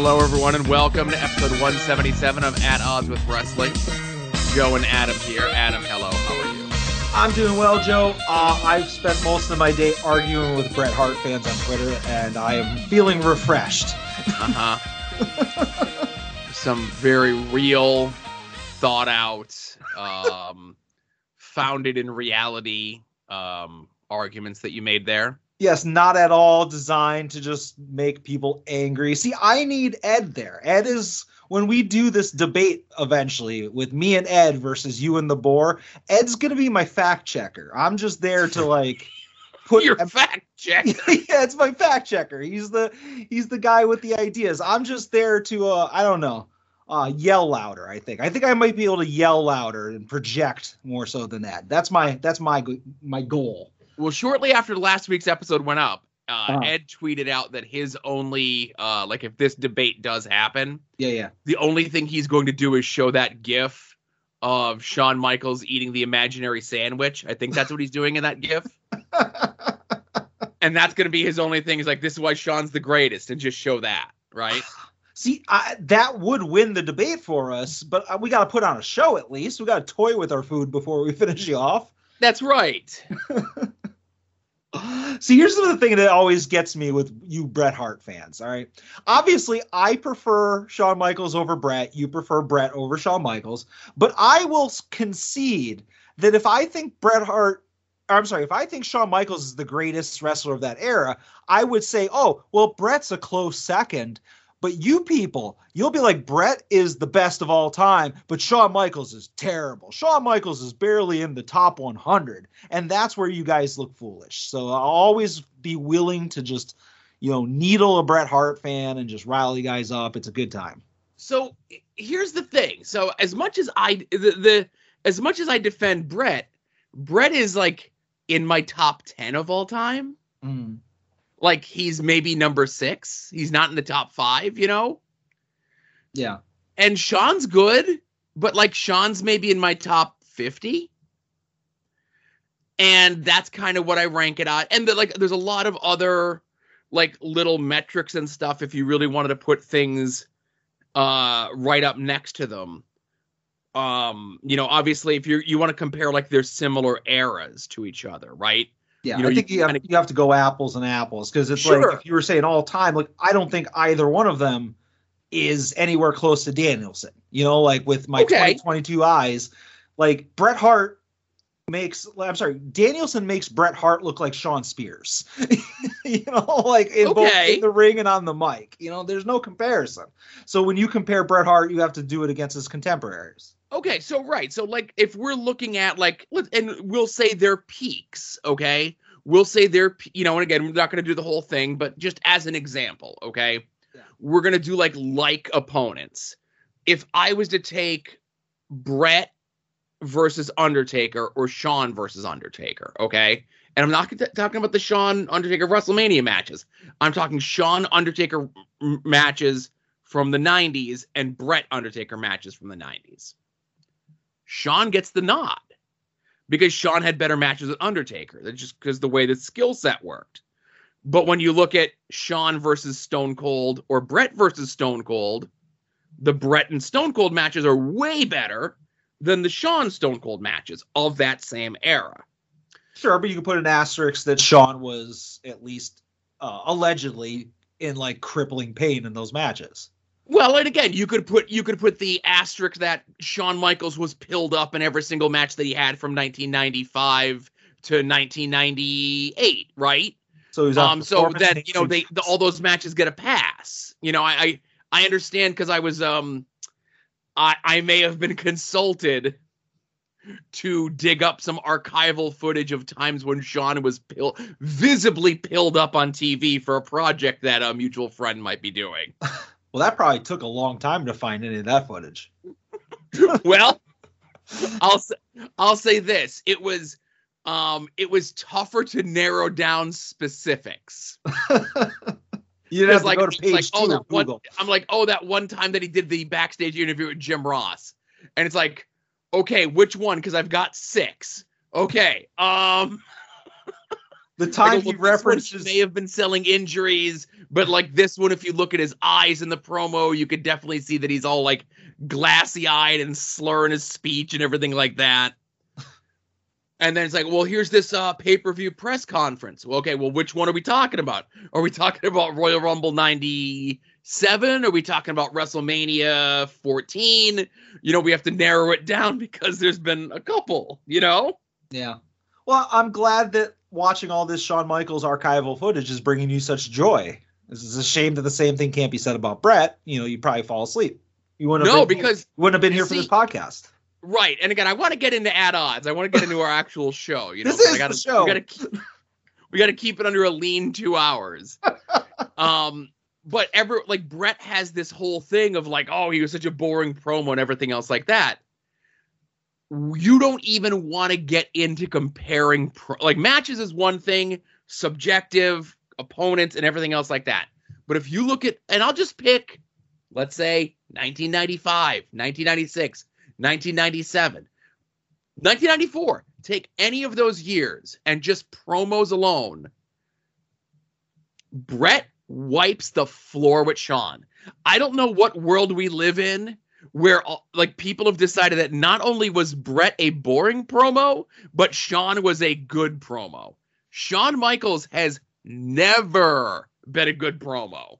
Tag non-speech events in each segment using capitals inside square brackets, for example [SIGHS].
Hello, everyone, and welcome to episode 177 of At Odds with Wrestling. Joe and Adam here. Adam, hello. How are you? I'm doing well, Joe. Uh, I've spent most of my day arguing with Bret Hart fans on Twitter, and I am feeling refreshed. Uh huh. [LAUGHS] Some very real, thought out, um, founded in reality um, arguments that you made there. Yes, not at all designed to just make people angry. See, I need Ed there. Ed is when we do this debate eventually with me and Ed versus you and the boar. Ed's gonna be my fact checker. I'm just there to [LAUGHS] like put your fact check. [LAUGHS] yeah, it's my fact checker. He's the he's the guy with the ideas. I'm just there to uh I don't know uh, yell louder. I think. I think I might be able to yell louder and project more so than that. That's my that's my my goal. Well, shortly after last week's episode went up, uh, uh-huh. Ed tweeted out that his only uh, like if this debate does happen, yeah, yeah, the only thing he's going to do is show that GIF of Shawn Michaels eating the imaginary sandwich. I think that's what he's doing in that GIF. [LAUGHS] and that's going to be his only thing. Is like this is why Shawn's the greatest, and just show that, right? [SIGHS] See, I, that would win the debate for us, but uh, we got to put on a show at least. We got to toy with our food before we [LAUGHS] finish you off. That's right. [LAUGHS] [GASPS] See, here's the thing that always gets me with you Bret Hart fans. All right. Obviously, I prefer Shawn Michaels over Bret. You prefer Bret over Shawn Michaels. But I will concede that if I think Bret Hart, I'm sorry, if I think Shawn Michaels is the greatest wrestler of that era, I would say, oh, well, Bret's a close second. But you people, you'll be like, Bret is the best of all time, but Shawn Michaels is terrible. Shawn Michaels is barely in the top 100. And that's where you guys look foolish. So I'll always be willing to just, you know, needle a Bret Hart fan and just rally guys up. It's a good time. So here's the thing. So as much as I, the, the as much as I defend Bret, Bret is like in my top 10 of all time. Mm like he's maybe number six. He's not in the top five, you know? Yeah. And Shawn's good, but like Shawn's maybe in my top 50. And that's kind of what I rank it at. And the, like there's a lot of other like little metrics and stuff if you really wanted to put things uh right up next to them. Um, you know, obviously if you you want to compare like their similar eras to each other, right? Yeah, you know, I think you, you, have, kinda... you have to go apples and apples because it's sure. like if you were saying all time, like I don't think either one of them is anywhere close to Danielson. You know, like with my okay. 2022 eyes, like Bret Hart makes I'm sorry, Danielson makes Bret Hart look like Shawn Spears. [LAUGHS] you know, like in okay. both in the ring and on the mic. You know, there's no comparison. So when you compare Bret Hart, you have to do it against his contemporaries. Okay, so right, so like if we're looking at like, and we'll say their peaks, okay, we'll say their, you know, and again, we're not going to do the whole thing, but just as an example, okay, yeah. we're going to do like like opponents. If I was to take Bret versus Undertaker or Shawn versus Undertaker, okay, and I'm not talking about the Shawn Undertaker WrestleMania matches. I'm talking Shawn Undertaker matches from the 90s and Bret Undertaker matches from the 90s. Shawn gets the nod because Shawn had better matches with Undertaker. That's just because the way the skill set worked. But when you look at Shawn versus Stone Cold or Bret versus Stone Cold, the Bret and Stone Cold matches are way better than the Shawn Stone Cold matches of that same era. Sure, but you can put an asterisk that Shawn was at least uh, allegedly in like crippling pain in those matches. Well, and again, you could put you could put the asterisk that Shawn Michaels was pilled up in every single match that he had from 1995 to 1998, right? So he's um, so that you know they the, all those matches get a pass. You know, I I, I understand because I was um, I I may have been consulted to dig up some archival footage of times when Shawn was pill- visibly pilled up on TV for a project that a mutual friend might be doing. [LAUGHS] Well, that probably took a long time to find any of that footage. [LAUGHS] well, I'll say, I'll say this: it was um it was tougher to narrow down specifics. [LAUGHS] you didn't have like, to go to page like, two oh, one, I'm like, oh, that one time that he did the backstage interview with Jim Ross, and it's like, okay, which one? Because I've got six. Okay, um. The [LAUGHS] time Like, he well, one references may have been selling injuries, but like this one, if you look at his eyes in the promo, you could definitely see that he's all like glassy eyed and slurring his speech and everything like that. And then it's like, well, here's this uh, pay per view press conference. Well, okay, well, which one are we talking about? Are we talking about Royal Rumble 97? Are we talking about WrestleMania 14? You know, we have to narrow it down [LAUGHS] because there's been a couple, you know? Yeah. Well, I'm glad that watching all this Shawn Michaels archival footage is bringing you such joy. This is a shame that the same thing can't be said about Bret. You know, you probably fall asleep. You wouldn't have No, been, because you wouldn't have been here for this podcast. Right. And again, I want to get into At Odds. I want to get into our actual show. You know, This is I gotta, the show. We gotta keep we gotta keep it under a lean two hours. [LAUGHS] um, but ever like Bret has this whole thing of like, oh, he was such a boring promo and everything else like that. You don't even want to get into comparing pro- like matches is one thing, subjective opponents and everything else like that. But if you look at and I'll just pick let's say 1995, 1996, 1997, 1994. Take any of those years and just promos alone. Bret wipes the floor with Shawn. I don't know what world we live in where like people have decided that not only was Bret a boring promo, but Shawn was a good promo. Shawn Michaels has never been a good promo.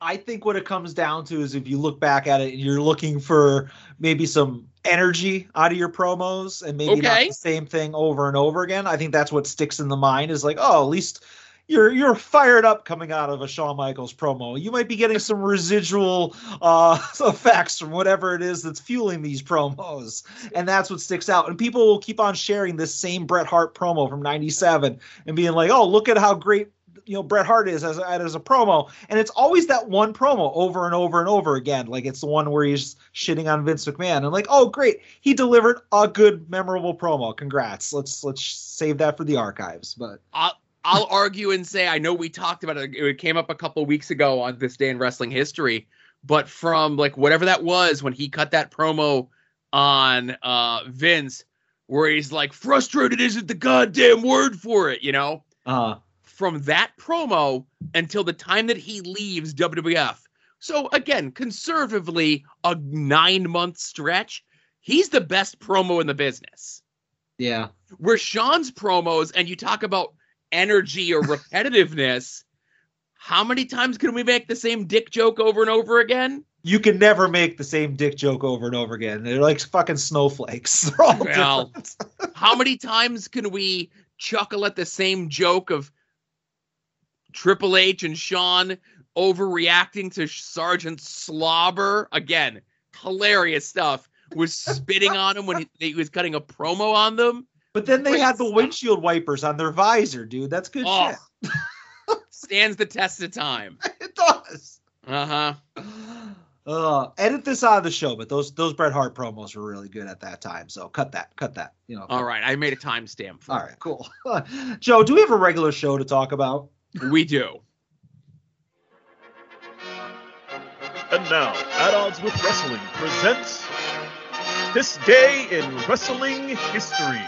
I think what it comes down to is if you look back at it and you're looking for maybe some energy out of your promos and maybe not the same thing over and over again. I think that's what sticks in the mind is like, oh, at least you're you're fired up coming out of a Shawn Michaels promo. You might be getting some residual uh [LAUGHS] effects from whatever it is that's fueling these promos. And that's what sticks out. And people will keep on sharing this same Bret Hart promo from 97 and being like, "Oh, look at how great you know Bret Hart is as a, as a promo, and it's always that one promo over and over and over again. Like it's the one where he's shitting on Vince McMahon, and like, oh great, he delivered a good, memorable promo. Congrats. Let's let's save that for the archives. But I'll, I'll argue and say I know we talked about it. It came up a couple weeks ago on this day in wrestling history, but from like whatever that was when he cut that promo on uh Vince, where he's like, "Frustrated isn't the goddamn word for it," you know. uh, From that promo until the time that he leaves WWF. So again, conservatively, a nine month stretch. He's the best promo in the business yeah, where Shawn's promos and you talk about energy or [LAUGHS] repetitiveness, how many times can we make the same dick joke over and over again? you can never make the same dick joke over and over again. They're like fucking snowflakes. [LAUGHS] Well. How many times can we chuckle at the same joke of Triple H and Shawn overreacting to Sergeant Slobber? Again, hilarious stuff. Was spitting on him when he, he was cutting a promo on them. But then they Great had the stuff. windshield wipers on their visor, dude. That's good Oh, shit. [LAUGHS] stands the test of time. It does. Uh huh. Uh, edit this out of the show, but those those Bret Hart promos were really good at that time. So cut that, cut that. You know. All right, I made a timestamp for All right, cool. [LAUGHS] Joe, do we have a regular show to talk about? It. We do. And now, At Odds with Wrestling presents This Day in Wrestling History.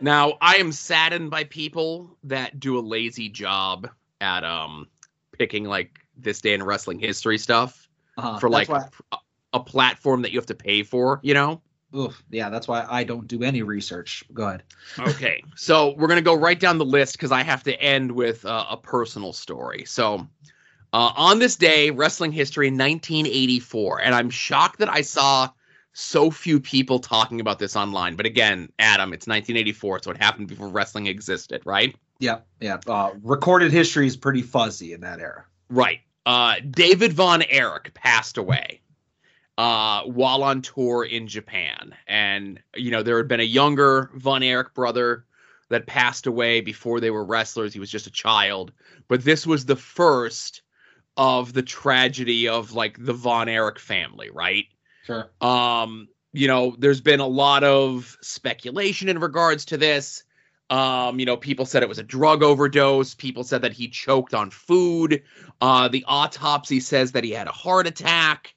Now, I am saddened by people that do a lazy job at um picking like this day in wrestling history stuff Uh, for like that's why, a, a platform that you have to pay for, you know? Oof, yeah, that's why I don't do any research. Go ahead. Okay. so we're going to go right down the list because I have to end with uh, a personal story. So uh, on this day, wrestling history, 1984. And I'm shocked that I saw so few people talking about this online. But again, Adam, it's 1984. So it happened before wrestling existed, right? Yeah, yeah. Uh, recorded history is pretty fuzzy in that era. Right. Uh, David Von Erich passed away uh, while on tour in Japan. And, you know, there had been a younger Von Erich brother that passed away before they were wrestlers. He was just a child. But this was the first of the tragedy of like the Von Erich family, right? Sure. Um, you know, there's been a lot of speculation in regards to this. Um, you know, people said it was a drug overdose. People said that he choked on food. Uh, the autopsy says that he had a heart attack.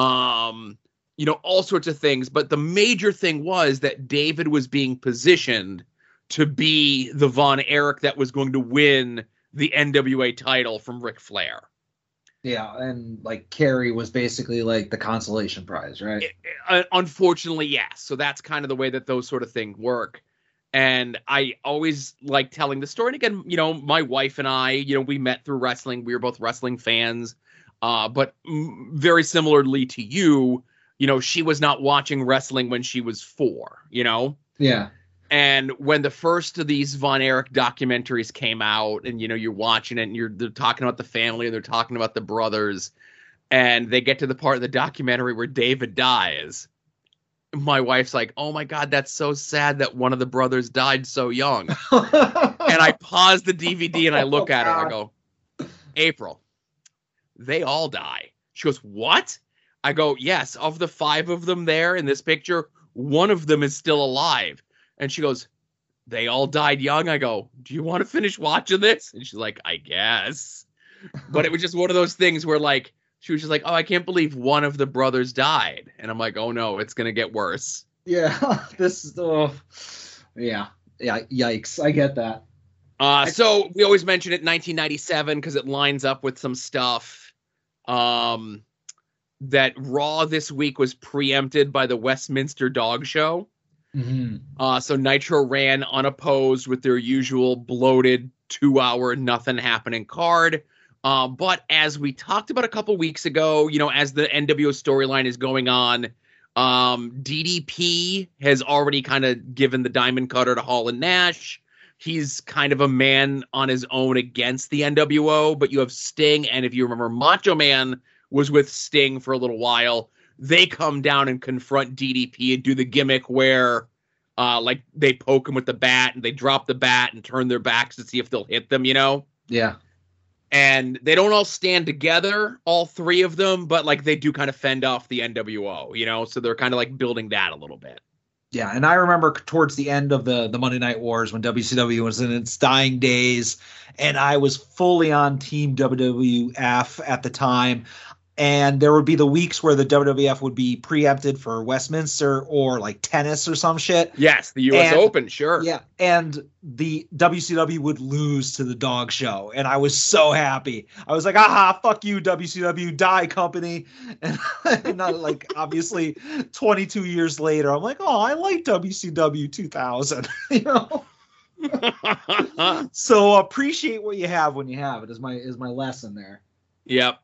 Um, you know, all sorts of things. But the major thing was that David was being positioned to be the Von Erich that was going to win the NWA title from Ric Flair. Yeah, and like Kerry was basically like the consolation prize, right? It, uh, unfortunately, yes. So that's kind of the way that those sort of things work. And I always like telling the story. And again, you know, my wife and I, you know, we met through wrestling. We were both wrestling fans. Uh, but very similarly to you, you know, she was not watching wrestling when she was four, you know? Yeah. And when the first of these Von Erich documentaries came out, and you know, you're watching it and you're they're talking about the family and they're talking about the brothers, and they get to the part of the documentary where David dies. My wife's like, Oh my god, that's so sad that one of the brothers died so young. [LAUGHS] and I pause the DVD and I look oh, at her, I go, [LAUGHS] April, they all die. She goes, What? I go, Yes, of the five of them there in this picture, one of them is still alive. And she goes, They all died young. I go, Do you want to finish watching this? And she's like, I guess. But it was just one of those things where, like, she was just like, Oh, I can't believe one of the brothers died. And I'm like, Oh no, it's going to get worse. Yeah, [LAUGHS] this is, oh, yeah, yeah, yikes. I get that. Uh, so we always mention it 1997 because it lines up with some stuff. Um, that Raw this week was preempted by the Westminster Dog Show. Mm-hmm. Uh, so Nitro ran unopposed with their usual bloated two hour nothing happening card. Uh, but as we talked about a couple weeks ago, you know, as the NWO storyline is going on, um, DDP has already kind of given the diamond cutter to Hall and Nash. He's kind of a man on his own against the NWO, but you have Sting, and if you remember, Macho Man was with Sting for a little while. They come down and confront DDP and do the gimmick where uh, like they poke him with the bat and they drop the bat and turn their backs to see if they'll hit them, you know? Yeah. And they don't all stand together, all three of them, but like they do kind of fend off the NWO, you know? So they're kind of like building that a little bit. Yeah, and I remember towards the end of the the Monday Night Wars when WCW was in its dying days, and I was fully on Team WWF at the time and there would be the weeks where the WWF would be preempted for Westminster or like tennis or some shit. Yes, the US and, Open, sure. Yeah, and the WCW would lose to the dog show, and I was so happy. I was like, aha, fuck you, WCW, die company. [LAUGHS] And, and not like obviously 22 years later, I'm like, oh, I like WCW 2000, [LAUGHS] you know. [LAUGHS] so appreciate what you have when you have it is my is my lesson there. Yep.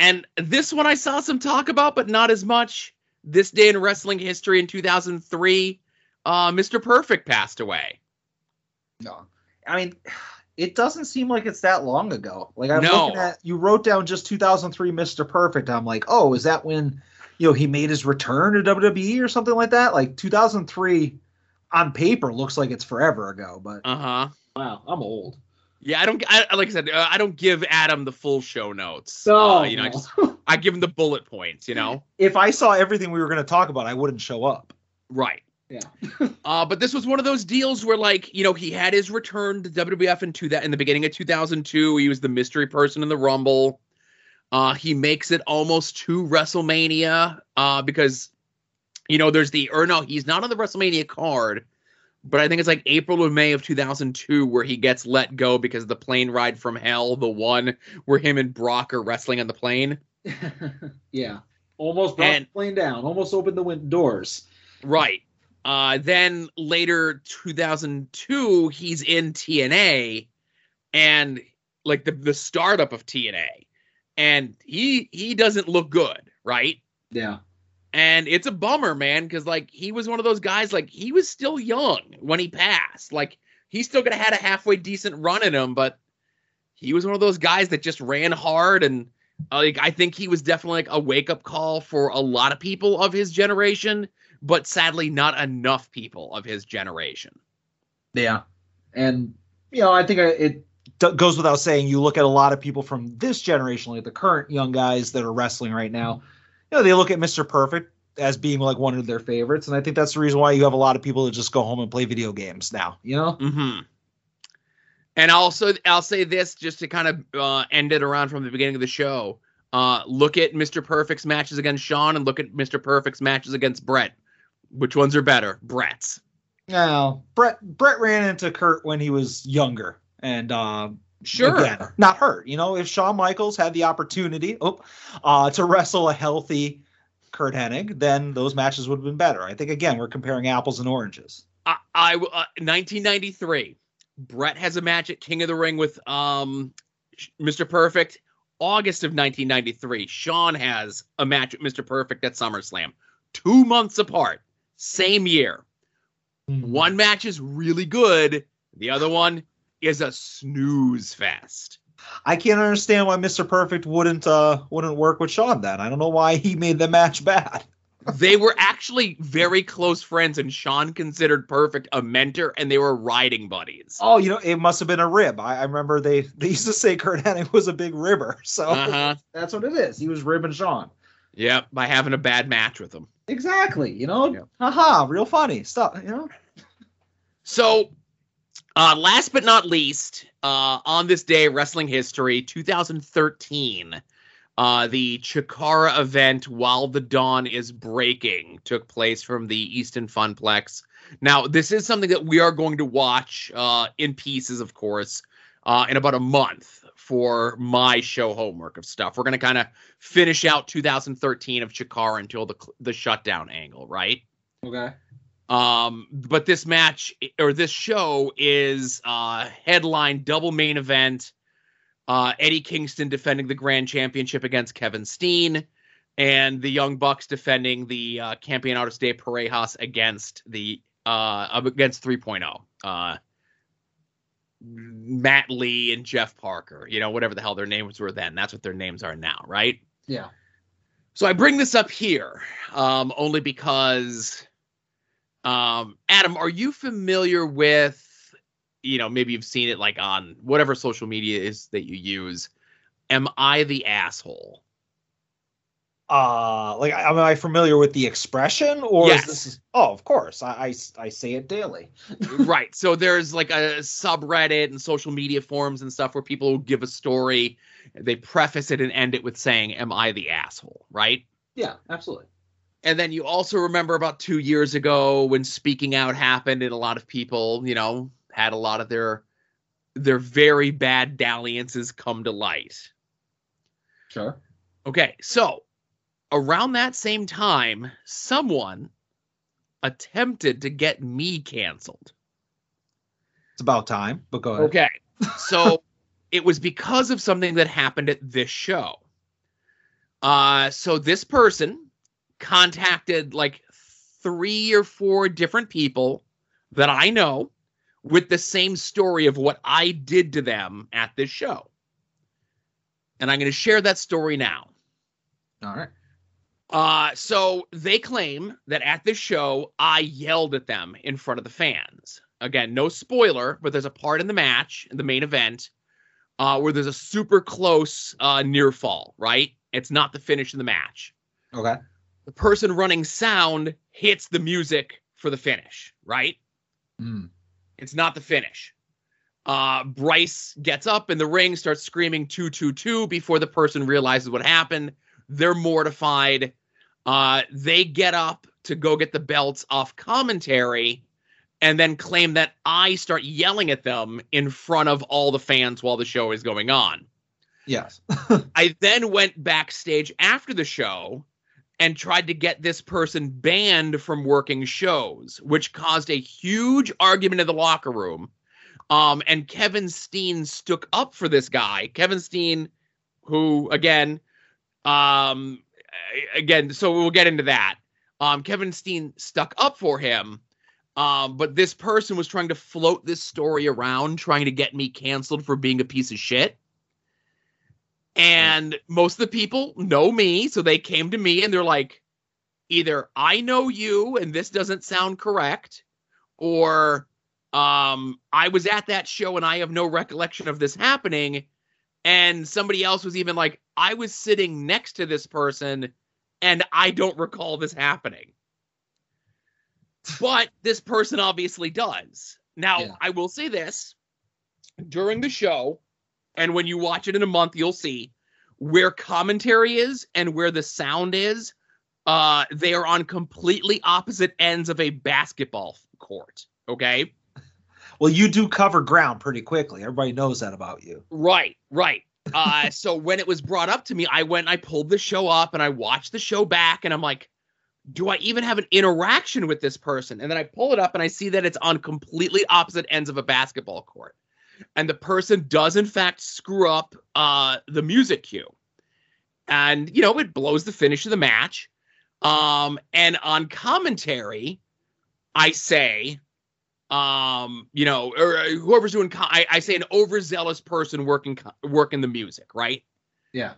And this one I saw some talk about, but not as much. This day in wrestling history in 2003, uh, Mr. Perfect passed away. No, I mean, it doesn't seem like it's that long ago. Like I'm no. looking at, you wrote down just 2003 Mr. Perfect. I'm like, oh, is that when you know he made his return to WWE or something like that? Like 2003 on paper looks like it's forever ago, but uh huh. Wow, I'm old. Yeah, I don't. I, like I said, uh, I don't give Adam the full show notes. So uh, you know, I just I give him the bullet points. You know, if I saw everything we were going to talk about, I wouldn't show up. Right. Yeah. [LAUGHS] uh, but this was one of those deals where, like, you know, he had his return to WWF in two that in the beginning of 2002. He was the mystery person in the Rumble. Uh, he makes it almost to WrestleMania uh, because, you know, there's the or no, he's not on the WrestleMania card but I think it's like April or May of 2002 where he gets let go because of the plane ride from hell, the one where him and Brock are wrestling on the plane. [LAUGHS] yeah. Almost brought and, the plane down, almost opened the wind- doors. Right. Uh, then later 2002 he's in TNA and like the the startup of TNA and he he doesn't look good, right? Yeah. And it's a bummer, man, because like he was one of those guys, like he was still young when he passed. Like he still could have had a halfway decent run in him, but he was one of those guys that just ran hard and like I think he was definitely like a wake up call for a lot of people of his generation, but sadly not enough people of his generation. Yeah, and you know I think it goes without saying. You look at a lot of people from this generation, like the current young guys that are wrestling right now you know, they look at Mr. Perfect as being like one of their favorites, and I think that's the reason why you have a lot of people that just go home and play video games now. You know. Mm-hmm. And also, I'll say this just to kind of uh, end it around from the beginning of the show. Uh, look at Mr. Perfect's matches against Shawn and look at Mr. Perfect's matches against Bret. Which ones are better? Bret's. No, Bret Bret ran into Curt when he was younger, and uh, Sure. again, not hurt. You know, if Shawn Michaels had the opportunity, oh, uh, to wrestle a healthy Curt Hennig, then those matches would have been better. I think again, we're comparing apples and oranges. I, I uh, 1993. Bret has a match at King of the Ring with um Mr. Perfect. August of 1993. Shawn has a match with Mr. Perfect at SummerSlam. Two months apart, same year. One match is really good. The other one is a snooze fest. I can't understand why Mr. Perfect wouldn't uh wouldn't work with Shawn then. I don't know why he made the match bad. [LAUGHS] They were actually very close friends, and Shawn considered Perfect a mentor, and they were riding buddies. Oh, you know, it must have been a rib. I, I remember they they used to say Curt Hennig was a big ribber, [LAUGHS] so Uh-huh. that's what it is. He was ribbing Shawn. Yep, by having a bad match with him. Exactly. You know, Yeah. haha, real funny stuff. You know, So, uh, last but not least, uh, on this day, wrestling history, 2013, uh, the Chikara event, While the Dawn is Breaking, took place from the Easton Funplex. Now, this is something that we are going to watch uh, in pieces, of course, uh, in about a month for my show homework of stuff. We're going to kind of finish out 2013 of Chikara until the the shutdown angle, right? okay. Um, but this match or this show is uh headline double main event. Uh, Eddie Kingston defending the grand championship against Kevin Steen, and the Young Bucks defending the uh, Campeonatos de Parejas against the uh against 3.0. Uh, Matt Lee and Jeff Parker, you know, whatever the hell their names were then. That's what their names are now, right? Yeah. So I bring this up here um, only because, um, Adam, are you familiar with, you know, maybe you've seen it like on whatever social media is that you use. Am I the asshole? Uh, like, am I familiar with the expression, or Yes. is this? Oh, of course. I, I I say it daily. [LAUGHS] right. So there's like a subreddit and social media forums and stuff where people will give a story, they preface it and end it with saying, Am I the asshole? Right. Yeah, absolutely. And then you also remember about two years ago when speaking out happened, and a lot of people, you know, had a lot of their their very bad dalliances come to light. Sure. Okay, so around that same time, someone attempted to get me canceled. It's about time. But go ahead. Okay, [LAUGHS] so it was because of something that happened at this show. Uh, so this person contacted like three or four different people that I know with the same story of what I did to them at this show. And I'm going to share that story now. All right. Uh, so they claim that at this show, I yelled at them in front of the fans. Again, no spoiler, but there's a part in the match, in the main event, uh, where there's a super close uh, near fall, right? It's not the finish of the match. Okay. The person running sound hits the music for the finish, right? Mm. It's not the finish. Uh, Bryce gets up in the ring, starts screaming 222 before the person realizes what happened. They're mortified. Uh, they get up to go get the belts off commentary and then claim that I start yelling at them in front of all the fans while the show is going on. Yes. [LAUGHS] I then went backstage after the show and tried to get this person banned from working shows, which caused a huge argument in the locker room. Um, and Kevin Steen stuck up for this guy. Kevin Steen, who again, um, again, so we'll get into that. Um, Kevin Steen stuck up for him. Um, but this person was trying to float this story around, trying to get me canceled for being a piece of shit. And most of the people know me, so they came to me and they're like, either I know you and this doesn't sound correct, or um, I was at that show and I have no recollection of this happening. And somebody else was even like, I was sitting next to this person and I don't recall this happening. But this person obviously does. Now, Yeah. I will say this during the show, and when you watch it in a month, you'll see where commentary is and where the sound is, uh, they are on completely opposite ends of a basketball court. Okay. Well, you do cover ground pretty quickly. Everybody knows that about you. Right, right. Uh, [LAUGHS] so when it was brought up to me, I went and I pulled the show up and I watched the show back and I'm like, do I even have an interaction with this person? And then I pull it up and I see that it's on completely opposite ends of a basketball court. And the person does in fact screw up uh, the music cue. And you know, it blows the finish of the match. Um, and on commentary, I say, um, you know, or uh, whoever's doing, I, I say an overzealous person working working the music, right? Yeah.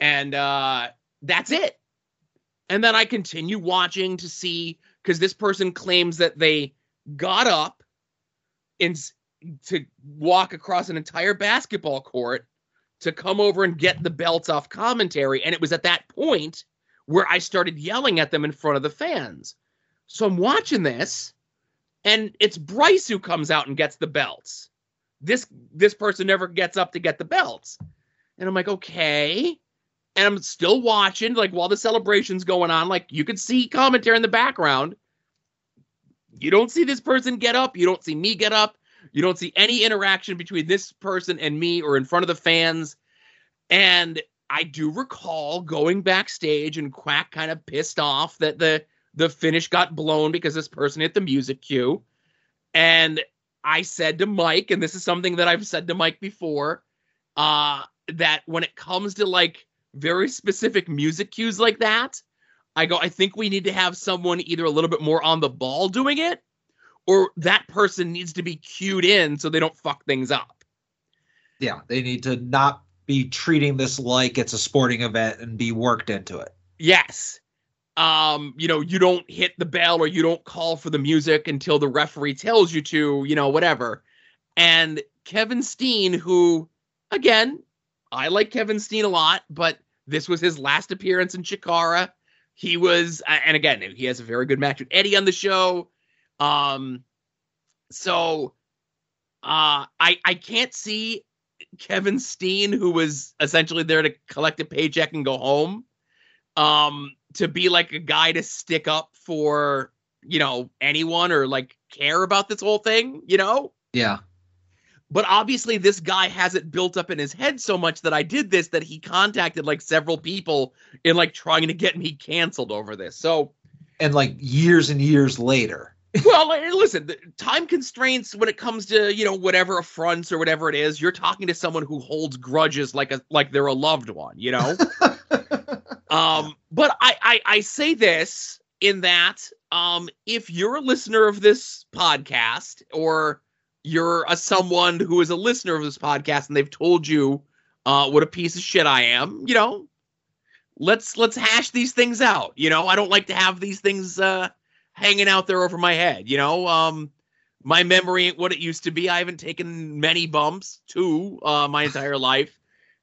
And uh, that's it. And then I continue watching to see because this person claims that they got up and to walk across an entire basketball court to come over and get the belts off commentary. And it was at that point where I started yelling at them in front of the fans. So I'm watching this, and it's Bryce who comes out and gets the belts. This this person never gets up to get the belts. And I'm like, okay. And I'm still watching, like while the celebration's going on, like you could see commentary in the background. You don't see this person get up, you don't see me get up, you don't see any interaction between this person and me or in front of the fans. And I do recall going backstage and Quack kind of pissed off that the the finish got blown because this person hit the music cue. And I said to Mike, and this is something that I've said to Mike before, uh, that when it comes to like very specific music cues like that, I go, I think we need to have someone either a little bit more on the ball doing it, or that person needs to be cued in so they don't fuck things up. Yeah, they need to not be treating this like it's a sporting event and be worked into it. Yes. Um, you know, you don't hit the bell or you don't call for the music until the referee tells you to, you know, whatever. And Kevin Steen, who, again, I like Kevin Steen a lot, but this was his last appearance in Chikara. He was, and again, he has a very good match with Eddie on the show. Um, so, uh, I I can't see Kevin Steen, who was essentially there to collect a paycheck and go home, um, to be like a guy to stick up for, you know, anyone or like care about this whole thing, you know? Yeah. But obviously, this guy has it built up in his head so much that I did this that he contacted like several people in like trying to get me canceled over this. So, and like years and years later well, listen, time constraints when it comes to you know whatever affronts or whatever it is. You're talking to someone who holds grudges like a like they're a loved one, you know. [LAUGHS] um, but I, I I say this in that um, if you're a listener of this podcast or you're a someone who is a listener of this podcast and they've told you uh, what a piece of shit I am, you know, let's let's hash these things out. You know, I don't like to have these things. Uh, hanging out there over my head. You know, um, my memory ain't what it used to be. I haven't taken many bumps, too, uh, my [LAUGHS] entire life.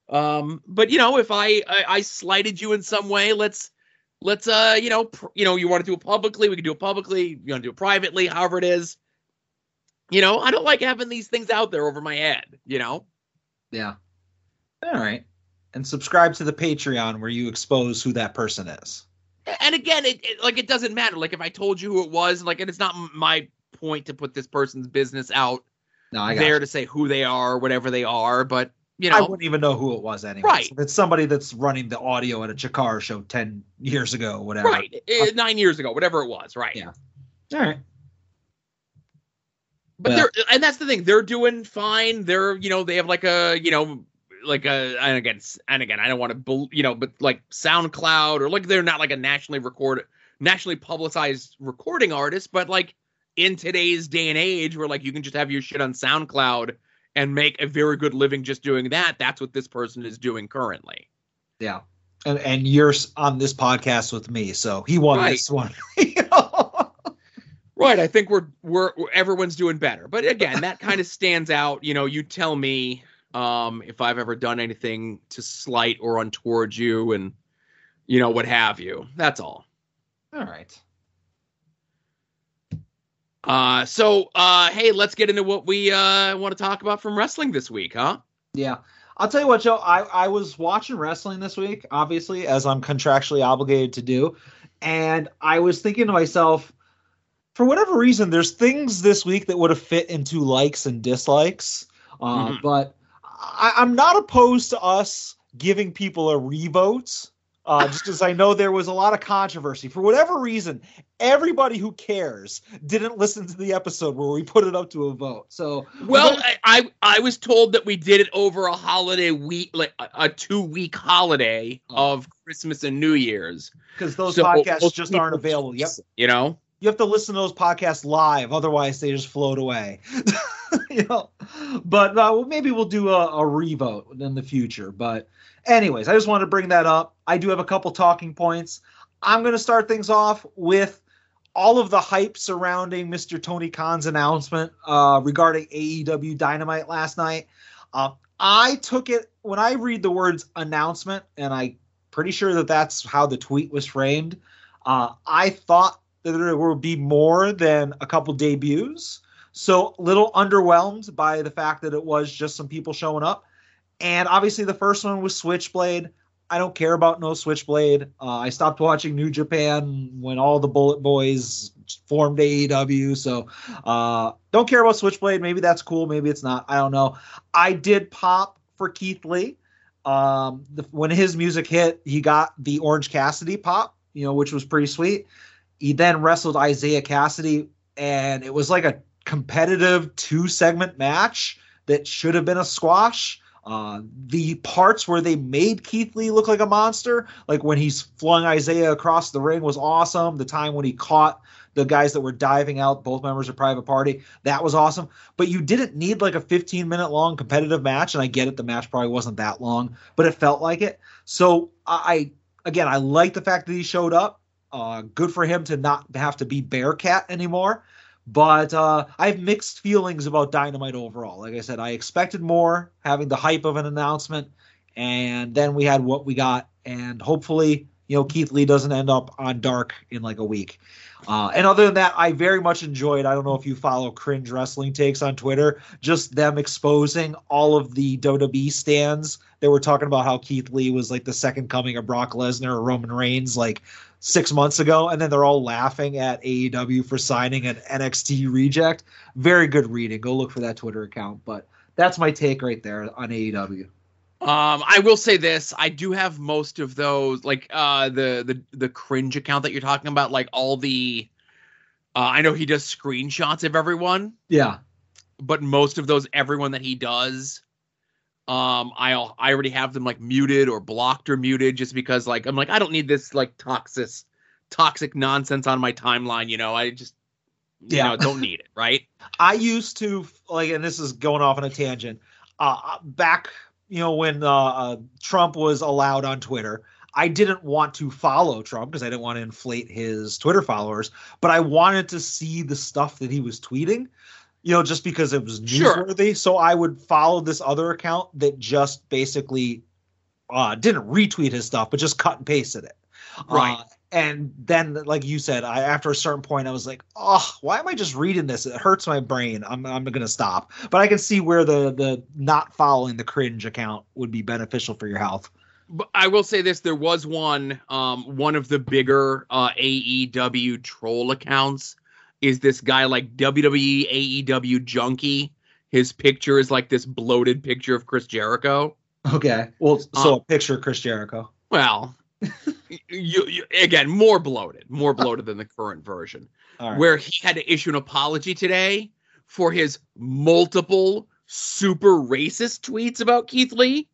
Um, but you know, if I, I, I slighted you in some way, let's let's uh, you know, pr- you know, you want to do it publicly, we can do it publicly. You want to do it privately, however it is. You know, I don't like having these things out there over my head. You know. Yeah. All right. And subscribe to the Patreon where you expose who that person is and again, it, it, like it doesn't matter. Like if I told you who it was, like and it's not my point to put this person's business out no, there you. to say who they are, whatever they are. But you know, I wouldn't even know who it was anyway. Right. So it's somebody that's running the audio at a Chikara show ten years ago, whatever. Right. Uh, Nine years ago, whatever it was. Right. Yeah. All right. But well, they're and that's the thing. They're doing fine. They're you know they have like a you know like a and again and again I don't want to you know but like SoundCloud or like they're not like a nationally recorded nationally publicized recording artist but like in today's day and age where like you can just have your shit on SoundCloud and make a very good living just doing that that's what this person is doing currently. Yeah. And and you're on this podcast with me so he won right. this one. [LAUGHS] Right, I think we're we're everyone's doing better. But again, that kind of stands out, you know, you tell me um, if I've ever done anything to slight or untoward you and, you know, what have you. That's all. All right. Uh, so, uh, hey, let's get into what we uh, want to talk about from wrestling this week, huh? Yeah. I'll tell you what, Joe. I, I was watching wrestling this week, obviously, as I'm contractually obligated to do. And I was thinking to myself, for whatever reason, there's things this week that would have fit into likes and dislikes. Uh, Mhm. But I, I'm not opposed to us giving people a revote. Uh, just because I know there was a lot of controversy. For whatever reason, everybody who cares didn't listen to the episode where we put it up to a vote. So Well, I, I I was told that we did it over a holiday week, like a, a two week holiday Oh. of Christmas and New Year's. because those So podcasts just aren't available. Yep. You know. you have to listen to those podcasts live otherwise they just float away [LAUGHS] you know but uh, maybe we'll do a, a revote in the future. But anyways i just wanted to bring that up. I do have a couple talking points. I'm going to start things off with all of the hype surrounding mr tony khan's announcement uh, regarding aew dynamite last night. Um, i took it when i read the words announcement and i pretty sure that that's how the tweet was framed uh, i thought that there would be more than a couple debuts. So, little underwhelmed by the fact that it was just some people showing up. And obviously, the first one was Switchblade. I don't care about no Switchblade. Uh, I stopped watching New Japan when all the Bullet Boys formed AEW. So, uh, don't care about Switchblade. Maybe that's cool. Maybe it's not. I don't know. I did pop for Keith Lee. Um, the, when his music hit, he got the Orange Cassidy pop, you know, which was pretty sweet. He then wrestled Isiah Kassidy, and it was like a competitive two segment match that should have been a squash. Uh, the parts where they made Keith Lee look like a monster, like when he's flung Isiah across the ring, was awesome. The time when he caught the guys that were diving out, both members of Private Party, that was awesome. But you didn't need like a 15 minute long competitive match, and I get it, the match probably wasn't that long, but it felt like it. So I, again, I like the fact that he showed up. Uh, good for him to not have to be Bearcat anymore. But uh, I have mixed feelings about Dynamite overall. Like I said, I expected more, having the hype of an announcement, and then we had what we got. And hopefully, you know, Keith Lee doesn't end up on Dark in like a week. Uh, and other than that, I very much enjoyed. I don't know if you follow cringe wrestling takes on Twitter, just them exposing all of the WWE stands. They were talking about how Keith Lee was like the second coming of Brock Lesnar or Roman Reigns, like six months ago, and then they're all laughing at AEW for signing an NXT reject. Very good reading. Go look for that Twitter account. But that's my take right there on AEW. Um, I will say this: I do have most of those, like uh, the the the cringe account that you're talking about, like all the. Uh, I know he does screenshots of everyone, Yeah. but most of those, everyone that he does, um, I I already have them like muted or blocked or muted just because like I'm like I don't need this like toxic toxic nonsense on my timeline. You know, I just you Yeah. know don't need it, right? [LAUGHS] I used to like, and this is going off on a tangent. Uh, back, you know, when uh, uh, Trump was allowed on Twitter, I didn't want to follow Trump because I didn't want to inflate his Twitter followers, but I wanted to see the stuff that he was tweeting. You know, just because it was Sure. newsworthy. So I would follow this other account that just basically uh, didn't retweet his stuff, but just cut and pasted it. Right. Uh, and then, like you said, I after a certain point, I was like, "Oh, why am I just reading this? It hurts my brain. I'm I'm gonna stop." But I can see where the the not following the cringe account would be beneficial for your health. But I will say this: there was one, um, one of the bigger uh, AEW troll accounts is this guy like WWE AEW junkie. His picture is like this bloated picture of Chris Jericho. Okay. Well, so Um, a picture of Chris Jericho. Well, [LAUGHS] you, you again more bloated, more bloated than the current version, right. where he had to issue an apology today for his multiple super racist tweets about Keith Lee.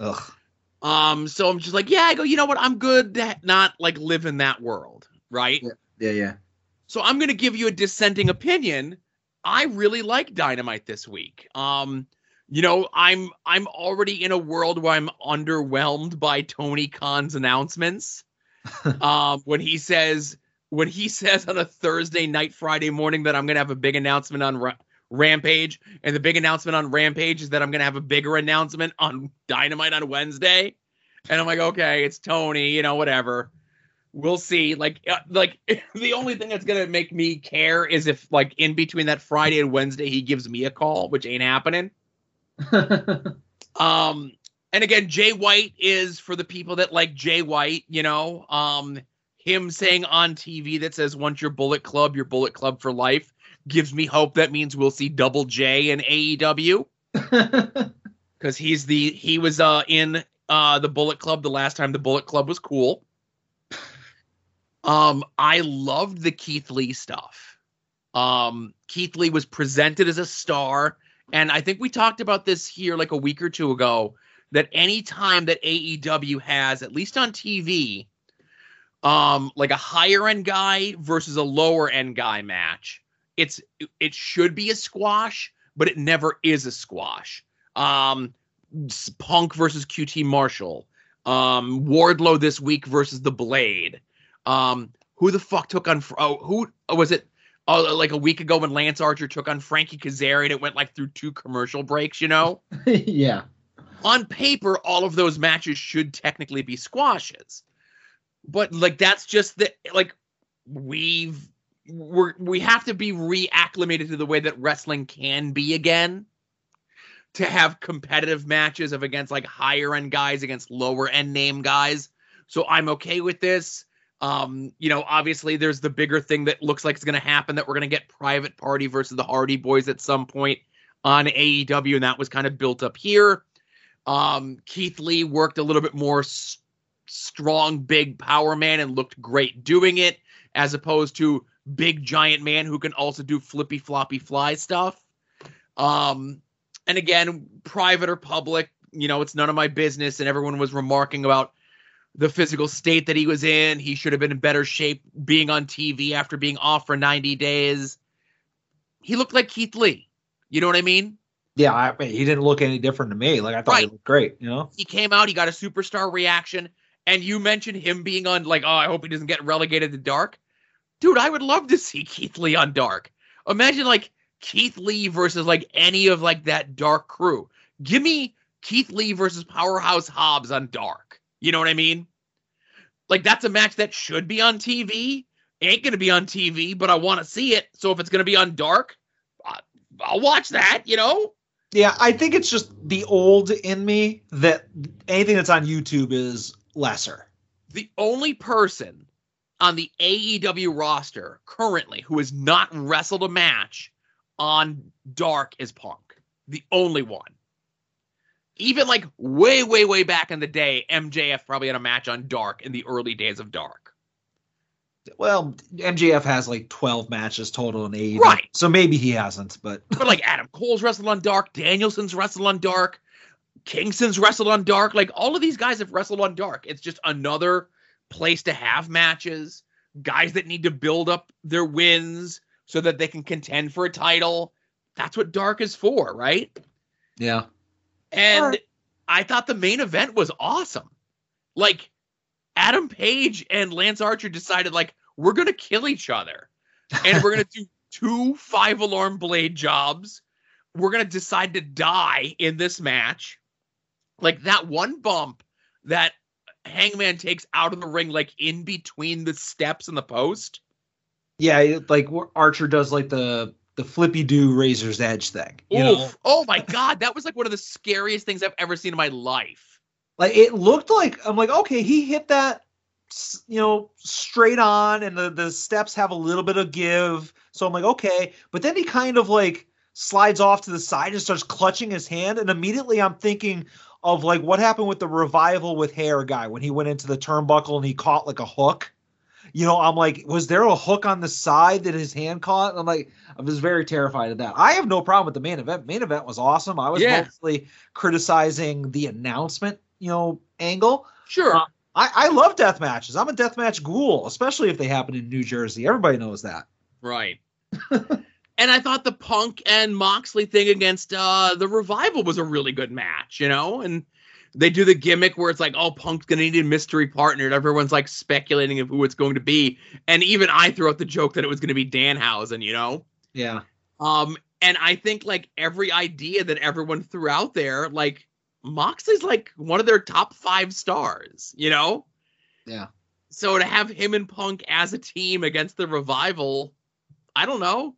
Ugh. Um, so I'm just like, yeah, I go, you know what? I'm good to not like live in that world, right? Yeah. Yeah, yeah. So I'm gonna give you a dissenting opinion. I really like Dynamite this week. Um, you know, I'm I'm already in a world where I'm underwhelmed by Tony Khan's announcements. [LAUGHS] um, when he says when he [LAUGHS] says on a Thursday night, Friday morning that I'm gonna have a big announcement on Ra- Rampage, and the big announcement on Rampage is that I'm gonna have a bigger announcement on Dynamite on Wednesday, and I'm like, okay, it's Tony, you know, whatever. We'll see. Like, uh, like [LAUGHS] the only thing that's gonna make me care is if, like, in between that Friday and Wednesday, he gives me a call, which ain't happening. [LAUGHS] Um, and again, Jay White is for the people that like Jay White, you know, um, him saying on TV that says once your Bullet Club, your Bullet Club for life gives me hope. That means we'll see Double J in AEW because [LAUGHS] he's the he was uh in uh the Bullet Club the last time the Bullet Club was cool. Um, I loved the Keith Lee stuff. Um, Keith Lee was presented as a star, and I think we talked about this here like a week or two ago. That any time that AEW has, at least on TV, um, like a higher end guy versus a lower end guy match, it's it should be a squash, but it never is a squash. Um, Punk versus QT Marshall. Um, Wardlow this week versus the Blade. Um, who the fuck took on? Oh, who oh, was it? Oh, like a week ago when Lance Archer took on Frankie Kazarian, it went like through two commercial breaks. You know? [LAUGHS] yeah. On paper, all of those matches should technically be squashes, but like that's just the like we've we're we have to be reacclimated to the way that wrestling can be again to have competitive matches of against like higher end guys against lower end name guys. So I'm okay with this. Um, you know, obviously there's the bigger thing that looks like it's going to happen that we're going to get Private Party versus the Hardy Boys at some point on AEW, and that was kind of built up here. Um, Keith Lee worked a little bit more s- strong, big power man and looked great doing it, as opposed to big giant man who can also do flippy floppy fly stuff. Um, and again, private or public, you know, it's none of my business. And everyone was remarking about the physical state that he was in. He should have been in better shape being on TV after being off for 90 days. He looked like Keith Lee. You know what I mean? Yeah, I mean, he didn't look any different to me. Like I thought Right. he looked great. You know. He came out, he got a superstar reaction. And you mentioned him being on, like, oh, I hope he doesn't get relegated to Dark. Dude, I would love to see [LAUGHS] Keith Lee on Dark. Imagine, like, Keith Lee versus, like, any of, like, that Dark crew. Give me Keith Lee versus Powerhouse Hobbs on Dark. You know what I mean? Like, that's a match that should be on TV. Ain't going to be on TV, but I want to see it. So if it's going to be on Dark, I'll watch that, you know? Yeah, I think it's just the old in me that anything that's on YouTube is lesser. the only person on the AEW roster currently who has not wrestled a match on Dark is Punk. The only one. Even like way, way, way back in the day, MJF probably had a match on Dark in the early days of Dark. Well, MJF has like 12 matches total in AEW. Right. So maybe he hasn't, but [LAUGHS] But like Adam Cole's wrestled on Dark, Danielson's wrestled on Dark, Kingston's wrestled on Dark. Like all of these guys have wrestled on Dark. It's just another place to have matches. Guys that need to build up their wins so that they can contend for a title. That's what Dark is for, right? yeah. And Sure. I thought the main event was awesome. Like Adam Page and Lance Archer decided like we're going to kill each other and we're going [LAUGHS] to do two five alarm blade jobs. We're going to decide to die in this match. Like that one bump that Hangman takes out of the ring like in between the steps and the post. Yeah, like Archer does like the the flippy do razor's edge thing. You know? Oh my god, that was like one of the scariest things I've ever seen in my life. Like it looked like I'm like, okay, he hit that you know, straight on and the the steps have a little bit of give. So I'm like, okay, but then he kind of like slides off to the side and starts clutching his hand and immediately I'm thinking of like what happened with the revival with hair guy when he went into the turnbuckle and he caught like a hook. You know, I'm like, was there a hook on the side that his hand caught? I'm like, I was very terrified of that. I have no problem with the main event. Main event was awesome. I was Yeah. mostly criticizing the announcement, you know, angle. Sure. Uh, I, I love death matches. I'm a death match ghoul, especially if they happen in New Jersey. Everybody knows that. Right. [LAUGHS] and I thought the Punk and Moxley thing against uh the Revival was a really good match, you know? And they do the gimmick where it's like, oh, Punk's gonna need a mystery partner, and everyone's like speculating of who it's going to be. And even I threw out the joke that it was gonna be Danhausen, you know? Yeah. Um, and I think like every idea that everyone threw out there, like Moxley's like one of their top five stars, you know? Yeah. So to have him and Punk as a team against the revival, I don't know.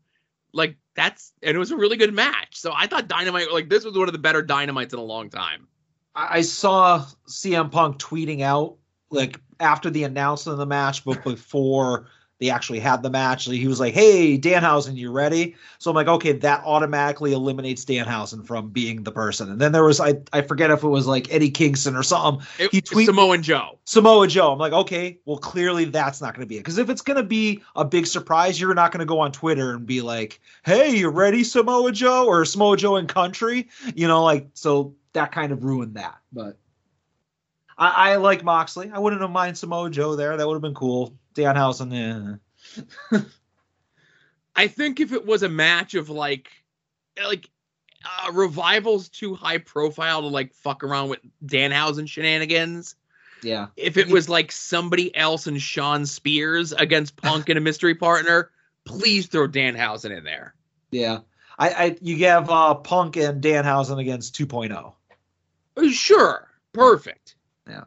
Like that's and it was a really good match. So I thought Dynamite like this was one of the better dynamites in a long time. I saw CM Punk tweeting out like after the announcement of the match, but before they actually had the match. He was like, "Hey, Danhausen, you ready?" So I'm like, "Okay, that automatically eliminates Danhausen from being the person." And then there was I I forget if it was like Eddie Kingston or something. It, he tweeted Samoa Joe. Samoa Joe. I'm like, okay, well, clearly that's not going to be it. Because if it's going to be a big surprise, you're not going to go on Twitter and be like, "Hey, you ready, Samoa Joe?" or Samoa Joe in Country. You know, like so that kind of ruined that. But I, I like Moxley. I wouldn't have mind Samoa Joe there. That would have been cool. Danhausen, yeah. [LAUGHS] I think if it was a match of like, like, uh, revival's too high profile to like fuck around with Danhausen shenanigans. Yeah. If it was like somebody else and Shawn Spears against Punk and a mystery [LAUGHS] partner, please throw Danhausen in there. Yeah. I, I you have uh, Punk and Danhausen against 2.0. Uh, sure. Perfect. Yeah.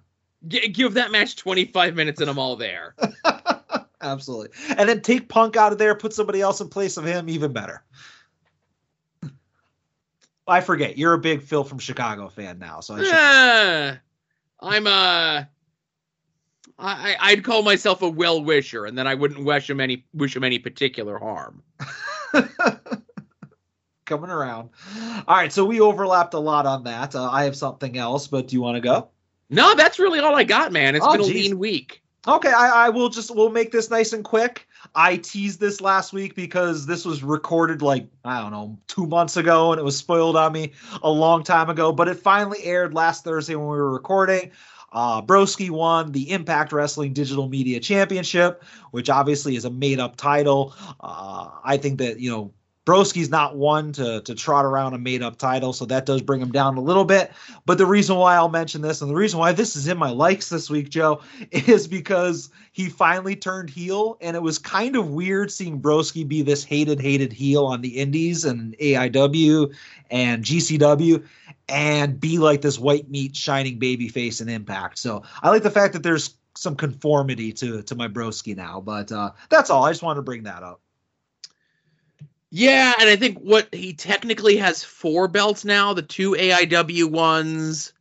G- give that match 25 minutes and I'm all there. [LAUGHS] Absolutely. And then take Punk out of there, put somebody else in place of him, even better. I forget. You're a big Phil from Chicago fan now, so I should... uh, I'm a. I, I'd call myself a well wisher, and then I wouldn't wish him any wish him any particular harm. [LAUGHS] Coming around. All right, so we overlapped a lot on that. Uh, I have something else, but do you want to go? No, that's really all I got, man. It's oh, been a geez. lean week. Okay, I, I, will just we'll make this nice and quick. I teased this last week because this was recorded like I don't know two months ago, and it was spoiled on me a long time ago. But it finally aired last Thursday when we were recording. Uh, Broski won the Impact Wrestling Digital Media Championship, which obviously is a made up title. Uh, I think that you know Broski's not one to to trot around a made up title, so that does bring him down a little bit. But the reason why I'll mention this and the reason why this is in my likes this week, Joe, [LAUGHS] is because he finally turned heel, and it was kind of weird seeing Broski be this hated, hated heel on the Indies and AIW and GCW, and be like this white meat shining baby face in Impact. So I like the fact that there's some conformity to to my Broski now. But uh, that's all. I just wanted to bring that up. Yeah, and I think what he technically has four belts now, the two AIW ones,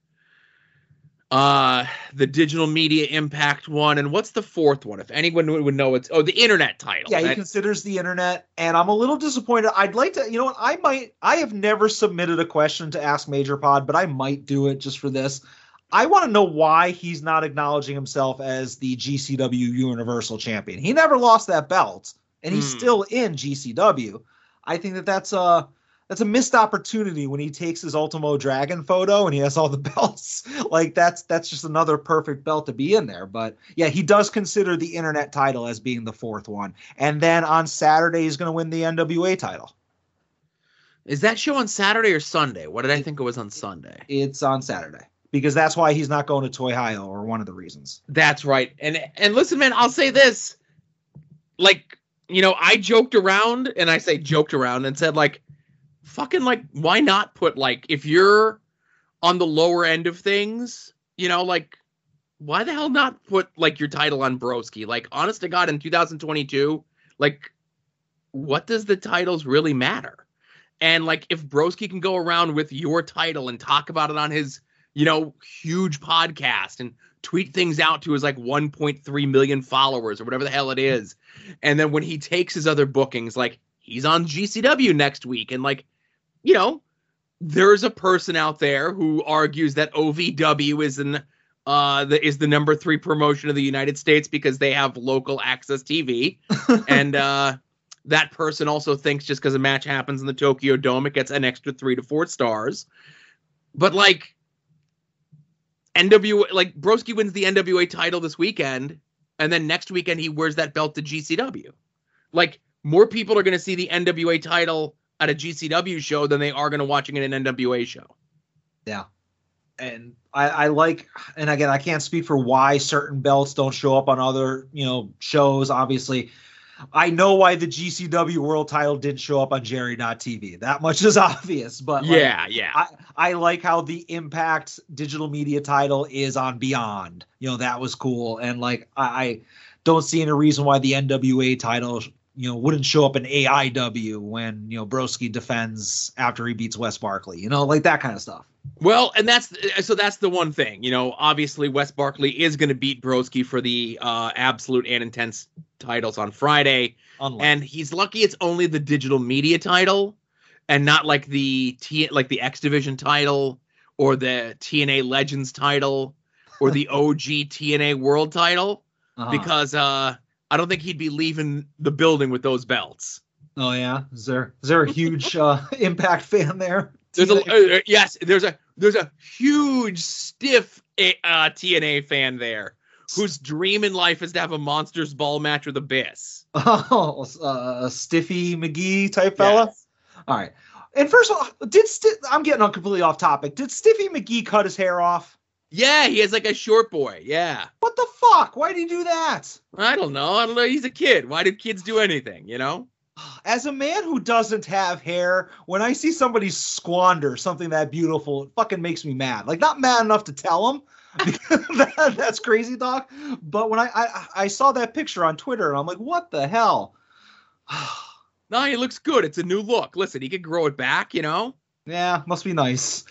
uh the digital media impact one and what's the fourth one? If anyone would know it's oh the internet title. Yeah he considers the internet and i'm a little disappointed. I'd like to you know what i might i have never submitted a question to ask major pod but i might do it just for this. I want to know why he's not acknowledging himself as the gcw universal champion. He never lost that belt and he's mm. still in gcw I think that that's a that's a missed opportunity when he takes his Ultimo Dragon photo and he has all the [LAUGHS] belts. like that's that's just another perfect belt to be in there. But yeah, he does consider the internet title as being the fourth one. And then on Saturday he's going to win the NWA title. Is that show on Saturday or Sunday? What did I think it was on Sunday? It's on Saturday because that's why he's not going to Toy Ohio or one of the reasons. That's right. And and listen, man, I'll say this: like you know, I joked around and I say joked around and said like fucking like why not put like if you're on the lower end of things, you know, like why the hell not put like your title on Broski? Like honest to God in 2022, like what does the titles really matter? And like if Broski can go around with your title and talk about it on his, you know, huge podcast and tweet things out to his like 1.3 million followers or whatever the hell it is. And then when he takes his other bookings, like he's on GCW next week, and like, you know, there's a person out there who argues that OVW is an uh the, is the number three promotion of the United States because they have local access TV, [LAUGHS] and uh that person also thinks just because a match happens in the Tokyo Dome, it gets an extra three to four stars. But like NWA like Broski wins the NWA title this weekend, and then next weekend he wears that belt to GCW. Like more people are going to see the NWA title at a GCW show than they are going to watching it in an NWA show. Yeah. And I, I like, and again, I can't speak for why certain belts don't show up on other, you know, shows. Obviously, I know why the GCW World Title didn't show up on Jerry.tv. That much is [LAUGHS] obvious. But like, yeah, yeah, I, I like how the Impact Digital Media title is on Beyond. You know that was cool, and like I, I don't see any reason why the NWA title you know, wouldn't show up in AIW when, you know, Broski defends after he beats Wes Barkley, you know, like that kind of stuff. Well, and that's so that's the one thing, you know, obviously Wes Barkley is going to beat Broski for the uh, absolute and intense titles on Friday. Unlike. And he's lucky it's only the digital media title and not like the T like the X Division title or the TNA Legends title or the [LAUGHS] OG TNA World title Uh-huh. because uh I don't think he'd be leaving the building with those belts. oh yeah, is there is there a huge uh, [LAUGHS] Impact fan there? There's a uh, yes, there's a there's a huge stiff uh, TNA fan there whose dream in life is to have a monsters ball match with Abyss. [LAUGHS] oh, uh, a Stiffy McGee type fella. Yes. All right. And first of all, did Sti- I'm getting on completely off topic. Did Stiffy McGee cut his hair off? Yeah, he has like a short boy. Yeah. What the fuck? Why did he do that? I don't know. I don't know. He's a kid. Why do kids do anything? You know? [SIGHS] As a man who doesn't have hair, when I see somebody squander something that beautiful, it fucking makes me mad. Like not mad enough to tell him. [LAUGHS] that, that's crazy Doc. But when I, I I saw that picture on Twitter and I'm like, what the hell? [SIGHS] No, he looks good. It's a new look. Listen, he could grow it back. You know? yeah, must be nice.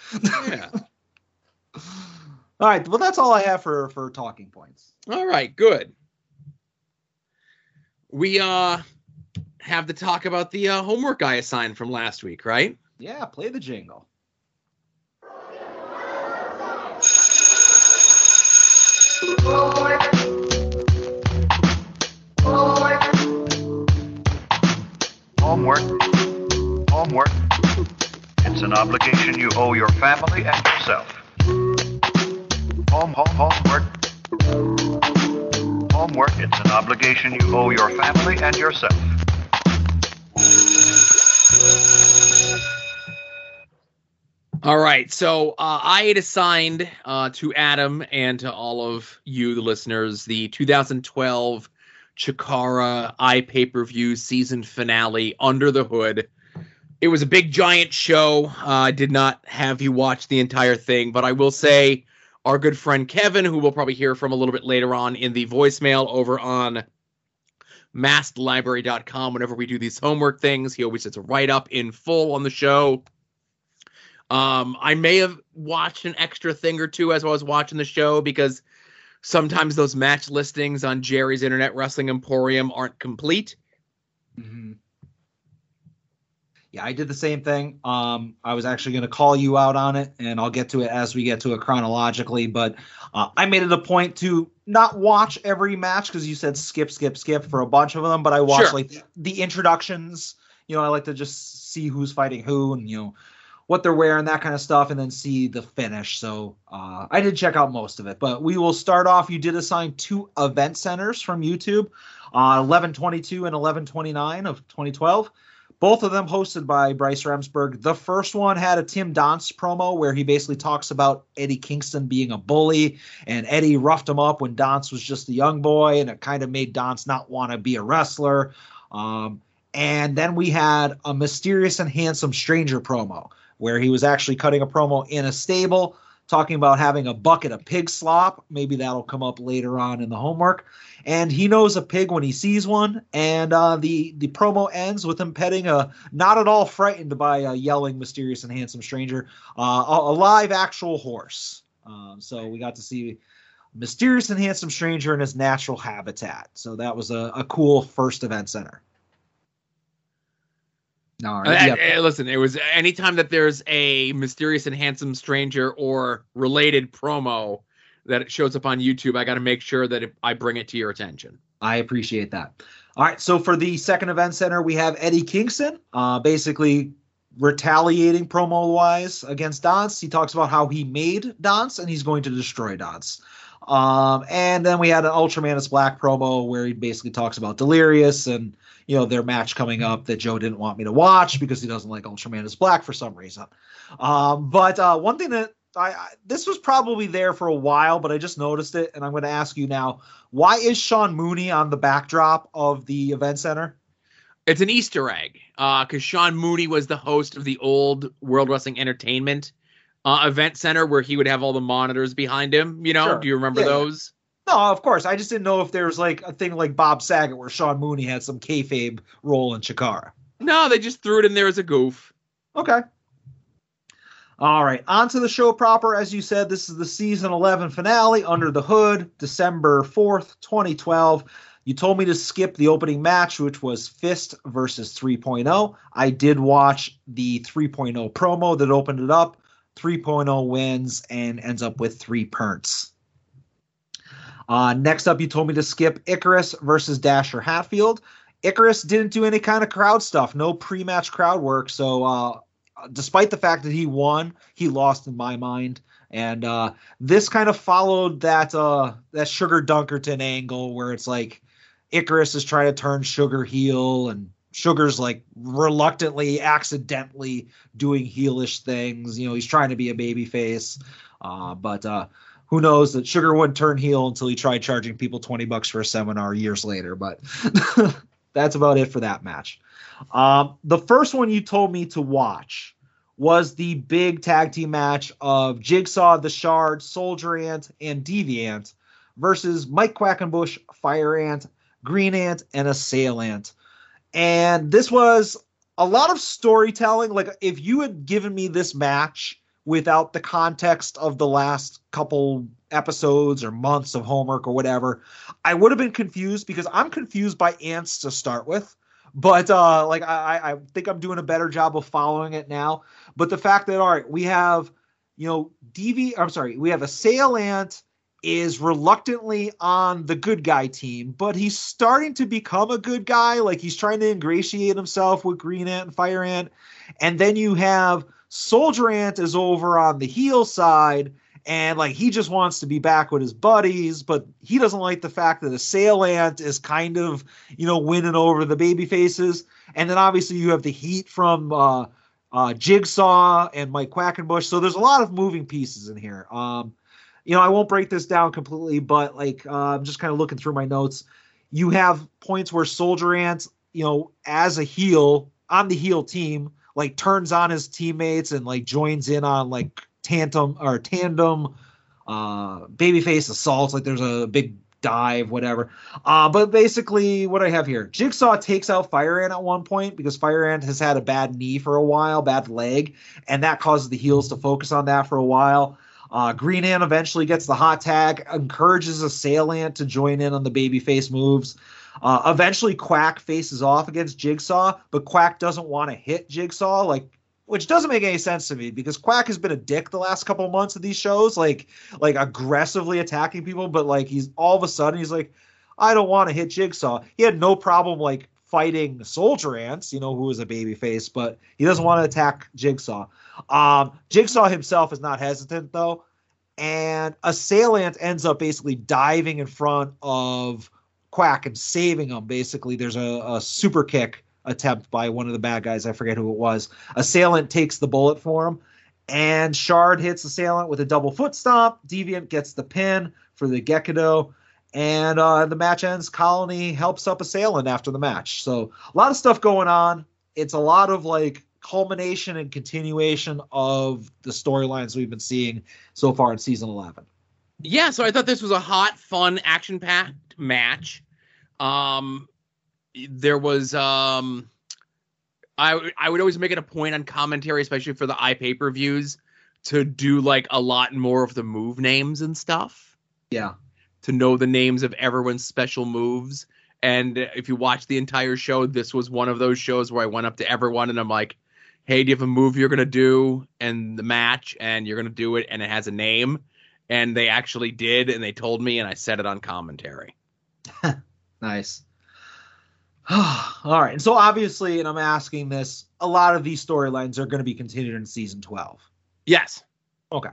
Yeah. [LAUGHS] all right, well that's all I have for for talking points. All right. Good. We uh have to talk about the uh, homework I assigned from last week, right? Yeah, play the jingle. Homework. Homework. It's an obligation you owe your family and yourself. Home, home, homework. Homework. It's an obligation you owe your family and yourself. All right. So uh, I had assigned uh, to Adam and to all of you, the listeners, the 2012 Chikara i pay per view season finale, Under the Hood. It was a big, giant show. Uh, I did not have you watch the entire thing, but I will say our good friend Kevin, who we'll probably hear from a little bit later on in the voicemail over on maskedlibrary.com, whenever we do these homework things, he always a write up in full on the show. Um, I may have watched an extra thing or two as I was watching the show because sometimes those match listings on Jerry's Internet Wrestling Emporium aren't complete. Mm-hmm. Yeah, I did the same thing. Um, I was actually going to call you out on it, and I'll get to it as we get to it chronologically. But uh, I made it a point to not watch every match because you said skip, skip, skip for a bunch of them. But I watched Sure. like the, the introductions. You know, I like to just see who's fighting who, and you know what they're wearing, that kind of stuff, and then see the finish. So uh, I did check out most of it. But we will start off. You did assign two event centers from YouTube, uh, 1122 and 1129 of 2012. Both of them hosted by Bryce Remsburg. The first one had a Tim Donst promo where he basically talks about Eddie Kingston being a bully, and Eddie roughed him up when Donst was just a young boy, and it kind of made Donst not want to be a wrestler. Um, and then we had a mysterious and handsome stranger promo where he was actually cutting a promo in a stable talking about having a bucket of pig slop. Maybe that'll come up later on in the homework. And he knows a pig when he sees one. And uh, the the promo ends with him petting a not at all frightened by a yelling, mysterious and handsome stranger, uh, a, a live actual horse. Um, so we got to see mysterious and handsome stranger in his natural habitat. So that was a, a cool first event center. All Uh, yeah. uh, listen, it was anytime that there's a mysterious and handsome stranger or related promo that it shows up on YouTube, I got to make sure that it, I bring it to your attention. I appreciate that. All right, so for the second event center, we have Eddie Kingston, uh, basically retaliating promo wise against Donst. He talks about how he made Donst and he's going to destroy Donst. Um, and then we had an Ultramantis Black promo where he basically talks about Delirious and you know their match coming up that Joe didn't want me to watch because he doesn't like Ultramantis Black for some reason. Um, but uh, one thing that I, I this was probably there for a while, but I just noticed it, and I'm going to ask you now: Why is Sean Mooney on the backdrop of the event center? It's an Easter egg because Sean Mooney was the host of the old World Wrestling Entertainment uh, event center where he would have all the monitors behind him. You know, Sure. do you remember Yeah, yeah. those? No, of course. I just didn't know if there was like a thing like Bob Saget where Sean Mooney had some kayfabe role in Chikara. No, they just threw it in there as a goof. Okay. All right, on to the show proper. As you said, this is the season 11 finale, Under the Hood, December 4th, 2012. You told me to skip the opening match, which was Fist versus 3.0. I did watch the 3.0 promo that opened it up. 3.0 wins and ends up with three perns. Uh, next up, you told me to skip Icarus versus Dasher Hatfield. Icarus didn't do any kind of crowd stuff, no pre match crowd work. So, uh, despite the fact that he won, he lost in my mind. And uh, this kind of followed that uh, that Sugar Dunkerton angle where it's like Icarus is trying to turn Sugar heel and Sugar's like reluctantly, accidentally doing heelish things. You know, he's trying to be a baby face. Uh, but uh, who knows that Sugar wouldn't turn heel until he tried charging people 20 bucks for a seminar years later. But [LAUGHS] that's about it for that match. Um, the first one you told me to watch was the big tag team match of Jigsaw, the Shard, Soldier Ant, and Deviant versus Mike Quackenbush, Fire Ant, Green Ant, and Assailant. And this was a lot of storytelling. Like, if you had given me this match without the context of the last couple episodes or months of homework or whatever, I would have been confused because I'm confused by ants to start with. But uh, like I, I think I'm doing a better job of following it now. But the fact that all right, we have you know DV. I'm sorry, we have Assailant is reluctantly on the good guy team, but he's starting to become a good guy. Like he's trying to ingratiate himself with Green Ant and Fire Ant. And then you have Soldier Ant is over on the heel side, and like he just wants to be back with his buddies, but he doesn't like the fact that Assailant is kind of, you know, winning over the baby faces. And then obviously you have the heat from uh uh Jigsaw and Mike Quackenbush. So there's a lot of moving pieces in here. Um you know, I won't break this down completely, but like uh, I'm just kind of looking through my notes. You have points where Soldier Ant, you know, as a heel on the heel team, like turns on his teammates and like joins in on like tandem or tandem uh babyface assaults. Like there's a big dive, whatever. Uh, but basically, what I have here, Jigsaw takes out Fire Ant at one point because Fire Ant has had a bad knee for a while, bad leg, and that causes the heels to focus on that for a while. Uh, Green Ant eventually gets the hot tag, encourages a Assailant to join in on the babyface moves. Uh, eventually, Quack faces off against Jigsaw, but Quack doesn't want to hit Jigsaw, like, which doesn't make any sense to me because Quack has been a dick the last couple of months of these shows, like, like aggressively attacking people. But like, he's all of a sudden he's like, I don't want to hit Jigsaw. He had no problem like fighting Soldier Ants, you know, who is a babyface, but he doesn't want to attack Jigsaw. Um, Jigsaw himself is not hesitant though, and Assailant ends up basically diving in front of Quack and saving him. Basically, there's a, a super kick attempt by one of the bad guys. I forget who it was. Assailant takes the bullet for him, and Shard hits Assailant with a double foot stomp. Deviant gets the pin for the Gekido. And uh, the match ends. Colony helps up a Assailant after the match. So a lot of stuff going on. It's a lot of like culmination and continuation of the storylines we've been seeing so far in season 11. Yeah, so I thought this was a hot, fun, action-packed match. Um, there was um, I I would always make it a point on commentary, especially for the iPay per views, to do like a lot more of the move names and stuff. Yeah, to know the names of everyone's special moves. And if you watch the entire show, this was one of those shows where I went up to everyone and I'm like, hey, do you have a move you're going to do in the match? And you're going to do it and it has a name. And they actually did. And they told me and I said it on commentary. [LAUGHS] nice. [SIGHS] All right. And so obviously, and I'm asking this, a lot of these storylines are going to be continued in season 12. Yes. Okay.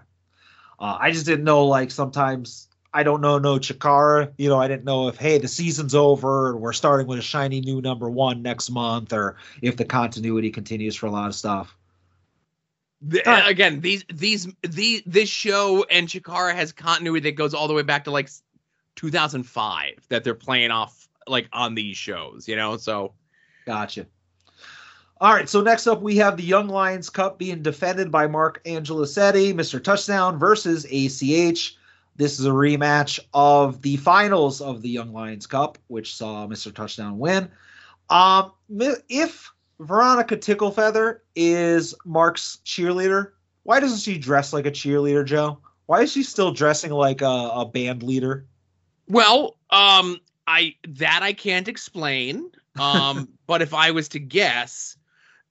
Uh, I just didn't know, like, sometimes I don't know no Chikara. You know, I didn't know if hey the season's over and we're starting with a shiny new number one next month, or if the continuity continues for a lot of stuff. The, right. Again, these these the this show and Chikara has continuity that goes all the way back to like 2005 that they're playing off like on these shows. You know, so gotcha. All right, so next up we have the Young Lions Cup being defended by Mark Angelosetti, Mr. Touchdown versus ACH. This is a rematch of the finals of the Young Lions Cup, which saw Mr. Touchdown win. Um, if Veronica Ticklefeather is Mark's cheerleader, why doesn't she dress like a cheerleader, Joe? Why is she still dressing like a, a band leader? Well, um, I that I can't explain. Um, [LAUGHS] but if I was to guess,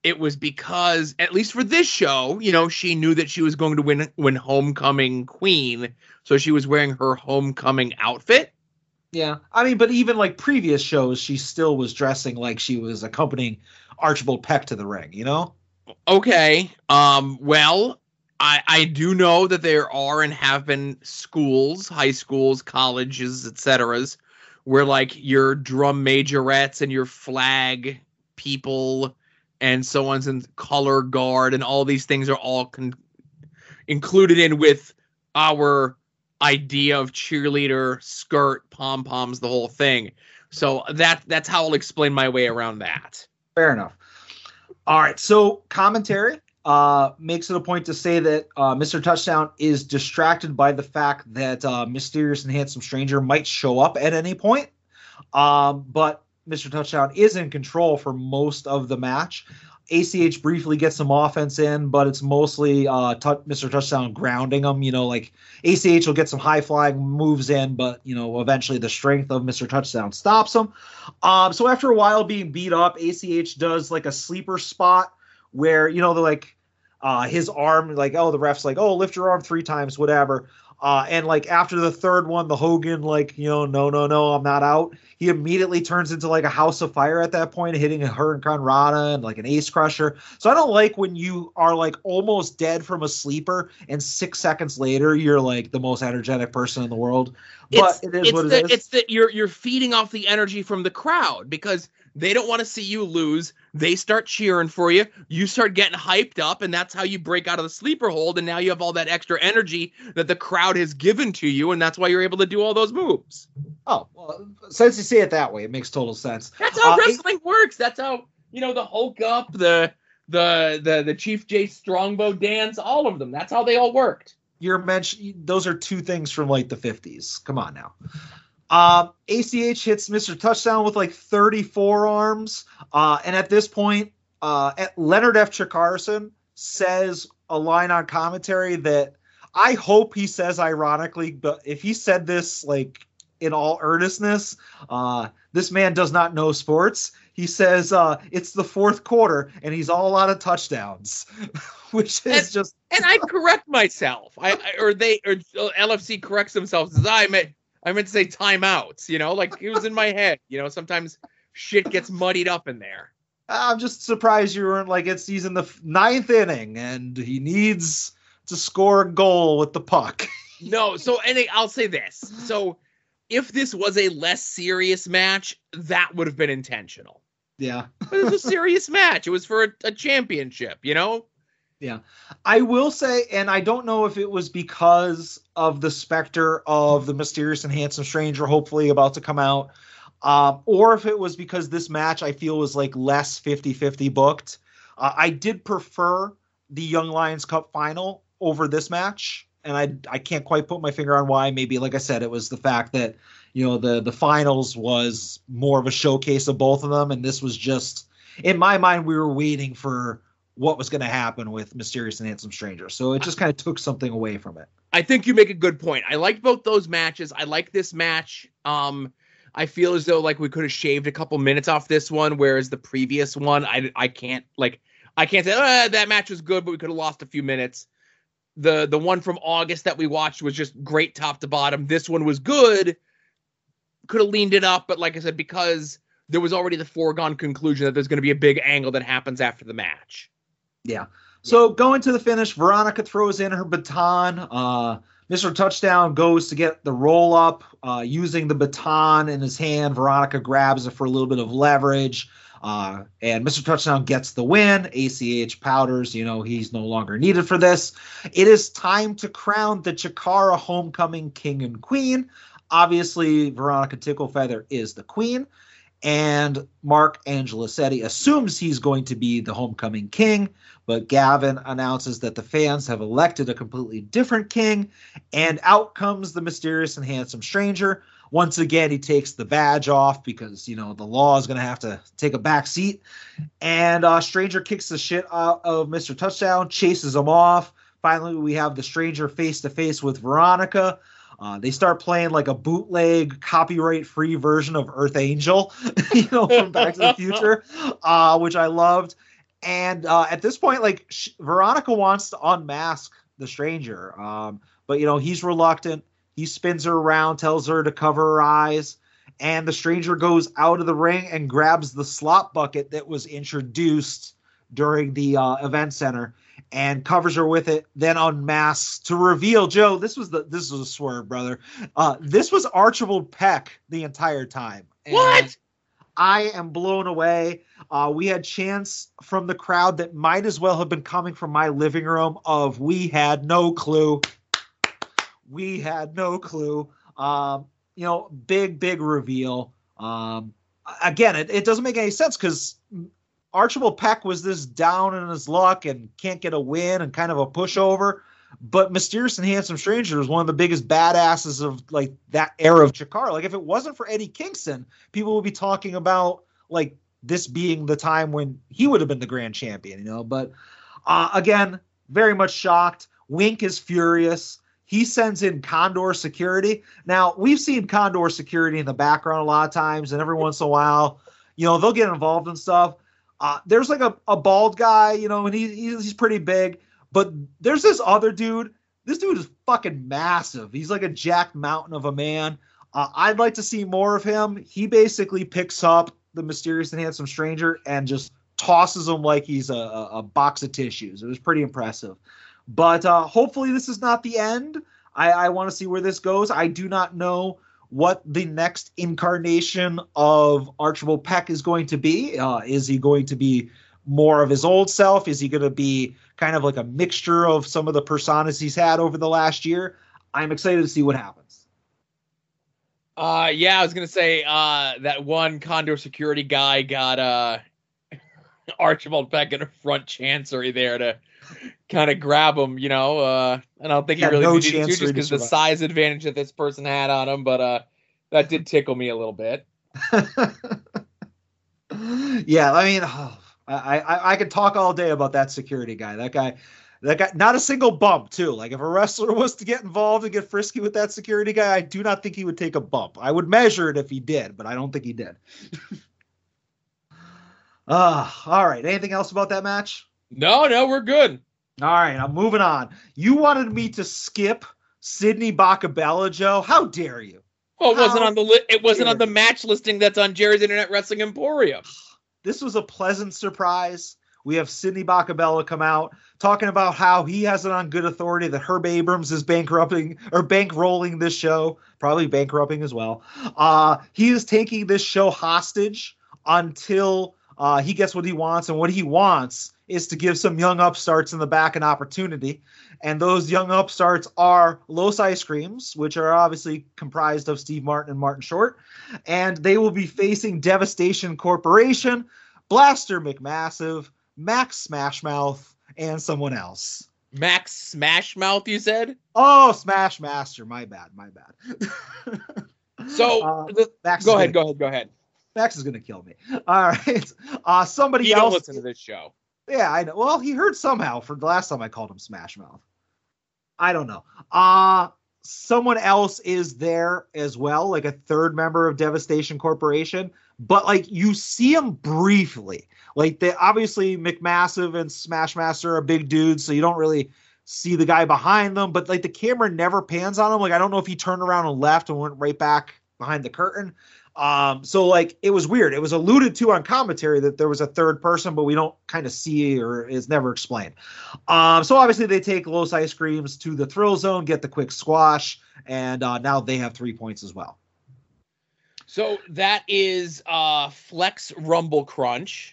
it was because at least for this show, you know, she knew that she was going to win win homecoming queen, so she was wearing her homecoming outfit. Yeah, I mean, but even like previous shows, she still was dressing like she was accompanying Archibald Peck to the ring. You know? Okay. Um. Well, I I do know that there are and have been schools, high schools, colleges, etc., where like your drum majorettes and your flag people and so on and color guard and all these things are all con- included in with our idea of cheerleader skirt pom poms the whole thing so that that's how i'll explain my way around that fair enough all right so commentary uh, makes it a point to say that uh, Mr. Touchdown is distracted by the fact that uh, Mysterious and Handsome Stranger might show up at any point. Um, but Mr. Touchdown is in control for most of the match. ACH briefly gets some offense in, but it's mostly uh, t- Mr. Touchdown grounding him. You know, like ACH will get some high flying moves in, but you know, eventually the strength of Mr. Touchdown stops him. Um, so after a while being beat up, ACH does like a sleeper spot where you know they're like uh, his arm, like oh the ref's like oh lift your arm three times, whatever. Uh, and like after the third one, the Hogan like you know no no no I'm not out. He immediately turns into like a house of fire at that point, hitting a Hurricane Rana and like an Ace Crusher. So I don't like when you are like almost dead from a sleeper, and six seconds later you're like the most energetic person in the world. But it's, it is what the, it is. It's that you're you're feeding off the energy from the crowd because they don't want to see you lose. They start cheering for you. You start getting hyped up, and that's how you break out of the sleeper hold. And now you have all that extra energy that the crowd has given to you, and that's why you're able to do all those moves. Oh, well, since you see it that way, it makes total sense. That's how Uh, wrestling works. That's how you know the Hulk up, the the the the Chief Jay Strongbow dance, all of them. That's how they all worked. You're mention those are two things from like the 50s. Come on now. Um, ACH hits Mr. Touchdown with like 34 arms. Uh, and at this point, uh, at Leonard F. Chikarson says a line on commentary that I hope he says ironically, but if he said this like in all earnestness, uh, this man does not know sports. He says uh, it's the fourth quarter and he's all out of touchdowns, [LAUGHS] which is just And I correct myself. I, I or they or LFC corrects themselves as I meant. I meant to say timeouts. You know, like it was in my head. You know, sometimes shit gets muddied up in there. I'm just surprised you weren't like it's he's in the ninth inning and he needs to score a goal with the puck. [LAUGHS] No, so and I'll say this. So if this was a less serious match, that would have been intentional. yeah. But it was a serious match. It was for a, a championship, you know? I will say, and I don't know if it was because of the specter of the mysterious and handsome stranger, hopefully about to come out, um, or if it was because this match I feel was like less 50 50 booked. Uh, I did prefer the Young Lions Cup final over this match, and I I can't quite put my finger on why. Maybe, like I said, it was the fact that you know the the finals was more of a showcase of both of them, and this was just in my mind we were waiting for what was going to happen with Mysterious and Handsome Stranger. So it just kind of took something away from it. I think you make a good point. I liked both those matches. I like this match. Um, I feel as though like we could have shaved a couple minutes off this one, whereas the previous one, I I can't like I can't say "Ah, that match was good, but we could have lost a few minutes. The the one from August that we watched was just great top to bottom. This one was good. Could have leaned it up, but like I said, because there was already the foregone conclusion that there's going to be a big angle that happens after the match. Yeah. So going to the finish, Veronica throws in her baton. Uh, Mr. Touchdown goes to get the roll up uh, using the baton in his hand. Veronica grabs it for a little bit of leverage. Uh, and Mr. Touchdown gets the win. ACH powders, you know, he's no longer needed for this. It is time to crown the Chikara homecoming king and queen. Obviously, Veronica Ticklefeather is the queen. And Mark Angelosetti assumes he's going to be the homecoming king, but Gavin announces that the fans have elected a completely different king, and out comes the mysterious and handsome stranger. Once again, he takes the badge off because you know the law is going to have to take a back seat, and uh, Stranger kicks the shit out of Mr. Touchdown, chases him off. Finally, we have the stranger face to face with Veronica. Uh, they start playing like a bootleg, copyright-free version of Earth Angel, [LAUGHS] you know, from Back to the Future, uh, which I loved. And uh, at this point, like sh- Veronica wants to unmask the stranger, um, but you know he's reluctant. He spins her around, tells her to cover her eyes, and the stranger goes out of the ring and grabs the slop bucket that was introduced during the uh, event center and covers her with it, then unmasks to reveal Joe. This was the this was a swerve, brother. Uh, this was Archibald Peck the entire time. And What? I am blown away. Uh, we had chants from the crowd that might as well have been coming from my living room. Of we had no clue. We had no clue. Um, you know, big big reveal. Um, again, it, it doesn't make any sense because Archibald Peck was this down in his luck and can't get a win and kind of a pushover. But Mysterious and Handsome Stranger was one of the biggest badasses of like that era of Chikara. Like if it wasn't for Eddie Kingston, people would be talking about like this being the time when he would have been the grand champion, you know. But uh, again, very much shocked. Wink is furious. He sends in Condor security. Now we've seen Condor security in the background a lot of times, and every once in a while, you know, they'll get involved in stuff. Uh, there's like a, a bald guy, you know, and he, he's, he's pretty big. But there's this other dude. This dude is fucking massive. He's like a jack mountain of a man. Uh, I'd like to see more of him. He basically picks up the mysterious and handsome stranger and just tosses him like he's a, a, box of tissues. It was pretty impressive. But uh, hopefully, this is not the end. I, I want to see where this goes. I do not know what the next incarnation of Archibald Peck is going to be. Uh, is he going to be more of his old self? Is he going to be kind of like a mixture of some of the personas he's had over the last year? I'm excited to see what happens. Uh, yeah, I was gonna say uh, that one Condor security guy got uh, [LAUGHS] Archibald Peck in a front chancery there to kind of grab him, you know. Uh, and I don't think he really no needed to just because the size advantage that this person had on him, but uh, that did tickle me a little bit. [LAUGHS] yeah, I mean, oh, I, I I could talk all day about that security guy. That guy, that guy, not a single bump too. Like if a wrestler [LAUGHS] was to get involved and get frisky with that security guy, I do not think he would take a bump. I would measure it if he did, but I don't think he did. [LAUGHS] Ah, all right. Anything else about that match? No, no, we're good. All right, I'm moving on. You wanted me to skip Sidney Bakabella, Joe? How dare you? Well, it wasn't on the li- it wasn't on the match listing that's on Jerry's Internet Wrestling Emporium. this was a pleasant surprise. We have Sidney Bakabella come out talking about how he has it on good authority that Herb Abrams is bankrupting or bankrolling this show, probably bankrupting as well. Uh, he is taking this show hostage until uh, he gets what he wants, and what he wants is to give some young upstarts in the back an opportunity. And those young upstarts are Los Ice Creams, which are obviously comprised of Steve Martin and Martin Short. And they will be facing Devastation Corporation, Blaster McMassive, Max Smashmouth, and someone else. Max Smashmouth, you said. Oh, Smash Master. My bad. My bad. [LAUGHS] So Uh, Max go ahead, gonna- go ahead, go ahead. Max is going to kill me. All right. [LAUGHS] Uh, somebody You else. listen to this show. Yeah, I know. Well, he heard somehow for the last time I called him Smash Mouth. I don't know. Uh someone else is there as well, like a third member of Devastation Corporation, but like you see him briefly. Like they obviously McMassive and Smash Master are big dudes, so you don't really see the guy behind them, but like the camera never pans on him. Like I don't know if he turned around and left and went right back behind the curtain. Um, so like it was weird. It was alluded to on commentary that there was a third person, but we don't kind of see or is never explained. Um, so obviously they take Los Ice Creams to the thrill zone, get the quick squash, and uh, now they have three points as well. So that is uh Flex Rumblecrunch.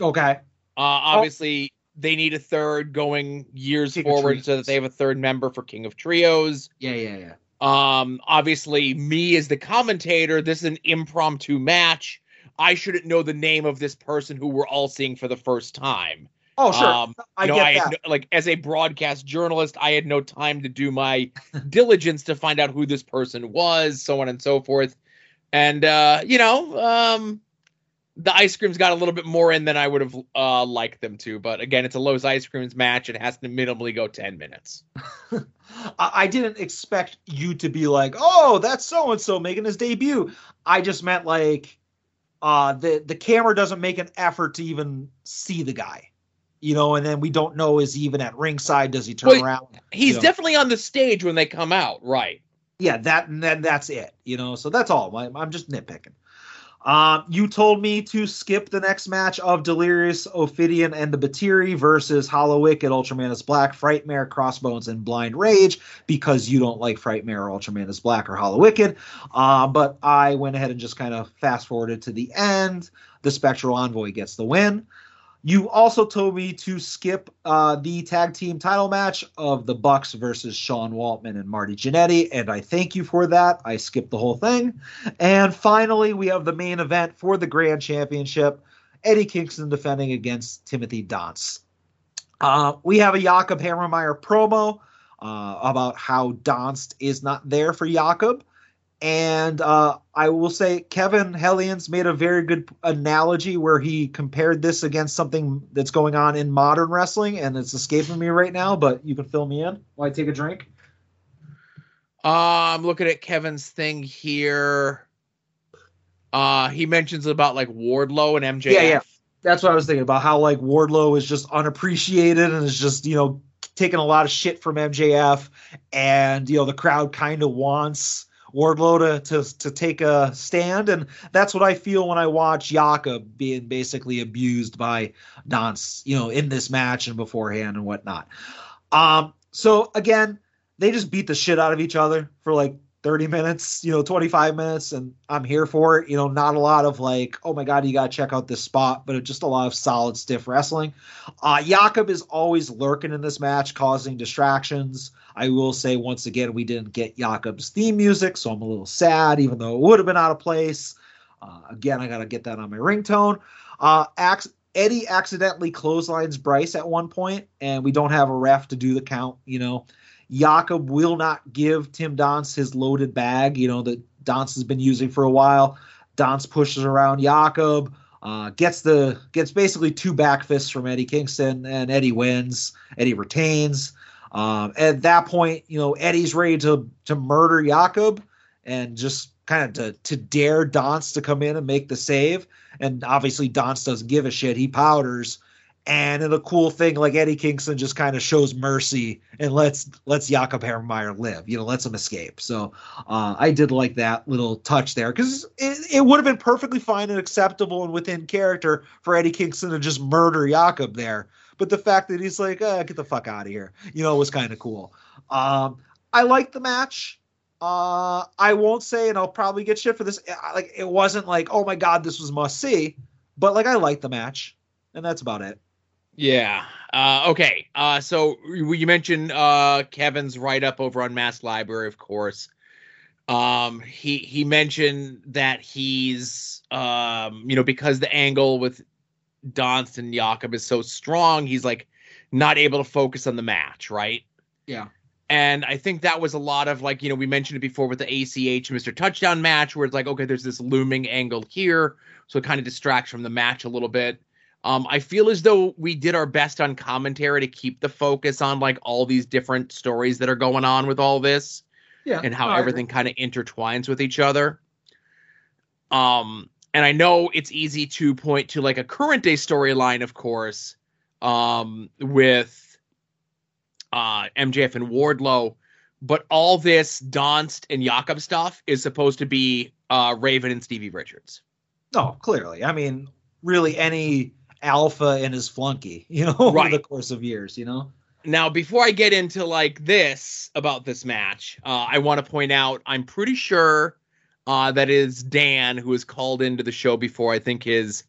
Okay. Uh obviously they need a third going years King forward so that they have a third member for King of Trios. Yeah, yeah, yeah. Um obviously me as the commentator, this is an impromptu match. I shouldn't know the name of this person who we're all seeing for the first time. Oh, sure. Um, I know, get I that. no, like as a broadcast journalist, I had no time to do my [LAUGHS] diligence to find out who this person was, so on and so forth. And uh, you know, um, the ice creams got a little bit more in than I would have uh, liked them to. But again, it's a Los ice creams match. It has to minimally go ten minutes. [LAUGHS] I didn't expect you to be like, "Oh, that's so and so making his debut." I just meant like, uh, the the camera doesn't make an effort to even see the guy, you know, and then we don't know is he even at ringside? Does he turn Well, around? He's Yeah. definitely on the stage when they come out, right? Yeah, that and then that's it, you know. So that's all. I, I'm just nitpicking. Um, you told me to skip the next match of Delirious, Ophidian, and the Batiri versus Hollow Wicked, Ultramantis Black, Frightmare, Crossbones, and Blind Rage because you don't like Frightmare, Ultramantis Black, or Hallowicked. Uh, but I went ahead and just kind of fast forwarded to the end. The Spectral Envoy gets the win. You also told me to skip uh, the tag team title match of the Bucks versus Sean Waltman and Marty Jannetty, and I thank you for that. I skipped the whole thing. And finally, we have the main event for the Grand Championship: Eddie Kingston defending against Timothy Donst. Uh, we have a Jakob Hammermeier promo uh, about how Donst is not there for Jakob. And uh, I will say Kevin Hellions made a very good analogy where he compared this against something that's going on in modern wrestling, and it's escaping me right now. But you can fill me in while I take a drink. Uh, I'm looking at Kevin's thing here. Uh, he mentions about like Wardlow and MJF. Yeah, yeah. That's what I was thinking about. How like Wardlow is just unappreciated and is just you know taking a lot of shit from MJF, and you know the crowd kind of wants Wardlow to, to to take a stand, and that's what I feel when I watch Jakob being basically abused by Donst, you know, in this match and beforehand and whatnot. Um, so again, they just beat the shit out of each other for like 30 minutes, you know, 25 minutes, and I'm here for it. You know, not a lot of like, oh my god, you gotta check out this spot, but just a lot of solid, stiff wrestling. Uh Jakob is always lurking in this match, causing distractions. I will say once again, we didn't get Jakob's theme music, so I'm a little sad, even though it would have been out of place. Uh, again, I gotta get that on my ringtone. Uh, Eddie accidentally clotheslines Bryce at one point, and we don't have a ref to do the count. You know, Jakob will not give Tim Donst his loaded bag, you know, that Donst has been using for a while. Donst pushes around Jakob, uh, gets the gets basically two back fists from Eddie Kingston, and Eddie wins. Eddie retains. Um, at that point, you know, Eddie's ready to to murder Jakob and just kind of to to dare Donst to come in and make the save. And obviously, Donst doesn't give a shit. He powders. And in a cool thing, like Eddie Kingston just kind of shows mercy and lets lets Jakob Herrmeyer live, you know, lets him escape. So uh, I did like that little touch there because it, it would have been perfectly fine and acceptable and within character for Eddie Kingston to just murder Jakob there. But the fact that he's like, uh, get the fuck out of here, you know, was kind of cool. Um, I liked the match. Uh, I won't say, and I'll probably get shit for this. Like, it wasn't like, oh my god, this was must see, but like, I liked the match, and that's about it. Yeah. Uh, okay. Uh, so you you mentioned uh, Kevin's write up over on Mass Library, of course. Um, he he mentioned that he's um, you know because the angle with Donst and Jakob is so strong, he's like not able to focus on the match, right? Yeah. And I think that was a lot of like, you know, we mentioned it before with the ACH Mr. Touchdown match where it's like, okay, there's this looming angle here. So it kind of distracts from the match a little bit. Um, I feel as though we did our best on commentary to keep the focus on like all these different stories that are going on with all this Yeah, and how everything kind of intertwines with each other. Um, and I know it's easy to point to like a current day storyline, of course, um, with uh, MJF and Wardlow, but all this Donst and Jakob stuff is supposed to be uh, Raven and Stevie Richards. Oh, clearly. I mean, really, any alpha and his flunky, [LAUGHS] you know, over Right. the course of years, you know. Now, before I get into like this about this match, uh, I want to point out I'm pretty sure uh, that is Dan who has called into the show before. I think his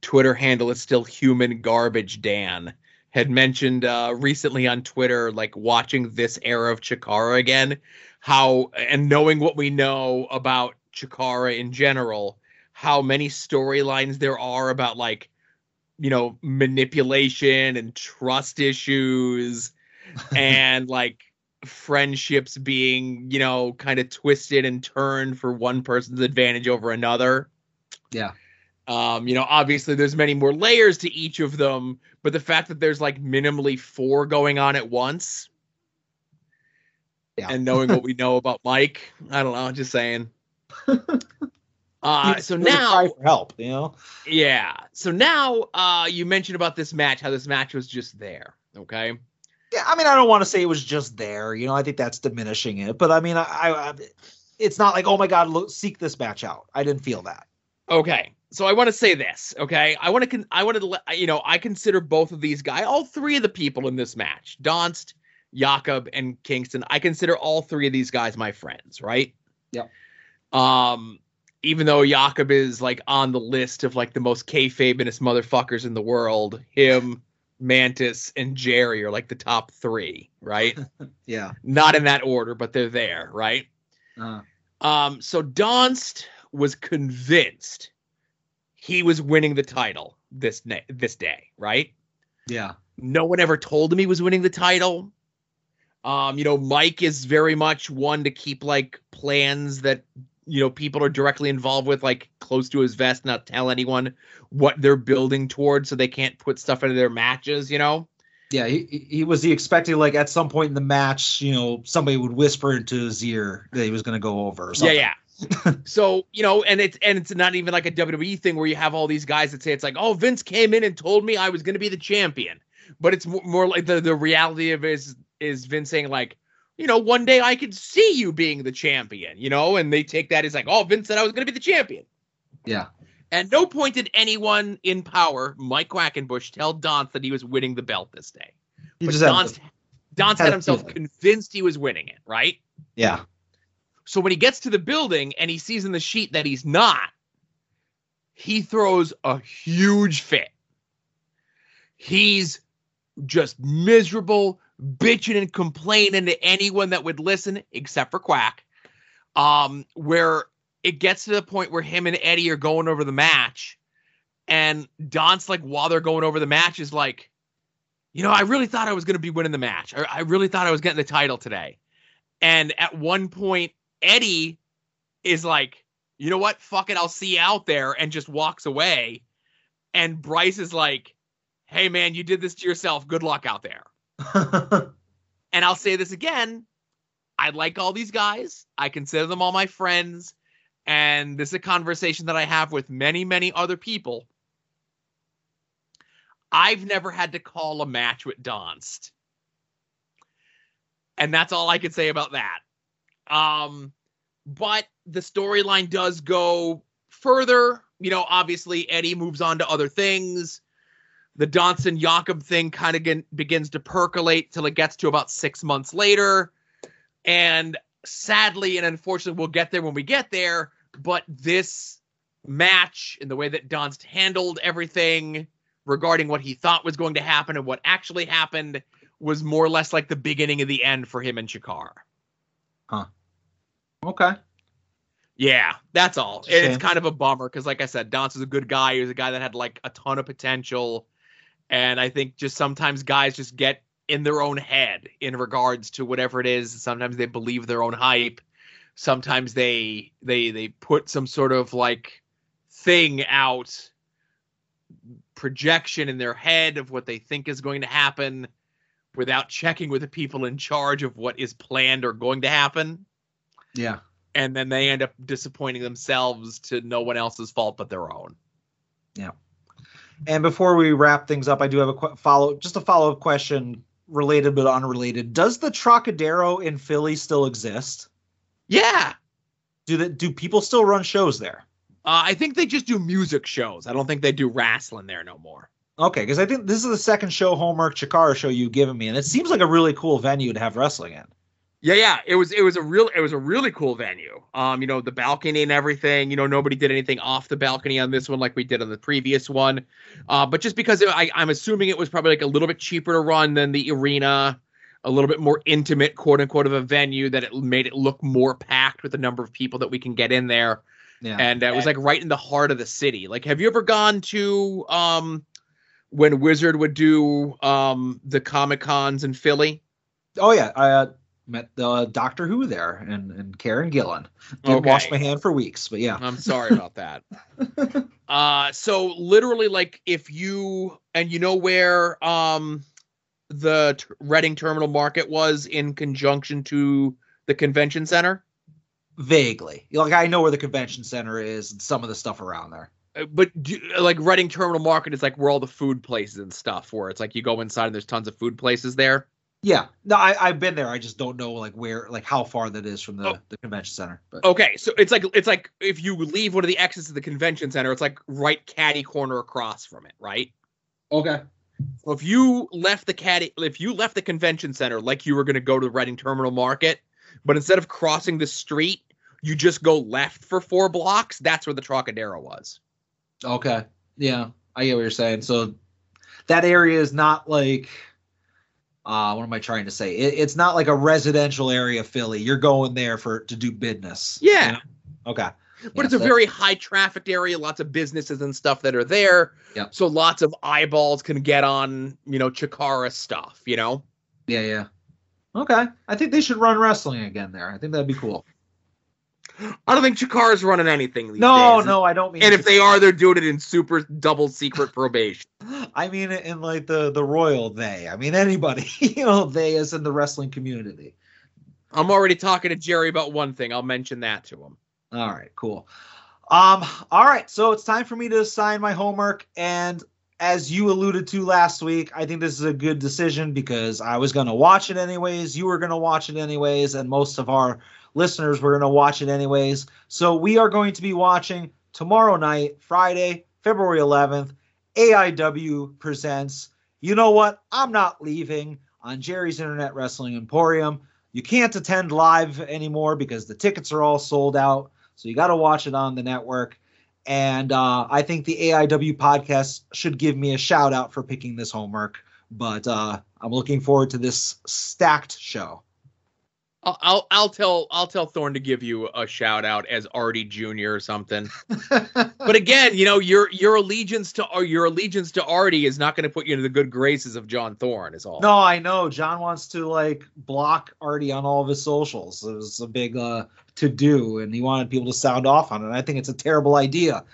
Twitter handle is still Human Garbage Dan. Had mentioned uh, recently on Twitter, like watching this era of Chikara again, how and knowing what we know about Chikara in general, how many storylines there are about like you know manipulation and trust issues [LAUGHS] and like friendships being you know kind of twisted and turned for one person's advantage over another Yeah. um you know obviously there's many more layers to each of them but the fact that there's like minimally four going on at once Yeah. and knowing what we know about mike i don't know just saying [LAUGHS] uh so It was a now help, you know. yeah. So now uh you mentioned about this match, how this match was just there. Okay. Yeah, I mean, I don't want to say it was just there. You know, I think that's diminishing it. But I mean, I, I it's not like, oh my god, look, seek this match out. I didn't feel that. Okay. So I want to say this, okay? I want to con- I want to let you know, I consider both of these guys, all three of the people in this match, Donst, Jakob and Kingston, I consider all three of these guys my friends, right? Yep. Um even though Jakob is like on the list of like the most kayfabeist motherfuckers in the world, him, Mantis, and Jerry are like the top three, right? [LAUGHS] Yeah. not in that order, but they're there, right? Uh, Um, so Donst was convinced he was winning the title this na- this day, right? yeah. No one ever told him he was winning the title. Um, you know, Mike is very much one to keep like plans that you know people are directly involved with, like close to his vest, not tell anyone what they're building towards, so they can't put stuff into their matches. You know. Yeah, he, he- was he expecting like at some point in the match, you know, somebody would whisper into his ear that he was going to go over. Or something. Yeah, yeah. [LAUGHS] so you know, and it's and it's not even like a WWE thing where you have all these guys that say it's like, oh, Vince came in and told me I was going to be the champion, but it's more, more like the the reality of it is is Vince saying like, you know, one day I could see you being the champion, you know, and they take that as like, oh, Vince said I was going to be the champion. Yeah. And no point did anyone in power, Mike Quackenbush, tell Donst that he was winning the belt this day. He But Donst, Donst had himself convinced he was winning it, right? yeah. So when he gets to the building and he sees in the sheet that he's not, he throws a huge fit. He's just miserable, bitching and complaining to anyone that would listen, except for Quack. Um, where it gets to the point where him and Eddie are going over the match, and Don's like, while they're going over the match, is like, you know, I really thought I was going to be winning the match. I, I really thought I was getting the title today. And at one point, Eddie is like, you know what? Fuck it. I'll see you out there and just walks away. And Bryce is like, hey, man, you did this to yourself. Good luck out there. [LAUGHS] And I'll say this again I like all these guys, I consider them all my friends. And this is a conversation that I have with many, many other people. I've never had to call a match with Donst. And that's all I can say about that. Um, but the storyline does go further. You know, obviously Eddie moves on to other things. The Donson Jakob thing kind of begins to percolate till it gets to about six months later. And sadly and unfortunately, we'll get there when we get there. But this match and the way that Donst handled everything regarding what he thought was going to happen and what actually happened was more or less like the beginning of the end for him and Chikara. Huh. Okay. Yeah, that's all. It's It's kind of a bummer because, like I said, Donst is a good guy. He was a guy that had like a ton of potential, and I think just sometimes guys just get in their own head in regards to whatever it is. Sometimes they believe their own hype. Sometimes they they they put some sort of like thing out projection in their head of what they think is going to happen without checking with the people in charge of what is planned or going to happen Yeah. and then they end up disappointing themselves to no one else's fault but their own. And before we wrap things up, I do have a qu- follow, just a follow up question, related but unrelated. Does the Trocadero in Philly still exist? Yeah. Do the, do people still run shows there? Uh, I think they just do music shows. I don't think they do wrestling there no more. Okay, because I think this is the second show Homework Chikara show you've given me, and it seems like a really cool venue to have wrestling in. Yeah, yeah. It was it was a real it was a really cool venue. Um, you know, the balcony and everything. You know, nobody did anything off the balcony on this one like we did on the previous one. Uh, but just because it, I, I'm assuming it was probably like a little bit cheaper to run than the arena, a little bit more intimate, quote unquote, of a venue that it made it look more packed with the number of people that we can get in there. Yeah. and uh, it was like right in the heart of the city. Like, have you ever gone to um when Wizard would do um the Comic Cons in Philly? oh yeah, I uh, met the Doctor Who there and and Karen Gillan. Didn't Okay. wash my hand for weeks, but yeah. I'm sorry about that. [LAUGHS] uh so literally like if you and you know where um the t- Reading Terminal Market was in conjunction to the convention center? Vaguely, like I know where the convention center is and some of the stuff around there. Uh, But do, like Reading Terminal Market is like where all the food places and stuff where it's like you go inside and there's tons of food places there. Yeah, no, I, I've been there. I just don't know like where, like how far that is from the, Oh. the convention center. But Okay, so it's like it's like if you leave one of the exits of the convention center, it's like right caddy corner across from it, right? okay, So if you left the caddy, if you left the convention center like you were going to go to the Reading Terminal Market, but instead of crossing the street, you just go left for four blocks. That's where the Trocadero was. okay, yeah, I get what you're saying. So that area is not like, uh, what am I trying to say? It, it's not like a residential area of Philly. You're going there for to do business. Yeah. you know? Okay. But Yeah, it's a very high trafficked area, lots of businesses and stuff that are there. Yeah. So lots of eyeballs can get on, you know, Chikara stuff, you know? Yeah, yeah. Okay. I think they should run wrestling again there. I think that'd be cool. I don't think Chikara's running anything these No, days. no, I don't mean. And if they are, they're doing it in super double secret [LAUGHS] probation. I mean in like the the royal they. I mean anybody. [LAUGHS] You know, they as in the wrestling community. I'm already talking to Jerry about one thing. I'll mention that to him. All right, cool. Um, all right, so it's time for me to assign my homework, and as you alluded to last week, I think this is a good decision because I was gonna watch it anyways, you were gonna watch it anyways, and most of our listeners were gonna watch it anyways. So we are going to be watching tomorrow night, Friday, February 11th, AIW presents You Know What? I'm Not Leaving on Jerry's Internet Wrestling Emporium. You can't attend live anymore because the tickets are all sold out. So you got to watch it on the network. And uh, I think the AIW podcast should give me a shout out for picking this homework. But uh, I'm looking forward to this stacked show. I'll, I'll I'll tell I'll tell Thorne to give you a shout out as Artie Jr. or something. [LAUGHS] But again, you know your your allegiance to your allegiance to Artie is not going to put you into the good graces of John Thorne. Is all. no, I know John wants to like block Artie on all of his socials. It was a big uh, to do, and he wanted people to sound off on it. I think it's a terrible idea.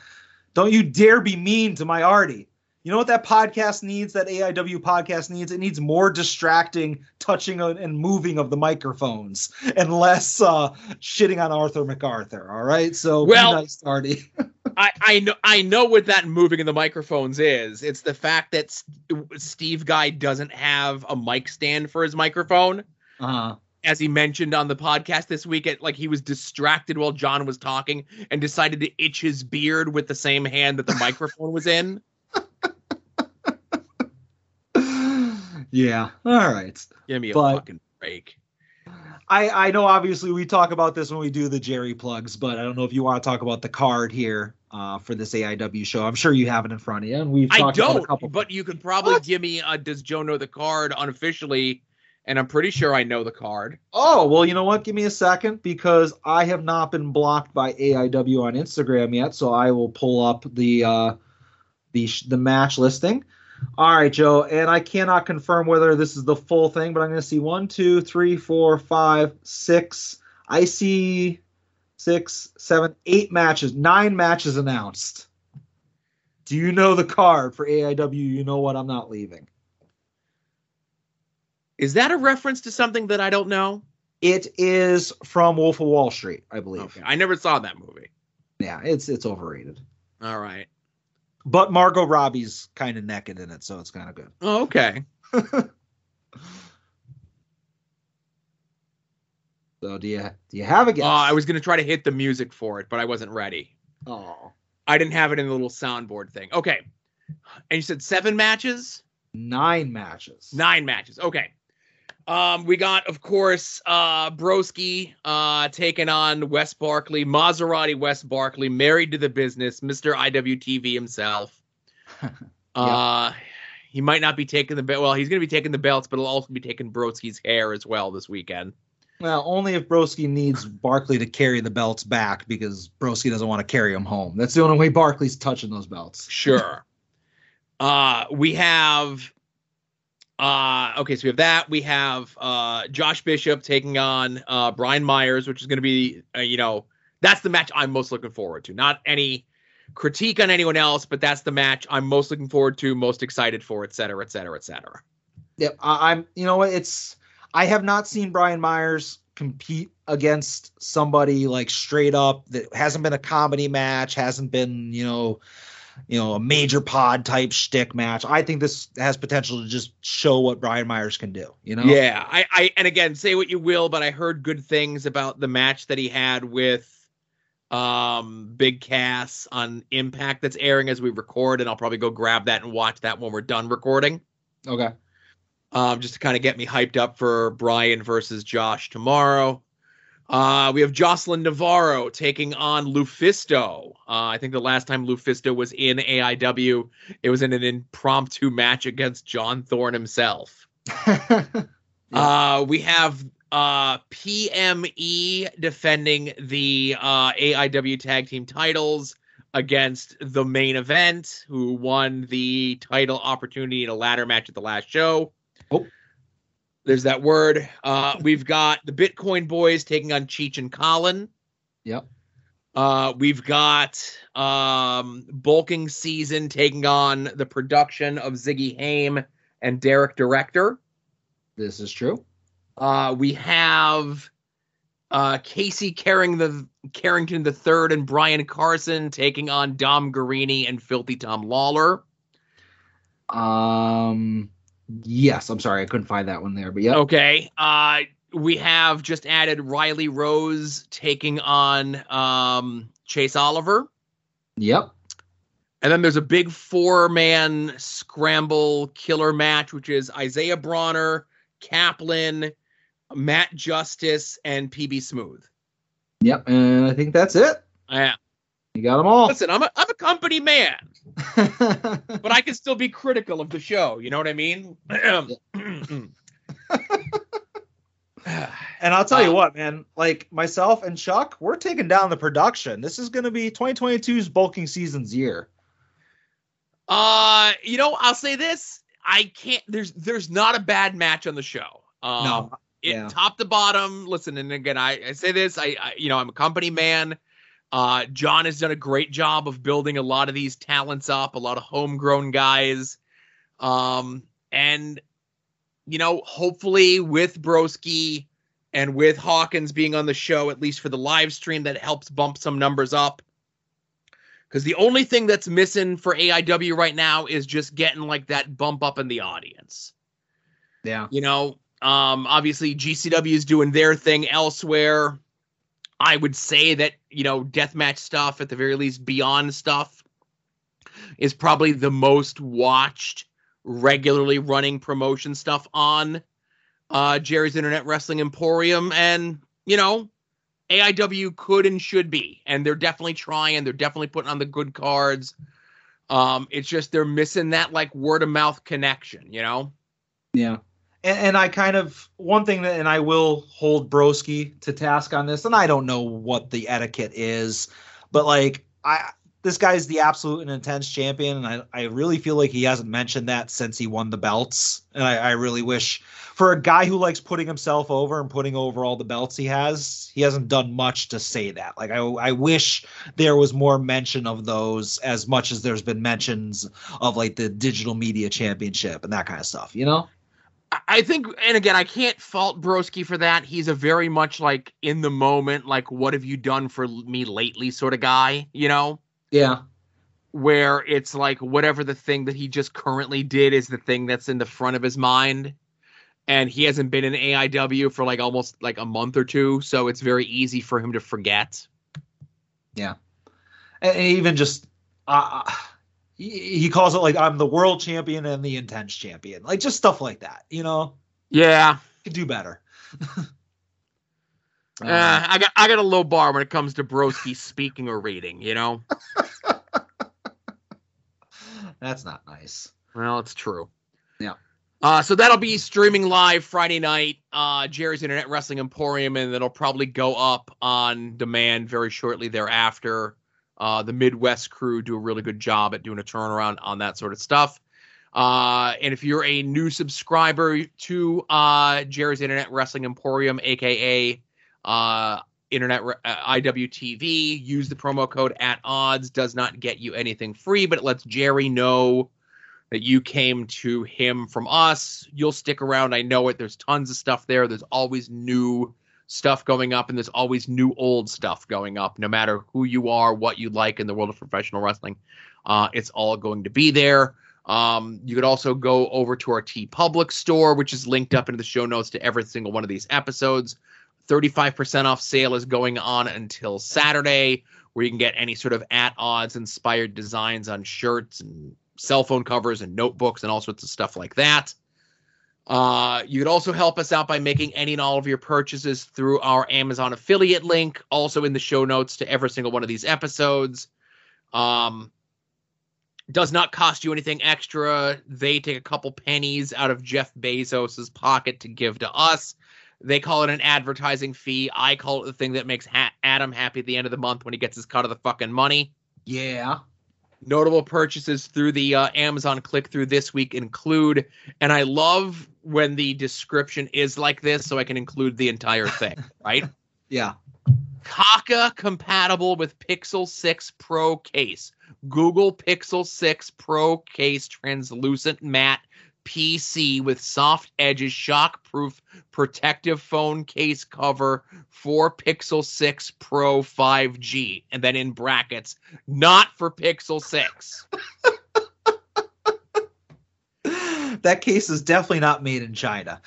Don't you dare be mean to my Artie. You know what that podcast needs? That AIW podcast needs? It needs more distracting touching and moving of the microphones [LAUGHS] and less uh, shitting on Arthur MacArthur. All right, so Well- be nice, Artie. [LAUGHS] I I know I know what that moving in the microphones is. It's the fact that Steve Guy doesn't have a mic stand for his microphone. Uh-huh. as he mentioned on the podcast this week, it, like he was distracted while John was talking and decided to itch his beard with the same hand that the [LAUGHS] microphone was in. Yeah. All right. Give me a But- fucking break. I, I know obviously we talk about this when we do the Jerry plugs, but I don't know if you want to talk about the card here uh, for this AIW show. I'm sure you have it in front of you, and we've I talked about a don't, but you could probably What? give me a Does Joe know the card unofficially? And I'm pretty sure I know the card. Oh well, you know what? Give me a second because I have not been blocked by AIW on Instagram yet, so I will pull up the uh, the sh- the match listing. All right, Joe, and I cannot confirm whether this is the full thing, but I'm going to see one, two, three, four, five, six. I see six, seven, eight matches, nine matches announced. Do you know the card for AIW? You know what? I'm not leaving. Is that a reference to something that I don't know? It is from Wolf of Wall Street, I believe. Okay. I never saw that movie. Yeah, it's it's overrated. All right. But Margot Robbie's kind of naked in it, so it's kind of good. Oh, okay. [LAUGHS] So do you do you have a guess? Uh, I was gonna try to hit the music for it, but I wasn't ready. oh, I didn't have it in the little soundboard thing. Okay. And you said seven matches? nine matches. Nine matches. Okay. Um, we got, of course, uh Broski uh taking on Wes Barkley, Maserati Wes Barkley, married to the business, Mr. IWTV himself. [LAUGHS] Uh he might not be taking the belt. Well, he's gonna be taking the belts, but he'll also be taking Broski's hair as well this weekend. Well, only if Broski needs Barkley to carry the belts back because Broski doesn't want to carry them home. That's the only way Barkley's touching those belts. Sure. [LAUGHS] uh, we have. Uh, okay, so we have that. We have uh, Josh Bishop taking on uh, Brian Myers, which is going to be, uh, you know, that's the match I'm most looking forward to. Not any critique on anyone else, but that's the match I'm most looking forward to, most excited for, et cetera, et cetera, et cetera. Yep, I, I'm. You know? It's. I have not seen Brian Myers compete against somebody like straight up that hasn't been a comedy match, hasn't been, you know, you know, a major pod type shtick match. I think this has potential to just show what Brian Myers can do. You know? Yeah, I, I, and again, say what you will, but I heard good things about the match that he had with um Big Cass on Impact that's airing as we record, and I'll probably go grab that and watch that when we're done recording. Okay. um, just to kind of get me hyped up for Brian versus Josh tomorrow. Uh, we have Jocelyn Navarro taking on Lufisto. Uh, I think the last time Lufisto was in AIW, it was in an impromptu match against John Thorne himself. [LAUGHS] Uh, we have uh, PME defending the uh, AIW tag team titles against the main event, who won the title opportunity in a ladder match at the last show. Oh. There's that word. Uh, we've got the Bitcoin Boys taking on Cheech and Colin. yep. Uh, we've got um, Bulking Season taking on the production of Ziggy Haim and Derek Director. This is true. Uh, we have uh, Casey Carring the Carrington the third and Brian Carson taking on Dom Garrini and Filthy Tom Lawlor. Um. Yes, I'm sorry, I couldn't find that one there, but yeah. Okay. Uh, we have just added Riley Rose taking on um, Chase Oliver. Yep. And then there's a big four man scramble killer match, which is Isaiah Broner, Kaplan, Matt Justice, and PB Smooth. Yep. And I think that's it. Yeah. You got them all. Listen, I'm a, I'm a company man, [LAUGHS] but I can still be critical of the show. You know what I mean? [CLEARS THROAT] And I'll tell you what, man, like myself and Chuck, we're taking down the production. This is going to be 2022's bulking season's year. uh, you know, I'll say this: I can't. There's there's not a bad match on the show. Um, no. it, yeah. top to bottom. Listen, and again, I, I say this, I, I you know, I'm a company man. Uh, John has done a great job of building a lot of these talents up, a lot of homegrown guys. Um, and you know, hopefully with Broski and with Hawkins being on the show, at least for the live stream, that helps bump some numbers up. Because the only thing that's missing for AIW right now is just getting like that bump up in the audience. Yeah. You know, um, obviously GCW is doing their thing elsewhere. I would say that, you know, deathmatch stuff, at the very least, beyond stuff, is probably the most watched, regularly running promotion stuff on uh, Jerry's Internet Wrestling Emporium. And, you know, AIW could and should be. And they're definitely trying. They're definitely putting on the good cards. Um, it's just they're missing that like word of mouth connection, you know? Yeah. And, and I kind of one thing that, and I will hold Broski to task on this, and I don't know what the etiquette is, but like I this guy's the absolute and intense champion, and I, I really feel like he hasn't mentioned that since he won the belts. And I, I really wish for a guy who likes putting himself over and putting over all the belts he has, he hasn't done much to say that. Like I I wish there was more mention of those as much as there's been mentions of like the digital media championship and that kind of stuff, you know? I- think, and again, I can't fault Broski for that. He's a very much like in the moment, like, what have you done for me lately sort of guy, you know? Yeah. Where it's like whatever the thing that he just currently did is the thing that's in the front of his mind. And he hasn't been in AIW for like almost like a month or two. So it's very easy for him to forget. Yeah, and even just uh, he, he calls it like I'm the world champion and the intense champion, like just stuff like that. You know, Yeah. could do better. [LAUGHS] Uh, I got I got a low bar when it comes to Broski speaking or reading, you know? [LAUGHS] that's not nice. Well, it's true. Yeah. Uh, so that'll be streaming live Friday night, uh, Jerry's Internet Wrestling Emporium, and it'll probably go up on demand very shortly thereafter. Uh, the Midwest crew do a really good job at doing a turnaround on that sort of stuff. Uh, and if you're a new subscriber to uh, Jerry's Internet Wrestling Emporium, aka uh, Internet uh, IWTV, use the promo code at odds. Does not get you anything free, but it lets Jerry know that you came to him from us. You'll stick around. I know it. There's tons of stuff there. There's always new stuff going up, and there's always new old stuff going up, no matter who you are, what you like in the world of professional wrestling. Uh, it's all going to be there. Um, you could also go over to our TeePublic store, which is linked up into the show notes to every single one of these episodes. 35% off sale is going on until Saturday, where you can get any sort of at odds inspired designs on shirts and cell phone covers and notebooks and all sorts of stuff like that. Uh, you could also help us out by making any and all of your purchases through our Amazon affiliate link, also in the show notes to every single one of these episodes. Um, does not cost you anything extra. They take a couple pennies out of Jeff Bezos's pocket to give to us. They call it an advertising fee. I call it the thing that makes ha- Adam happy at the end of the month when he gets his cut of the fucking money. Yeah. Notable purchases through the uh, Amazon click through this week include, and I love when the description is like this, so I can include the entire thing, [LAUGHS] right? Yeah. Kaka compatible with Pixel 6 Pro case. Google Pixel 6 Pro case translucent matte PC with soft edges, shockproof protective phone case cover for Pixel 6 Pro 5G. And then in brackets, not for Pixel 6. [LAUGHS] that case is definitely not made in China.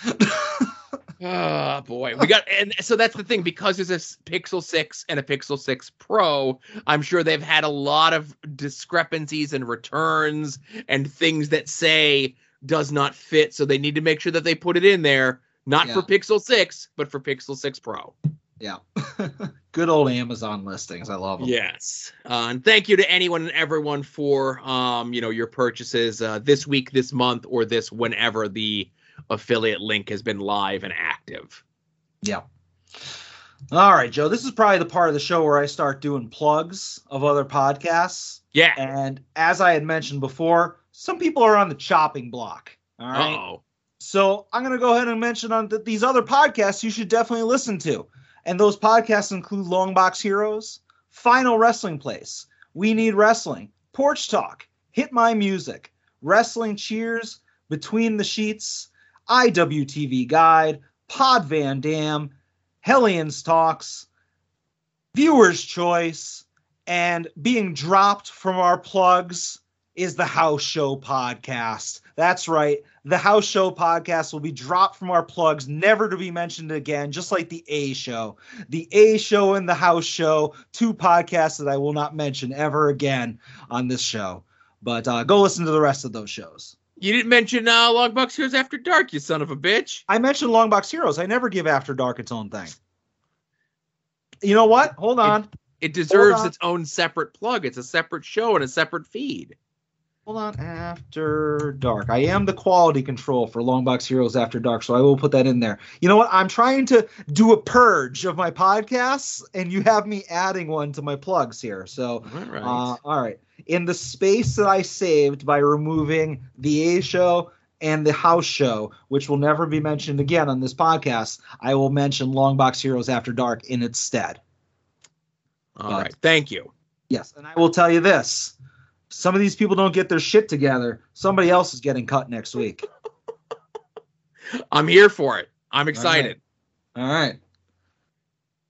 Oh [LAUGHS] boy, we got and so that's the thing because there's a Pixel 6 and a Pixel 6 Pro, I'm sure they've had a lot of discrepancies and returns and things that say does not fit, so they need to make sure that they put it in there, not Yeah. for Pixel 6, but for Pixel 6 Pro. yeah. [LAUGHS] Good old Amazon listings. I love them. Yes. Uh, and thank you to anyone and everyone for um, you know, your purchases uh, this week, this month, or this whenever the affiliate link has been live and active. Yeah. All right, Joe. This is probably the part of the show where I start doing plugs of other podcasts. Yeah. And as I had mentioned before, some people are on the chopping block. All right. Oh. So I'm going to go ahead and mention on th- these other podcasts you should definitely listen to. And those podcasts include Long Box Heroes, Final Wrestling Place, We Need Wrestling, Porch Talk, Hit My Music, Wrestling Cheers, Between the Sheets, IWTV Guide, Pod Van Dam, Hellions Talks, Viewer's Choice, and being dropped from our plugs is the House Show Podcast. That's right. The House Show Podcast will be dropped from our plugs, never to be mentioned again, just like the A Show. The A Show and the House Show, two podcasts that I will not mention ever again on this show. But uh, go listen to the rest of those shows. You didn't mention uh, Longbox Heroes After Dark, you son of a bitch. I mentioned Longbox Heroes. I never give After Dark its own thing. You know what? Hold on. It deserves on. its own separate plug. It's a separate show and a separate feed. Hold on. After Dark. I am the quality control for Longbox Heroes After Dark, so I will put that in there. You know what? I'm trying to do a purge of my podcasts, and you have me adding one to my plugs here. So, All right. uh, all right. In the space that I saved by removing the A show and the house show, which will never be mentioned again on this podcast, I will mention Longbox Heroes After Dark in its stead. All right. Thank you. Yes, and I will tell you this. Some of these people don't get their shit together. Somebody else is getting cut next week. I'm here for it. I'm excited. All right.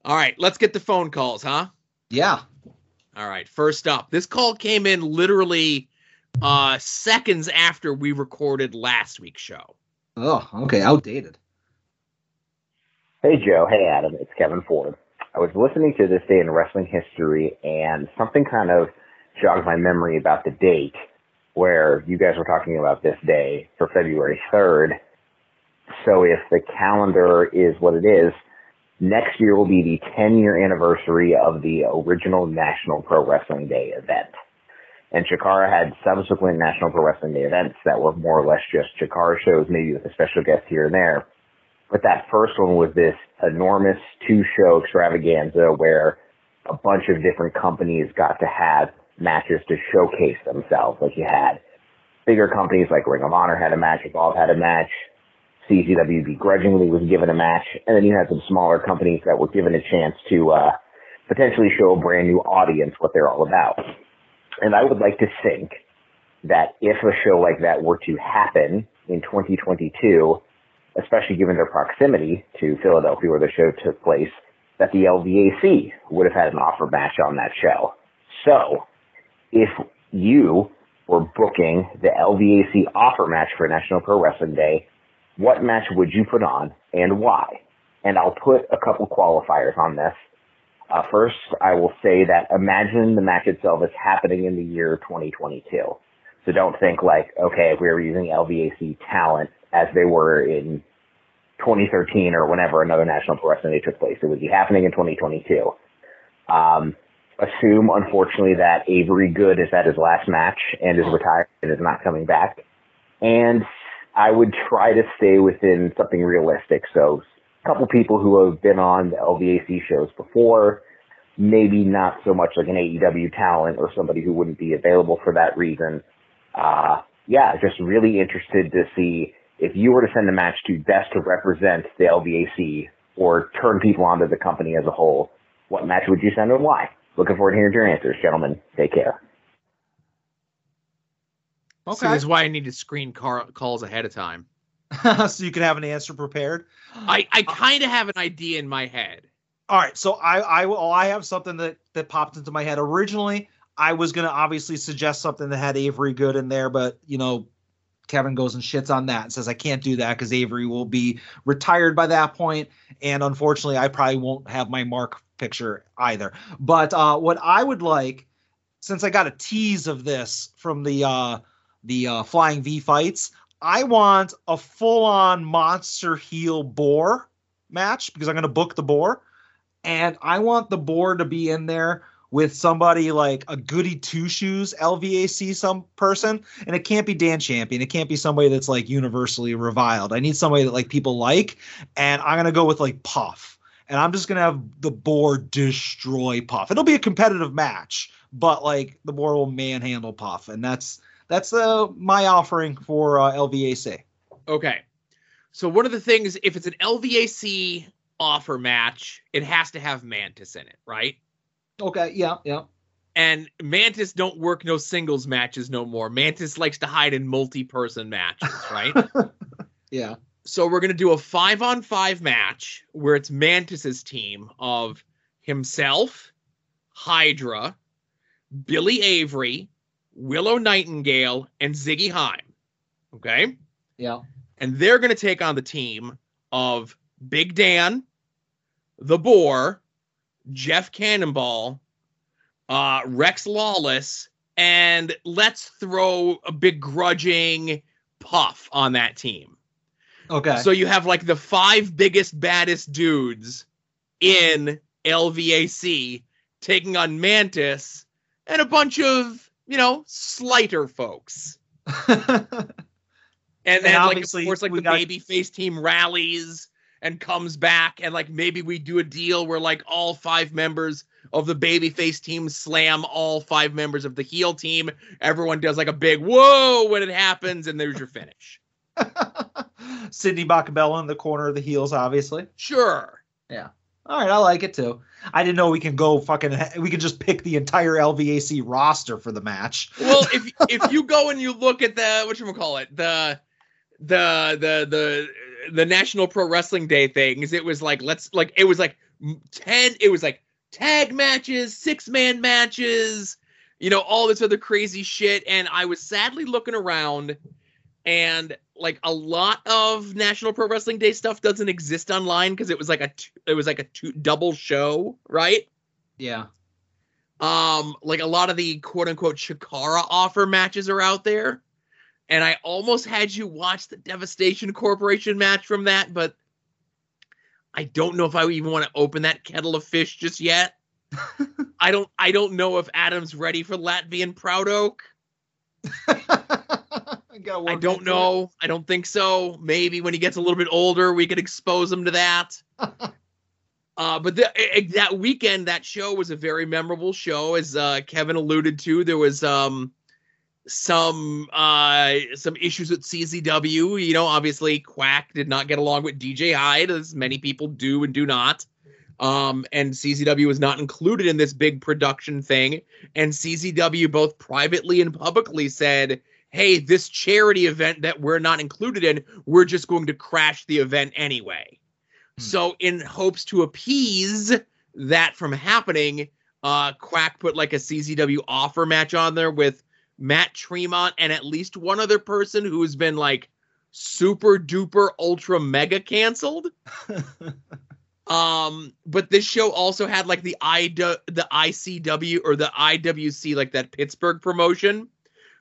All right. Let's get the phone calls, huh? Yeah. All right. First up, this call came in literally uh seconds after we recorded last week's show. Oh, okay. Outdated. Hey Joe, hey Adam, it's Kevin Ford. I was listening to this day in wrestling history and something kind of jogged my memory about the date where you guys were talking about this day for February 3rd. So if the calendar is what it is, next year will be the 10 year anniversary of the original National Pro Wrestling Day event. And Chikara had subsequent National Pro Wrestling Day events that were more or less just Chikara shows, maybe with a special guest here and there. But that first one was this enormous two show extravaganza where a bunch of different companies got to have matches to showcase themselves. Like you had bigger companies like Ring of Honor had a match, Evolve had a match, CZW begrudgingly was given a match, and then you had some smaller companies that were given a chance to uh, potentially show a brand new audience what they're all about. And I would like to think that if a show like that were to happen in 2022, especially given their proximity to Philadelphia where the show took place, that the LVAC would have had an offer match on that show. So, if you were booking the LVAC offer match for National Pro Wrestling Day, what match would you put on and why? And I'll put a couple qualifiers on this. Uh, first, I will say that imagine the match itself is happening in the year 2022. So don't think like, okay, if we were using LVAC talent as they were in 2013 or whenever another National Pro Wrestling Day took place, it would be happening in 2022. Um, assume, unfortunately, that Avery Good is at his last match and is retired and is not coming back. And I would try to stay within something realistic. So a couple people who have been on the LVAC shows before, maybe not so much like an AEW talent or somebody who wouldn't be available for that reason. Uh, yeah, just really interested to see if you were to send a match to best to represent the LVAC or turn people onto the company as a whole, what match would you send and why? Looking forward to hearing your answers, gentlemen. Take care. Okay. So is why I need to screen car- calls ahead of time. [LAUGHS] so you can have an answer prepared. I, I kind of have an idea in my head. All right, so I I will I have something that that popped into my head. Originally, I was gonna obviously suggest something that had Avery Good in there, but you know, Kevin goes and shits on that and says I can't do that because Avery will be retired by that point, and unfortunately, I probably won't have my mark picture either. But uh, what I would like, since I got a tease of this from the uh, the uh, Flying V fights. I want a full on monster heel boar match because I'm going to book the boar. And I want the boar to be in there with somebody like a goody two shoes LVAC some person. And it can't be Dan Champion. It can't be somebody that's like universally reviled. I need somebody that like people like. And I'm going to go with like Puff. And I'm just going to have the boar destroy Puff. It'll be a competitive match, but like the boar will manhandle Puff. And that's that's uh, my offering for uh, LVAC. Okay. So one of the things, if it's an LVAC offer match, it has to have Mantis in it, right? Okay. Yeah. Yeah. And Mantis don't work no singles matches no more. Mantis likes to hide in multi-person matches, right? [LAUGHS] yeah. So we're gonna do a five on five match where it's Mantis's team of himself, Hydra, Billy Avery, Willow Nightingale, and Ziggy Haim. Okay? Yeah. And they're going to take on the team of Big Dan, The Boar, Jeff Cannonball, uh, Rex Lawless, and let's throw a begrudging puff on that team. Okay. So you have like the five biggest, baddest dudes in LVAC taking on Mantis and a bunch of you know, slighter folks. [LAUGHS] and then, and like, of course, like the got... baby face team rallies and comes back, and like maybe we do a deal where like all five members of the baby face team slam all five members of the heel team. Everyone does like a big whoa when it happens, and there's your finish. [LAUGHS] Sidney Bakabella in the corner of the heels, obviously. Sure. Yeah. All right, I like it too. I didn't know we can go fucking. We can just pick the entire LVAC roster for the match. Well, if [LAUGHS] if you go and you look at the what you call it the the the the the National Pro Wrestling Day things, it was like let's like it was like ten. It was like tag matches, six man matches, you know, all this other crazy shit. And I was sadly looking around, and like a lot of National Pro Wrestling Day stuff doesn't exist online because it was like a it was like a two, double show, right? Yeah. Um, like a lot of the quote unquote Chikara offer matches are out there, and I almost had you watch the Devastation Corporation match from that, but I don't know if I even want to open that kettle of fish just yet. [LAUGHS] I don't I don't know if Adam's ready for Latvian Proud Oak. [LAUGHS] I don't know. I don't think so. Maybe when he gets a little bit older, we could expose him to that. [LAUGHS] uh, but the, eh, that weekend, that show was a very memorable show, as uh, Kevin alluded to. There was um, some uh, some issues with CZW. You know, obviously Quack did not get along with DJ Hyde, as many people do and do not. Um, and CZW was not included in this big production thing. And CZW both privately and publicly said, hey, this charity event that we're not included in, we're just going to crash the event anyway. Hmm. So, in hopes to appease that from happening, uh, Quack put like a CZW offer match on there with Matt Tremont and at least one other person who's been like super duper ultra mega canceled. [LAUGHS] um, but this show also had like the I the ICW or the IWC like that Pittsburgh promotion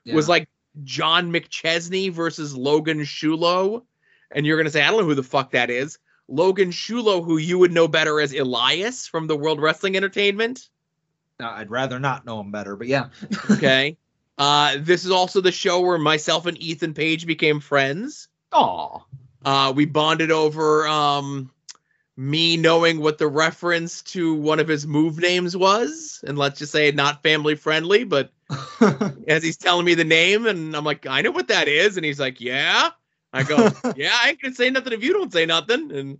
yeah. was like John McChesney versus Logan Sciullo. And you're going to say, I don't know who the fuck that is. Logan Sciullo, who you would know better as Elias from the World Wrestling Entertainment. Uh, I'd rather not know him better, but yeah. [LAUGHS] okay. Uh, this is also the show where myself and Ethan Page became friends. Aw. Uh, we bonded over um, me knowing what the reference to one of his move names was, and let's just say not family friendly, but [LAUGHS] as he's telling me the name, and I'm like, I know what that is, and he's like, Yeah. I go, [LAUGHS] Yeah, I ain't gonna say nothing if you don't say nothing, and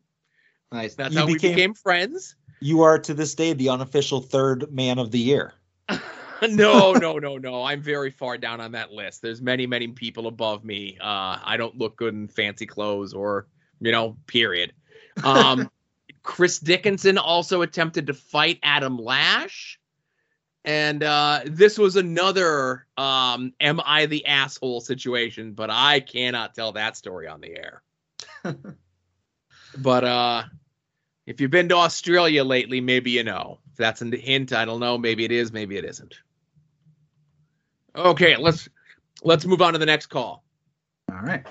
nice. That's you how became, we became friends. You are to this day the unofficial third man of the year. [LAUGHS] no, no, no, no. I'm very far down on that list. There's many, many people above me. Uh, I don't look good in fancy clothes or, you know, period. Um, Chris Dickinson also attempted to fight Adam Lash. And uh, this was another um, am I the asshole situation, but I cannot tell that story on the air. [LAUGHS] but uh, if you've been to Australia lately, maybe you know. If that's a hint, I don't know. Maybe it is, maybe it isn't. Okay, let's let's move on to the next call. All right.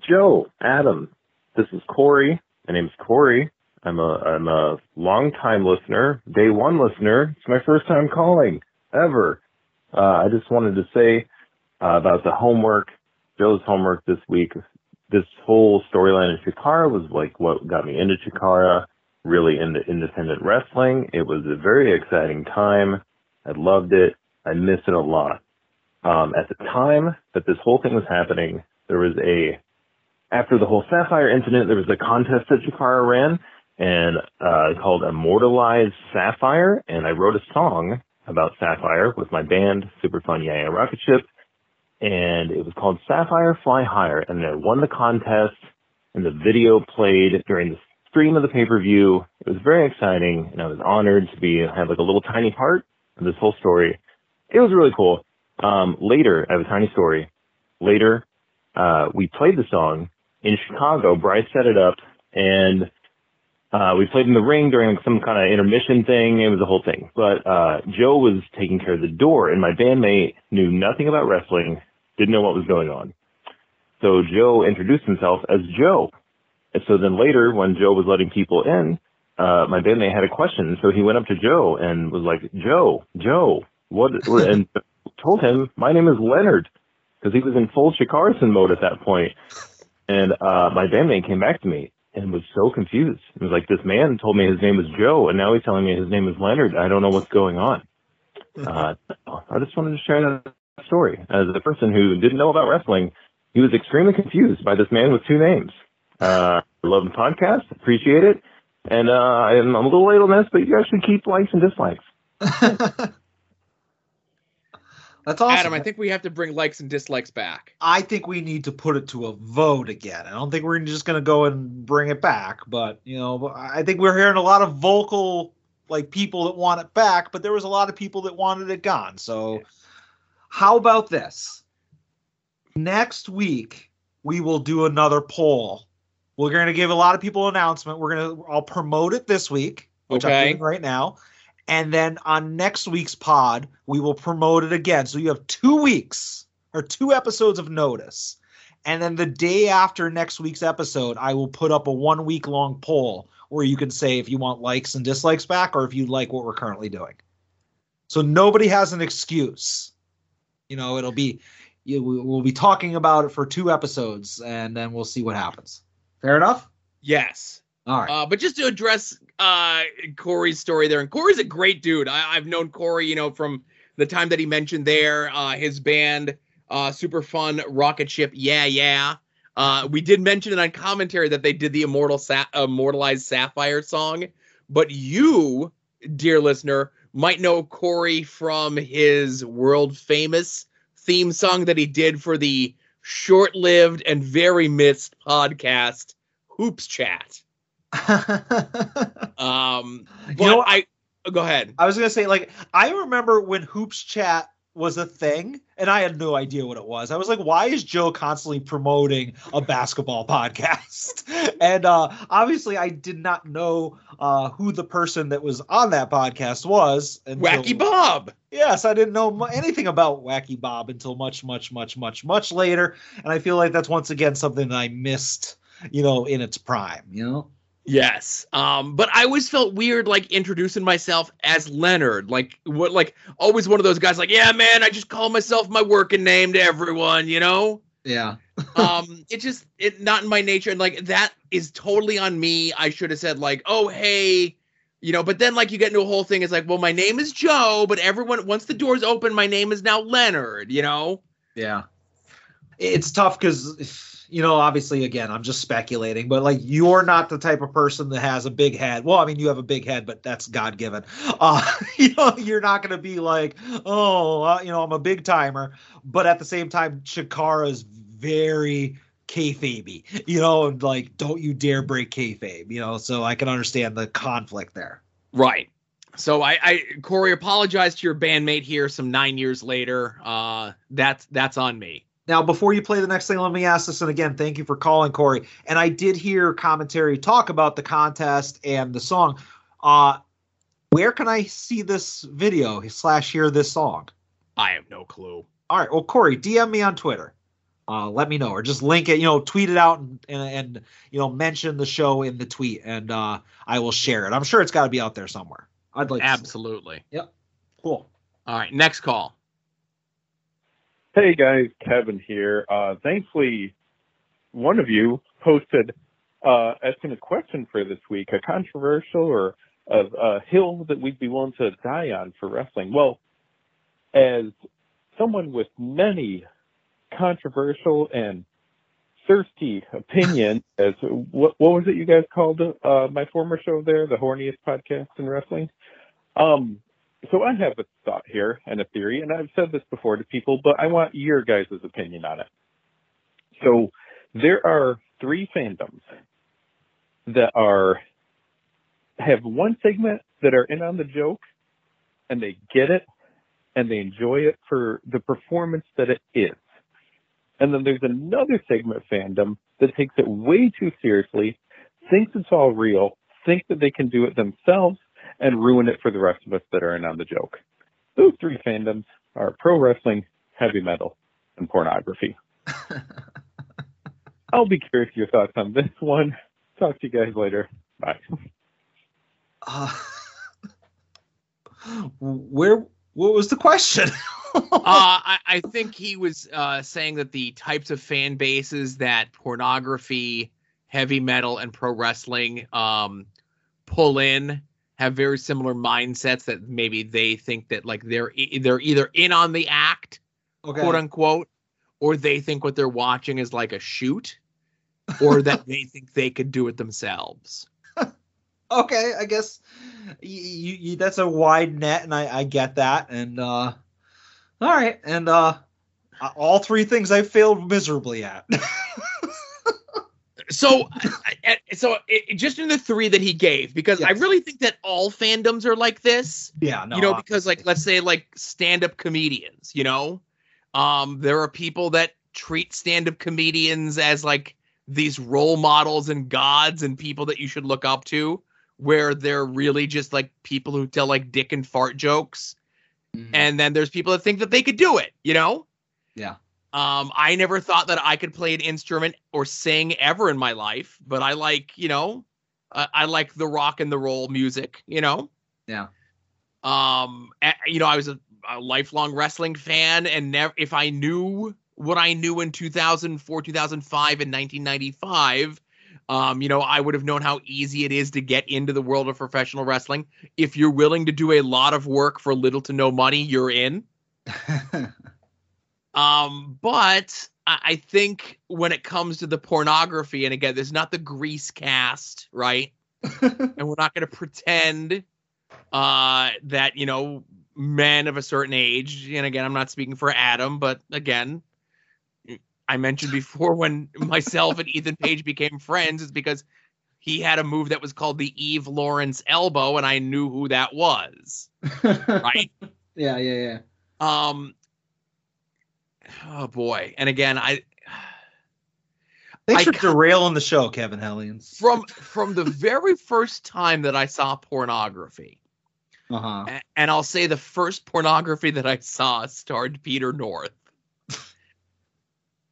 Joe, Adam, this is Corey. My name is Corey. I'm a I'm a long time listener, day one listener. It's my first time calling ever. Uh, I just wanted to say uh, about the homework, Joe's homework this week. This whole storyline in Chikara was like what got me into Chikara, really into independent wrestling. It was a very exciting time. I loved it. I miss it a lot. Um, at the time that this whole thing was happening, there was a after the whole Sapphire incident, there was a contest that Chikara ran and uh, called Immortalized Sapphire, and I wrote a song about Sapphire with my band, Super Fun Yeah Rocket Ship, and it was called Sapphire Fly Higher, and I won the contest, and the video played during the stream of the pay-per-view. It was very exciting, and I was honored to be have like a little tiny part of this whole story. It was really cool. Um, later, I have a tiny story. Later, uh, we played the song in Chicago. Bryce set it up, and uh, we played in the ring during some kind of intermission thing. It was a whole thing. But uh, Joe was taking care of the door, and my bandmate knew nothing about wrestling, didn't know what was going on. So Joe introduced himself as Joe. And so then later, when Joe was letting people in, uh, my bandmate had a question. So he went up to Joe and was like, Joe, Joe, what, [LAUGHS] and told him, my name is Leonard. Because he was in full Chikarason mode at that point. And uh, my bandmate came back to me and was so confused. It was like, this man told me his name was Joe, and now he's telling me his name is Leonard. I don't know what's going on. Uh, [LAUGHS] I just wanted to share that story. As a person who didn't know about wrestling, he was extremely confused by this man with two names. Uh, I love the podcast, appreciate it, and uh, I'm a little late on this, but you guys should keep likes and dislikes. [LAUGHS] That's awesome. Adam, I think we have to bring likes and dislikes back. I think we need to put it to a vote again. I don't think we're just going to go and bring it back, but you know, I think we're hearing a lot of vocal like people that want it back, but there was a lot of people that wanted it gone. So, how about this? Next week we will do another poll. We're going to give a lot of people an announcement. We're going to I'll promote it this week, which okay. I'm doing right now and then on next week's pod, we will promote it again. So you have two weeks or two episodes of notice. And then the day after next week's episode, I will put up a one week long poll where you can say if you want likes and dislikes back or if you like what we're currently doing. So nobody has an excuse. You know, it'll be we'll be talking about it for two episodes and then we'll see what happens. Fair enough? Yes. All right. Uh, but just to address uh, Corey's story there, and Corey's a great dude. I, have known Corey, you know, from the time that he mentioned there, uh, his band, uh, super fun rocket ship, yeah, yeah. Uh, we did mention it on commentary that they did the immortal Sa- immortalized Sapphire song, but you, dear listener, might know Corey from his world famous theme song that he did for the short-lived and very missed podcast Hoops Chat. [LAUGHS] um, but You know? I go ahead. I was gonna say, like, I remember when Hoops Chat was a thing, and I had no idea what it was. I was like, why is Joe constantly promoting a basketball [LAUGHS] podcast? [LAUGHS] and uh, obviously, I did not know uh, who the person that was on that podcast was. Until, Wacky Bob. Yes, I didn't know anything about Wacky Bob until much, much, much, much, much later. And I feel like that's once again something that I missed, you know, in its prime. You know. Yes. Um, but I always felt weird like introducing myself as Leonard. Like what like always one of those guys like, yeah, man, I just call myself my working name to everyone, you know? Yeah. [LAUGHS] um it just it not in my nature and like that is totally on me i should have said like oh hey you know but then like you get into a whole thing it's like well my name is joe but everyone once the doors open my name is now leonard you know Yeah. It's tough because, you know, obviously, again, I'm just speculating, but like you're not the type of person that has a big head. Well, I mean, you have a big head, but that's God given. Uh, [LAUGHS] you know, you're not going to be like, oh, uh, you know, I'm a big timer. But at the same time, Chikara is very kayfabe, you know, and like, don't you dare break kayfabe, you know, so I can understand the conflict there. right so i i corey apologize to your bandmate here some nine years later uh that's that's on me Now, before you play the next thing, let me ask this. And again, thank you for calling, Corey. And I did hear commentary talk about the contest and the song. Uh, where can I see this video slash hear this song? i have no clue All right. Well, Corey, DM me on Twitter. Uh, let me know, or just link it. You know, tweet it out and, and, and you know mention the show in the tweet, and uh, I will share it. I'm sure it's got to be out there somewhere. I'd like to see it. cool. all right next call Hey guys, Kevin here. Uh, thankfully, one of you posted uh, asking a question for this week, a controversial or a, a hill that we'd be willing to die on for wrestling. Well, as someone with many controversial and thirsty opinions, [LAUGHS] as what, what was it you guys called uh, my former show there, the horniest podcast in wrestling? Um, so I have a thought here and a theory, and I've said this before to people, but I want your guys' opinion on it. So there are three fandoms that are have one segment that are in on the joke and they get it and they enjoy it for the performance that it is. And then there's another segment fandom that takes it way too seriously, thinks it's all real, thinks that they can do it themselves, and ruin it for the rest of us that are in on the joke. Those three fandoms are pro wrestling, heavy metal, and pornography. [LAUGHS] I'll be curious your thoughts on this one. Talk to you guys later. Bye. Uh, where? What was the question? [LAUGHS] uh, I, I think he was uh, saying that the types of fan bases that pornography, heavy metal, and pro wrestling um, pull in have very similar mindsets. That maybe they think that like they're e- they're either in on the act, okay. quote unquote, or they think what they're watching is like a shoot, or [LAUGHS] that they think they could do it themselves. [LAUGHS] okay, I guess you, you, you, that's a wide net, and I, I get that. And uh, all right, and uh, all three things I failed miserably at. [LAUGHS] so so it, just in the three that he gave because i really think that all fandoms are like this. Yeah, no, you know uh, because like let's say like stand-up comedians you know? Um there are people that treat stand-up comedians as like these role models and gods and people that you should look up to where they're really just like people who tell like dick and fart jokes. Mhm. and then there's people that think that they could do it you know? Yeah. Um, I never thought that I could play an instrument or sing ever in my life, but I like, you know, I, I like the rock and the roll music, you know. Yeah. Um, you know, I was a, a lifelong wrestling fan, and never if I knew what I knew in 2004, 2005, and 1995. Um, you know, I would have known how easy it is to get into the world of professional wrestling. If you're willing to do a lot of work for little to no money, you're in. [LAUGHS] Um, but I, I think when it comes to the pornography, and again, there's not the grease cast, right? [LAUGHS] and we're not going to pretend uh, that you know men of a certain age. And again, I'm not speaking for Adam, but again, I mentioned before when [LAUGHS] myself and Ethan Page became friends is because he had a move that was called the Eve Lawrence elbow, and I knew who that was, [LAUGHS] right? Yeah, yeah, yeah. Um. Oh boy, and again, I [SIGHS] Thanks I for ca- derailing the show, Kevin Hellions. from from the very first time that I saw pornography, Uh huh. a- and I'll say the first pornography that I saw starred Peter North.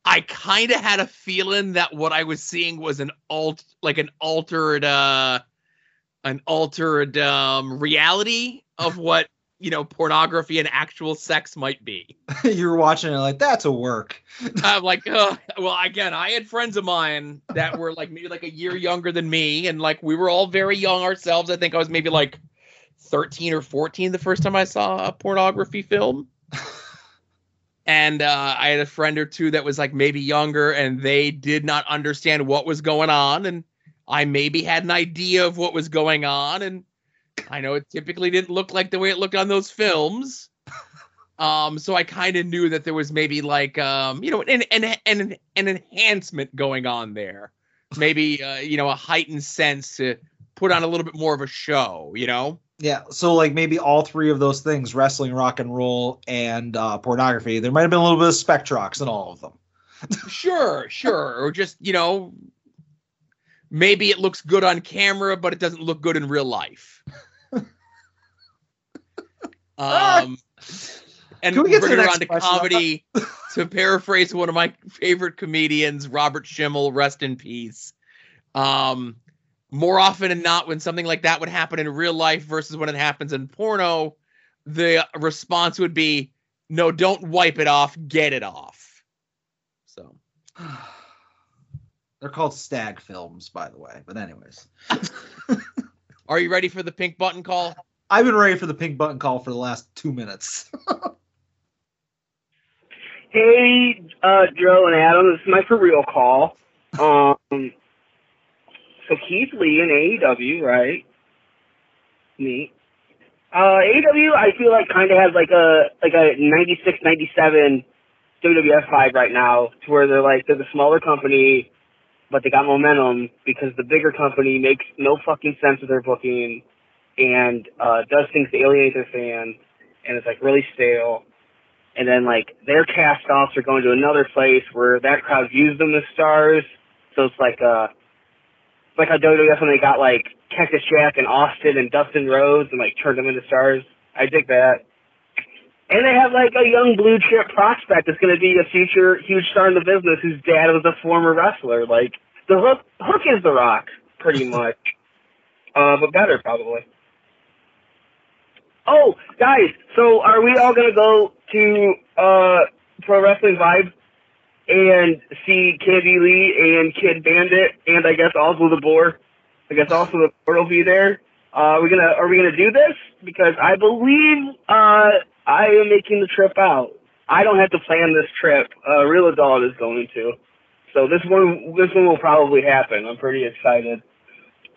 I kind of had a feeling that what I was seeing was an alt, like an altered, uh, an altered um, reality of [LAUGHS] what you know pornography and actual sex might be. [LAUGHS] You're watching it like that's a work. [LAUGHS] I'm like, well, again, I had friends of mine that were like maybe like a year younger than me, and like we were all very young ourselves. I think I was maybe like 13 or 14 the first time I saw a pornography film. [LAUGHS] And uh, I had a friend or two that was like maybe younger, and they did not understand what was going on. And I maybe had an idea of what was going on, and I know it typically didn't look like the way it looked on those films. [LAUGHS] Um, so I kind of knew that there was maybe like um, you know, an an an, an enhancement going on there, maybe uh, you know, a heightened sense to put on a little bit more of a show, you know. Yeah, so like maybe all three of those things wrestling, rock and roll, and uh, pornography there might have been a little bit of Spectrox in all of them. [LAUGHS] Sure, sure, or just you know, maybe it looks good on camera, but it doesn't look good in real life. Um, and Can we get to the bring it next around to comedy. to paraphrase one of my favorite comedians, Robert Schimmel, rest in peace. Um, more often than not, when something like that would happen in real life versus when it happens in porno, the response would be, "No, don't wipe it off. Get it off." So. [SIGHS] They're called stag films, by the way. But anyways, [LAUGHS] Are you ready for the pink button call? I've been ready for the pink button call for the last two minutes. [LAUGHS] Hey, uh, Joe and Adam, this is my for real call. Um, so Keith Lee in AEW, right? Neat. Uh, AEW, I feel like kind of has like a like a 96, 97 WWF vibe right now, to where they're like they're the smaller company, but they got momentum because the bigger company makes no fucking sense with their booking and uh, does things to alienate their fans, and it's like really stale and then like their cast offs are going to another place where that crowd views them as stars. So it's like uh it's like how WWF when they got like Cactus Jack and Austin and Dustin Rhodes and like turned them into stars. I dig that. And they have like a young blue chip prospect that's gonna be a future huge star in the business whose dad was a former wrestler. Like the hook hook is the rock, pretty [LAUGHS] much. uh but better probably. Oh, guys, so are we all gonna go to uh Pro Wrestling Vibe and see Candy Lee and Kid Bandit and I guess also the Boar? I guess also the Boar will be there. Uh, are we gonna are we gonna do this? Because I believe uh I am making the trip out. I don't have to plan this trip. Uh, Real Adult is going to. So this one this one will probably happen. I'm pretty excited.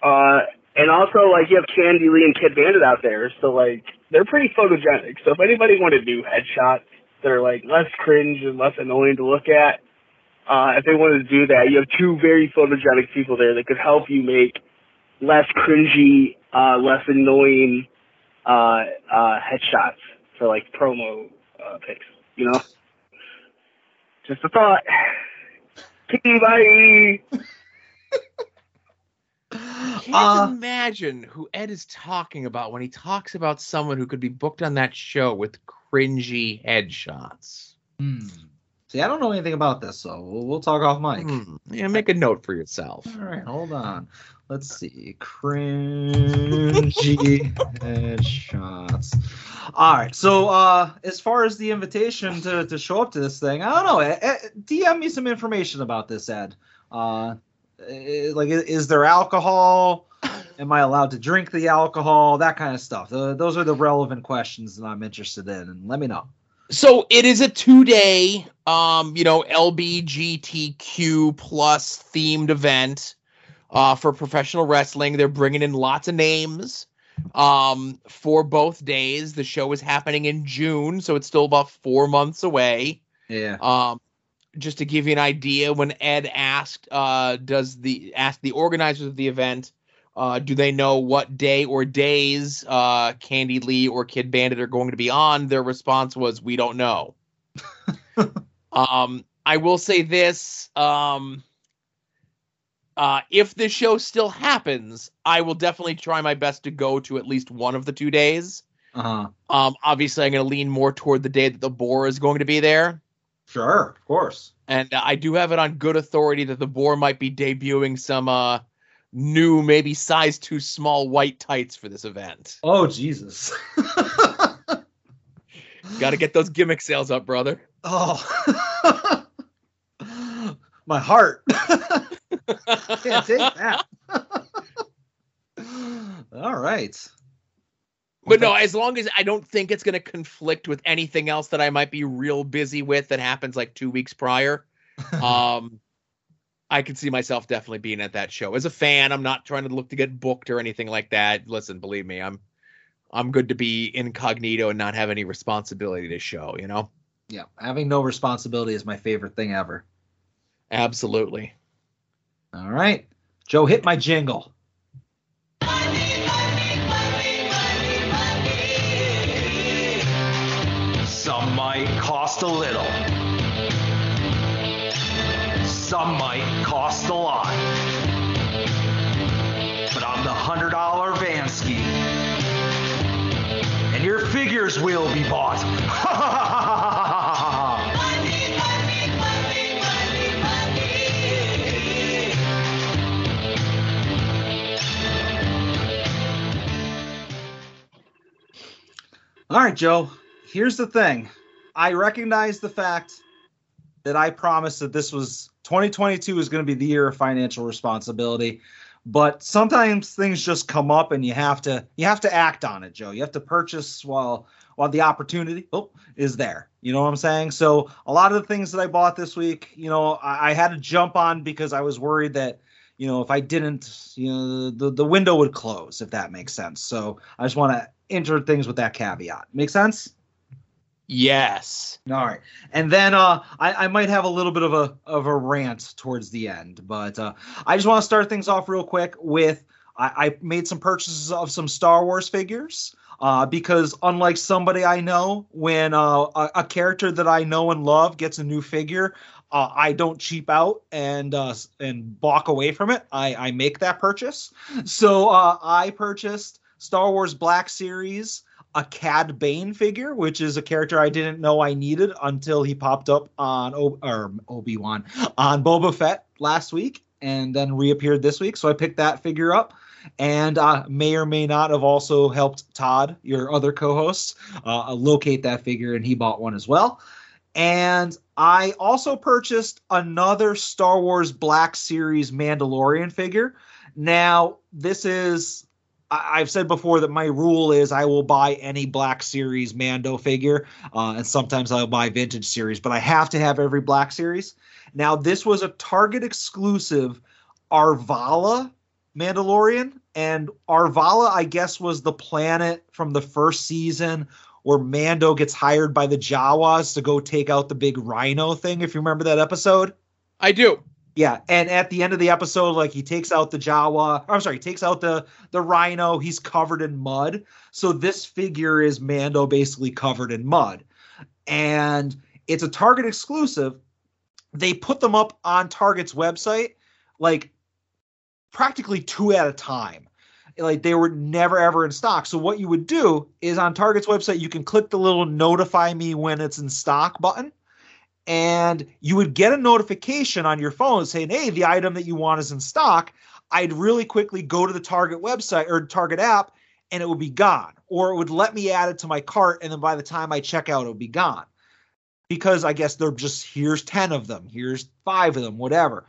Uh, and also like you have Candy Lee and Kid Bandit out there, so like they're pretty photogenic. So if anybody wanted to do headshots that are like less cringe and less annoying to look at, uh, if they wanted to do that, you have two very photogenic people there that could help you make less cringy, uh, less annoying uh, uh, headshots for like promo uh, pics. You know, just a thought. [SIGHS] Bye. Can't Uh, imagine who Ed is talking about when he talks about someone who could be booked on that show with cringy headshots. hmm. See, I don't know anything about this, so we'll, we'll talk off mic. Hmm. Yeah, make a note for yourself. All right, hold on. Let's see. Cringy headshots. All right. So, uh, as far as the invitation to, to show up to this thing, I don't know. Eh, eh, DM me some information about this, Ed. Uh, like, is there alcohol? [LAUGHS] Am I allowed to drink the alcohol? That kind of stuff. Tho- those are the relevant questions that I'm interested in, and let me know. So it is a two day, um, you know, LBGTQ plus themed event uh, for professional wrestling. They're bringing in lots of names um, for both days. The show is happening in June, so it's still about four months away. Yeah. Um, just to give you an idea, when Ed asked, uh, does the ask the organizers of the event, uh, do they know what day or days uh, Candy Lee or Kid Bandit are going to be on? Their response was, "We don't know." [LAUGHS] um, I will say this: um, uh, if the show still happens, I will definitely try my best to go to at least one of the two days. Uh huh. Um, obviously, I'm going to lean more toward the day that the boar is going to be there. Sure. Of course. And uh, I do have it on good authority that the boar might be debuting some uh, new, maybe size too small white tights for this event. Oh Jesus. [LAUGHS] Got to get those gimmick sales up, brother. Oh, my heart. [LAUGHS] Can't take that. [LAUGHS] All right. But no, as long as I don't think it's going to conflict with anything else that I might be real busy with that happens like two weeks prior, [LAUGHS] um, I can see myself definitely being at that show. As a fan, I'm not trying to look to get booked or anything like that. Listen, believe me, I'm I'm good to be incognito and not have any responsibility to show. You know, Yeah, having no responsibility is my favorite thing ever. absolutely. All right, Joe, hit my jingle. Might cost a little. Some might cost a lot. But I'm the hundred dollar Vansky. And your figures will be bought. [LAUGHS] All right, Joe. Here's the thing. I recognize the fact that I promised that this was 2022 is going to be the year of financial responsibility, but sometimes things just come up and you have to you have to act on it, Joe. You have to purchase while while the opportunity oh, is there. You know what I'm saying? So a lot of the things that I bought this week, you know, I, I had to jump on because I was worried that you know if I didn't, you know, the the window would close if that makes sense. So I just want to enter things with that caveat. Make sense? Yes. All right, and then uh, I, I might have a little bit of a of a rant towards the end, but uh, I just want to start things off real quick with I, I made some purchases of some Star Wars figures uh, because unlike somebody I know, when uh, a, a character that I know and love gets a new figure, uh, I don't cheap out and uh, and balk away from it. I, I make that purchase. So uh, I purchased Star Wars Black Series a Cad Bane figure, which is a character I didn't know I needed until he popped up on o- or Obi Wan on Boba Fett last week, and then reappeared this week. So I picked that figure up, and uh, may or may not have also helped Todd, your other co-host, uh, locate that figure, and he bought one as well. And I also purchased another Star Wars Black Series Mandalorian figure. Now, this is I- I've said before that my rule is I will buy any Black Series Mando figure, uh, and sometimes I'll buy Vintage Series, but I have to have every Black Series. Now, this was a Target exclusive Arvala Mandalorian, and Arvala, I guess, was the planet from the first season where Mando gets hired by the Jawas to go take out the big rhino thing, if you remember that episode. I do. Yeah, and at the end of the episode, like he takes out the Jawa, I'm sorry, he takes out the the rhino. He's covered in mud. So this figure is Mando basically covered in mud, and it's a Target exclusive. They put them up on Target's website, like practically two at a time. Like they were never ever in stock. So what you would do is on Target's website, you can click the little notify me when it's in stock button and you would get a notification on your phone saying, "Hey, the item that you want is in stock." I'd really quickly go to the Target website or Target app, and it would be gone, or it would let me add it to my cart, and then by the time I check out, it would be gone. Because I guess they're just here's ten of them, here's five of them, whatever.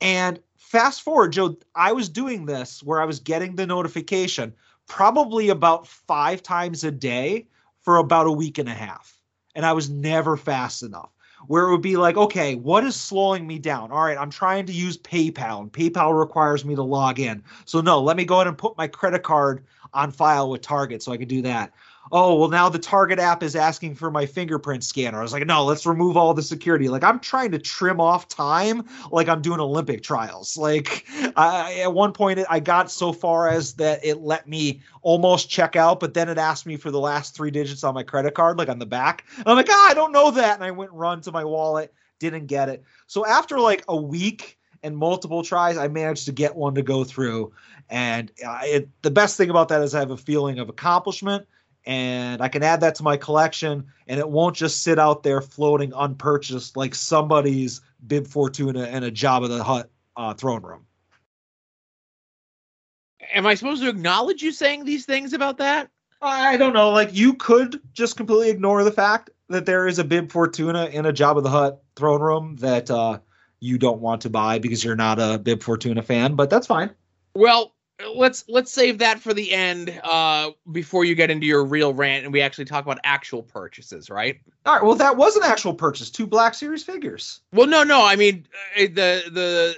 And fast forward, Joe, I was doing this where I was getting the notification probably about five times a day for about a week and a half. And I was never fast enough. Where it would be like, okay, what is slowing me down? All right, I'm trying to use PayPal, and PayPal requires me to log in. So, no, let me go ahead and put my credit card on file with Target so I can do that oh well now the target app is asking for my fingerprint scanner. I was like no let's remove all the security. Like i'm trying to trim off time like i'm doing olympic trials. Like I, at one point i got so far as that it let me almost check out but then it asked me for the last three digits on my credit card like on the back. And i'm like ah, i don't know that. And i went and run to my wallet didn't get it. So after like a week and multiple tries i managed to get one to go through. And uh, it, the best thing about that is i have a feeling of accomplishment and I can add that to my collection, and it won't just sit out there floating unpurchased like somebody's Bib Fortuna and a Jabba the Hutt uh, throne room. Am I supposed to acknowledge you saying these things about that? I don't know. Like you could just completely ignore the fact that there is a Bib Fortuna in a Jabba the Hutt throne room that uh, you don't want to buy because you're not a Bib Fortuna fan, but that's fine. Well, let's let's save that for the end uh before you get into your real rant and we actually talk about actual purchases right? All right well that was an actual purchase. Two black series figures. Well no no i mean uh, the the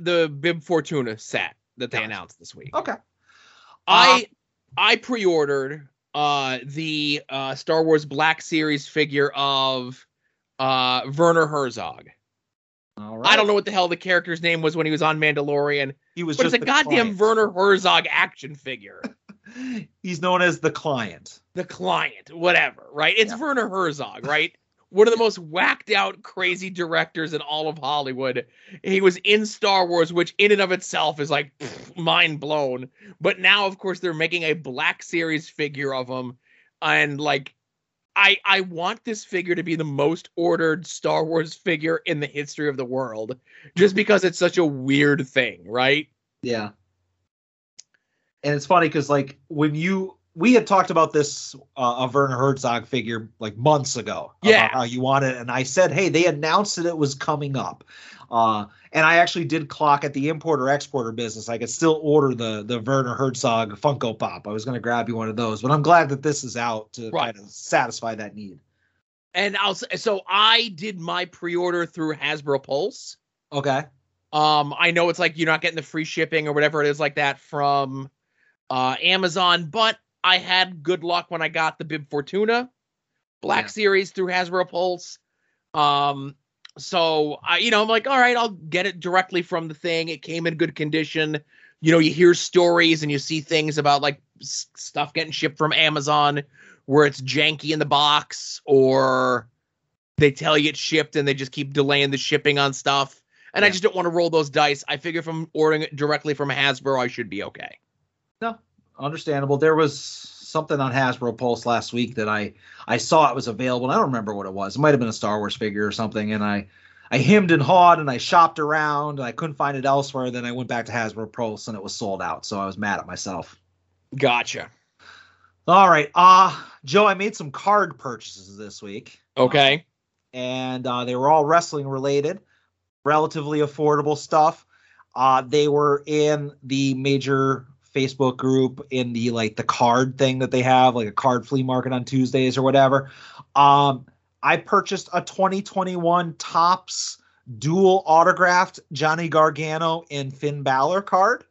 the bib fortuna set that they announced this week. Okay. I uh, i pre-ordered uh the uh star wars black series figure of uh werner herzog right. I don't know what the hell the character's name was when he was on Mandalorian. He was but just it's a goddamn client. Werner Herzog action figure. [LAUGHS] He's known as the client. The client, whatever, right? It's Yeah. Werner Herzog, right? [LAUGHS] One of the most whacked out, crazy directors in all of Hollywood. He was in Star Wars, which in and of itself is like pfft, mind blown. But now, of course, they're making a Black Series figure of him, and like I I want this figure to be the most ordered Star Wars figure in the history of the world, just because it's such a weird thing, right? Yeah. And it's funny because like when you we had talked about this uh, a Werner Herzog figure like months ago. Yeah. How you want it, and I said, hey, they announced that it was coming up. Uh, and I actually did clock at the importer exporter business. I could still order the the Werner Herzog Funko Pop. I was going to grab you one of those, but I'm glad that this is out to Right. kind of satisfy that need. And I'll so I did my pre-order through Hasbro Pulse. Okay. Um, I know it's like you're not getting the free shipping or whatever it is like that from uh Amazon, but I had good luck when I got the Bib Fortuna Black Yeah. Series through Hasbro Pulse. Um, so I, you know, I'm like, all right, I'll get it directly from the thing. It came in good condition. You know, you hear stories and you see things about like s- stuff getting shipped from Amazon where it's janky in the box or they tell you it's shipped and they just keep delaying the shipping on stuff. And I just don't want to roll those dice. I figure if I'm ordering it directly from Hasbro, I should be okay. No, understandable. There was something on Hasbro Pulse last week that I I saw it was available. And I don't remember what it was. It might have been a Star Wars figure or something. And I I hemmed and hawed and I shopped around and I couldn't find it elsewhere. Then I went back to Hasbro Pulse and it was sold out. So I was mad at myself. Gotcha. All right, uh Joe, I made some card purchases this week. Okay. and uh, they were all wrestling related, relatively affordable stuff. Uh, they were in the major Facebook group in the like the card thing that they have, like a card flea market on Tuesdays or whatever. Um, I purchased a 2021 Topps dual autographed Johnny Gargano and Finn Balor card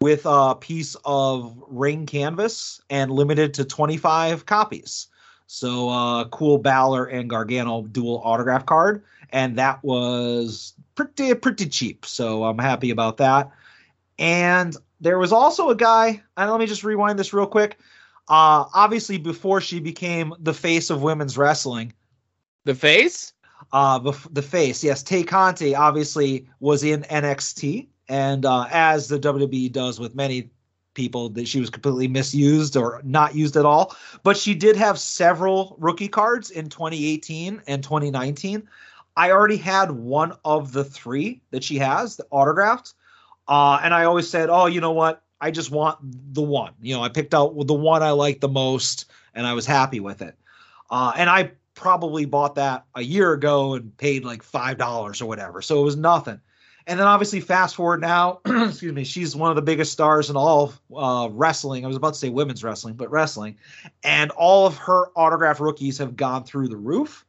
with a piece of ring canvas and limited to 25 copies. So uh cool Balor and Gargano dual autograph card. And that was pretty pretty cheap. So I'm happy about that. And there was also a guy, and let me just rewind this real quick. Uh obviously before she became the face of women's wrestling, The face? uh bef- the face, yes, Tay Conti obviously was in NXT. And uh as the WWE does with many people that she was completely misused or not used at all. But she did have several rookie cards in 2018 and 2019. I already had one of the three that she has, the autographed. Uh, and I always said, oh, you know what? I just want the one. You know, I picked out the one I liked the most, and I was happy with it. Uh, and I probably bought that a year ago and paid like five dollars or whatever, so it was nothing. And then obviously, fast forward now, [CLEARS THROAT] excuse me, she's one of the biggest stars in all uh, wrestling. I was about to say women's wrestling, but wrestling, and all of her autograph rookies have gone through the roof.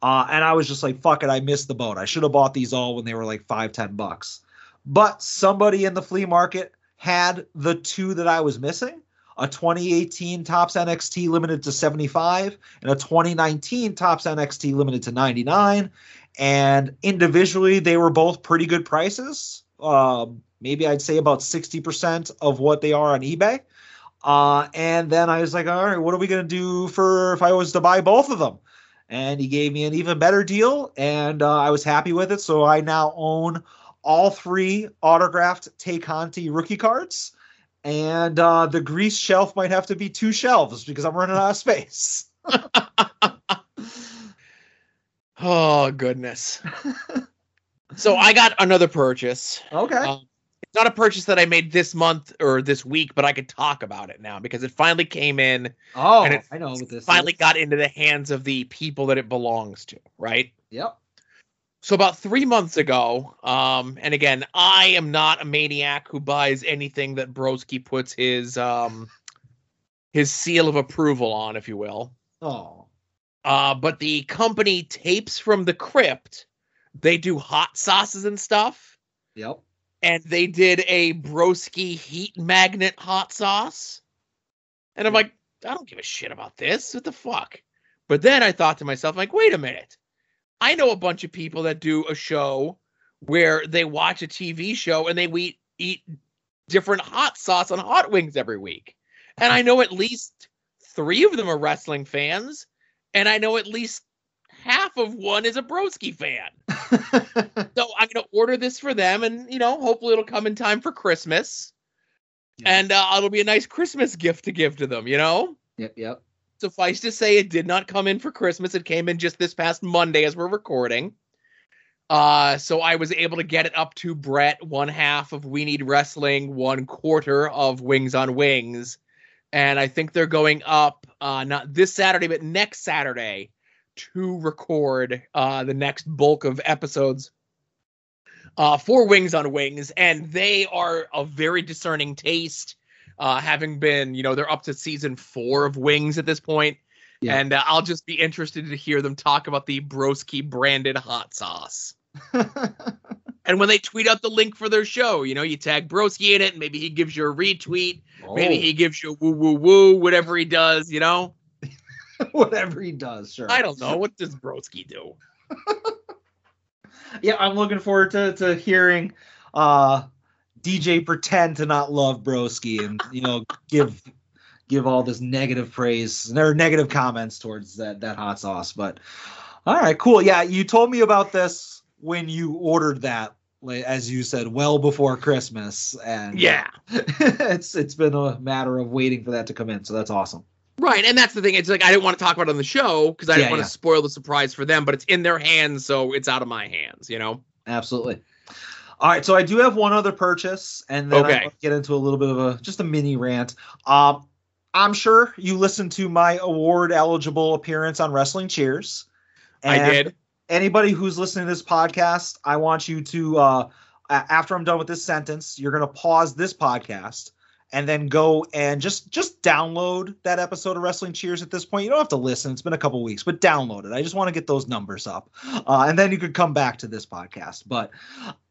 Uh, and I was just like, fuck it, I missed the boat. I should have bought these all when they were like five, ten bucks. But somebody in the flea market had the two that I was missing a 2018 Topps NXT limited to 75 and a 2019 Topps NXT limited to 99. And individually, they were both pretty good prices. Uh, maybe I'd say about 60% of what they are on eBay. Uh, and then I was like, all right, what are we going to do for if I was to buy both of them? And he gave me an even better deal, and uh, I was happy with it. So I now own all three autographed Tay Conti rookie cards. And uh, the grease shelf might have to be two shelves because I'm running out of space. [LAUGHS] Oh goodness. so I got another purchase. Okay. Um, it's not a purchase that I made this month or this week, but I could talk about it now because it finally came in. oh, and it I know what this finally is. got into the hands of the people that it belongs to, right? Yep. So about three months ago, um, and again, I am not a maniac who buys anything that Broski puts his um his seal of approval on, if you will. Oh. Uh, but the company Tapes from the Crypt, they do hot sauces and stuff, Yep. and they did a Broski heat magnet hot sauce. And I'm like, I don't give a shit about this. What the fuck? But then I thought to myself, like, wait a minute. I know a bunch of people that do a show where they watch a TV show and they we eat different hot sauce on hot wings every week. And I know at least three of them are wrestling fans, and I know at least half of one is a Broski fan. [LAUGHS] So I'm gonna order this for them, and you know, hopefully it'll come in time for Christmas, and uh, it'll be a nice Christmas gift to give to them. You know, Yep. Yep. Suffice to say, it did not come in for Christmas. It came in just this past Monday as we're recording. Uh, so I was able to get it up to Bret, one half of We Need Wrestling, one quarter of Wings on Wings. And I think they're going up uh not this Saturday, but next Saturday to record uh the next bulk of episodes uh for Wings on Wings. And they are a very discerning taste. Uh having been, you know, they're up to season four of Wings at this point. Yeah. And uh, I'll just be interested to hear them talk about the Broski branded hot sauce. [LAUGHS] And when they tweet out the link for their show, you know, you tag Broski in it, and maybe he gives you a retweet, maybe Oh. he gives you a woo woo woo, whatever he does, you know. [LAUGHS] whatever he does, sure. I don't know. What does Broski do? [LAUGHS] Yeah, I'm looking forward to to hearing uh DJ pretend to not love Broski and you know give give all this negative praise or negative comments towards that that hot sauce. But all right, cool. Yeah, you told me about this when you ordered that, as you said, well before Christmas, and Yeah. [LAUGHS] it's it's been a matter of waiting for that to come in. So that's awesome. Right. And that's the thing. It's like I didn't want to talk about it on the show because I didn't want yeah. to spoil the surprise for them, but it's in their hands, so it's out of my hands, you know? Absolutely. All right, so I do have one other purchase, and then Okay. I'm get into a little bit of a just a mini rant. Um, I'm sure you listened to my award eligible appearance on Wrestling Cheers. I did. Anybody who's listening to this podcast, I want you to, uh, after I'm done with this sentence, you're gonna pause this podcast and then go and just just download that episode of Wrestling Cheers at this point. You don't have to listen; it's been a couple weeks, but download it. I just want to get those numbers up, uh, and then you could come back to this podcast. But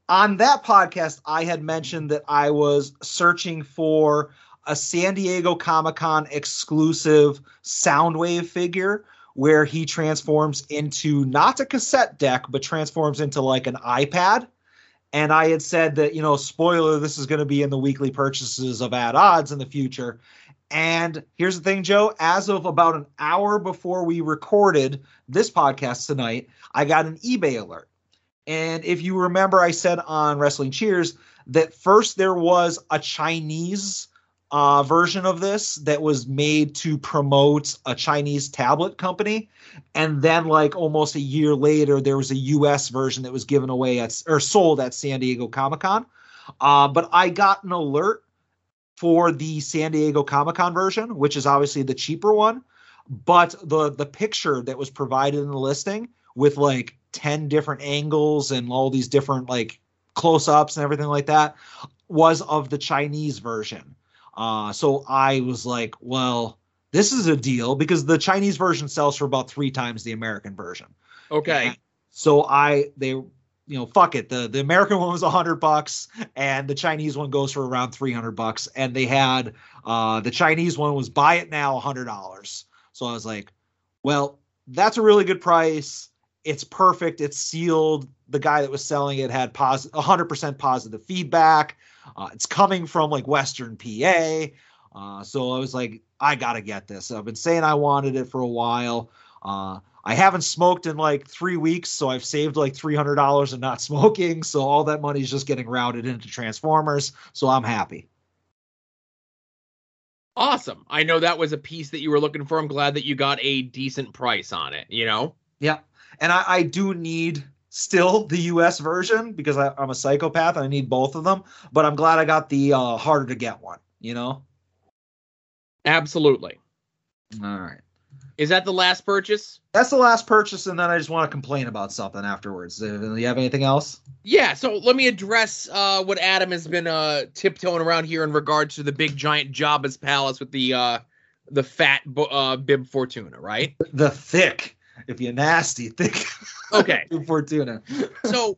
on that podcast, I had mentioned that I was searching for a San Diego Comic Con exclusive Soundwave figure where he transforms into not a cassette deck, but transforms into like an iPad. And I had said that, you know, spoiler, this is going to be in the weekly purchases of At Odds in the future. And here's the thing, Joe, as of about an hour before we recorded this podcast tonight, I got an eBay alert. And if you remember, I said on Wrestling Cheers that first there was a Chinese uh, version of this that was made to promote a Chinese tablet company, and then like almost a year later, there was a U.S. version that was given away at or sold at San Diego Comic Con. Uh, but I got an alert for the San Diego Comic Con version, which is obviously the cheaper one. But the the picture that was provided in the listing with like 10 different angles and all these different like close ups and everything like that was of the Chinese version. Uh, so I was like, well, this is a deal because the Chinese version sells for about three times the American version. Okay. And so I they you know fuck it the the American one was a hundred bucks and the Chinese one goes for around three hundred bucks and they had uh the Chinese one was buy it now a hundred dollars. So I was like, well, that's a really good price. It's perfect. It's sealed. The guy that was selling it had pos- 100% positive feedback. Uh, it's coming from like Western PA. Uh, so I was like, I gotta get this. I've been saying I wanted it for a while. Uh, I haven't smoked in like three weeks, so I've saved like three hundred dollars in not [LAUGHS] smoking. So all that money is just getting routed into Transformers. So I'm happy. Awesome. I know that was a piece that you were looking for. I'm glad that you got a decent price on it, you know? Yeah, and I, I do need still the U.S. version because I, I'm a psychopath and I need both of them. But I'm glad I got the uh, harder to get one. You know. Absolutely. All right. Is that the last purchase? That's the last purchase, and then I just want to complain about something afterwards. Uh, Do you have anything else? Yeah, so let me address uh, what Adam has been uh, tiptoeing around here in regards to the big giant Jabba's palace with the uh, the fat bo- uh, Bib Fortuna, right? The thick, if you're nasty, [LAUGHS] thick. Okay. [LAUGHS] Fortuna. [LAUGHS] so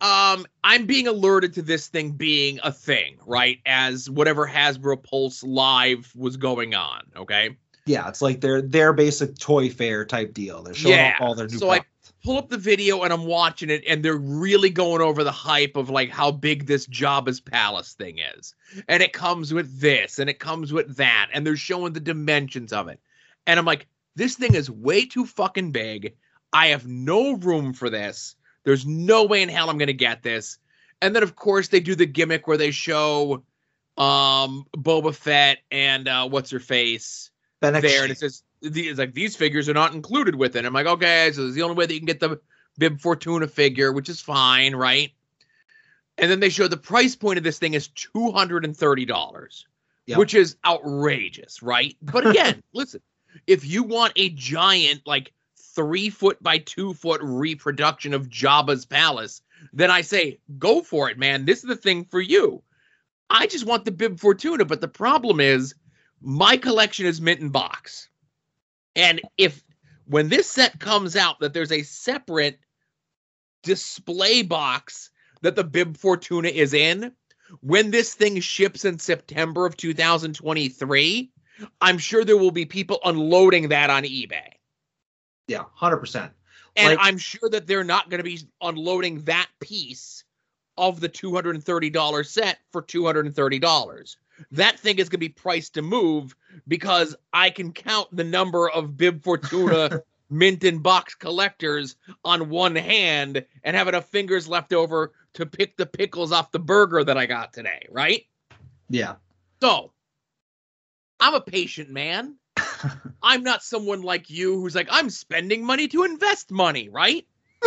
um I'm being alerted to this thing being a thing, right? As whatever Hasbro Pulse Live was going on, okay? Yeah, it's like their their basic toy fair type deal. They're showing Yeah, off all their new. so I- Pull up the video and I'm watching it, and they're really going over the hype of like how big this Jabba's palace thing is. And it comes with this, and it comes with that, and they're showing the dimensions of it. And I'm like, this thing is way too fucking big. I have no room for this. There's no way in hell I'm gonna get this. And then of course they do the gimmick where they show um Boba Fett and uh what's her face there, and it says it's like these figures are not included with it. I'm like, okay, so it's the only way that you can get the Bib Fortuna figure, which is fine, right? And then they show the price point of this thing is two hundred and thirty dollars, Yep. which is outrageous, right? But again, [LAUGHS] listen, if you want a giant, like three foot by two foot reproduction of Jabba's palace, then I say go for it, man. This is the thing for you. I just want the Bib Fortuna, but the problem is my collection is mint and box. And if when this set comes out that there's a separate display box that the Bib Fortuna is in, when this thing ships in September of 2023, I'm sure there will be people unloading that on eBay. Yeah, hundred percent. And Like- I'm sure that they're not going to be unloading that piece of the $230 set for $230. That thing is going to be priced to move because I can count the number of Bib Fortuna [LAUGHS] mint and box collectors on one hand and have enough fingers left over to pick the pickles off the burger that I got today, right? Yeah. So, I'm a patient man. [LAUGHS] I'm not someone like you who's like, I'm spending money to invest money, right? [LAUGHS]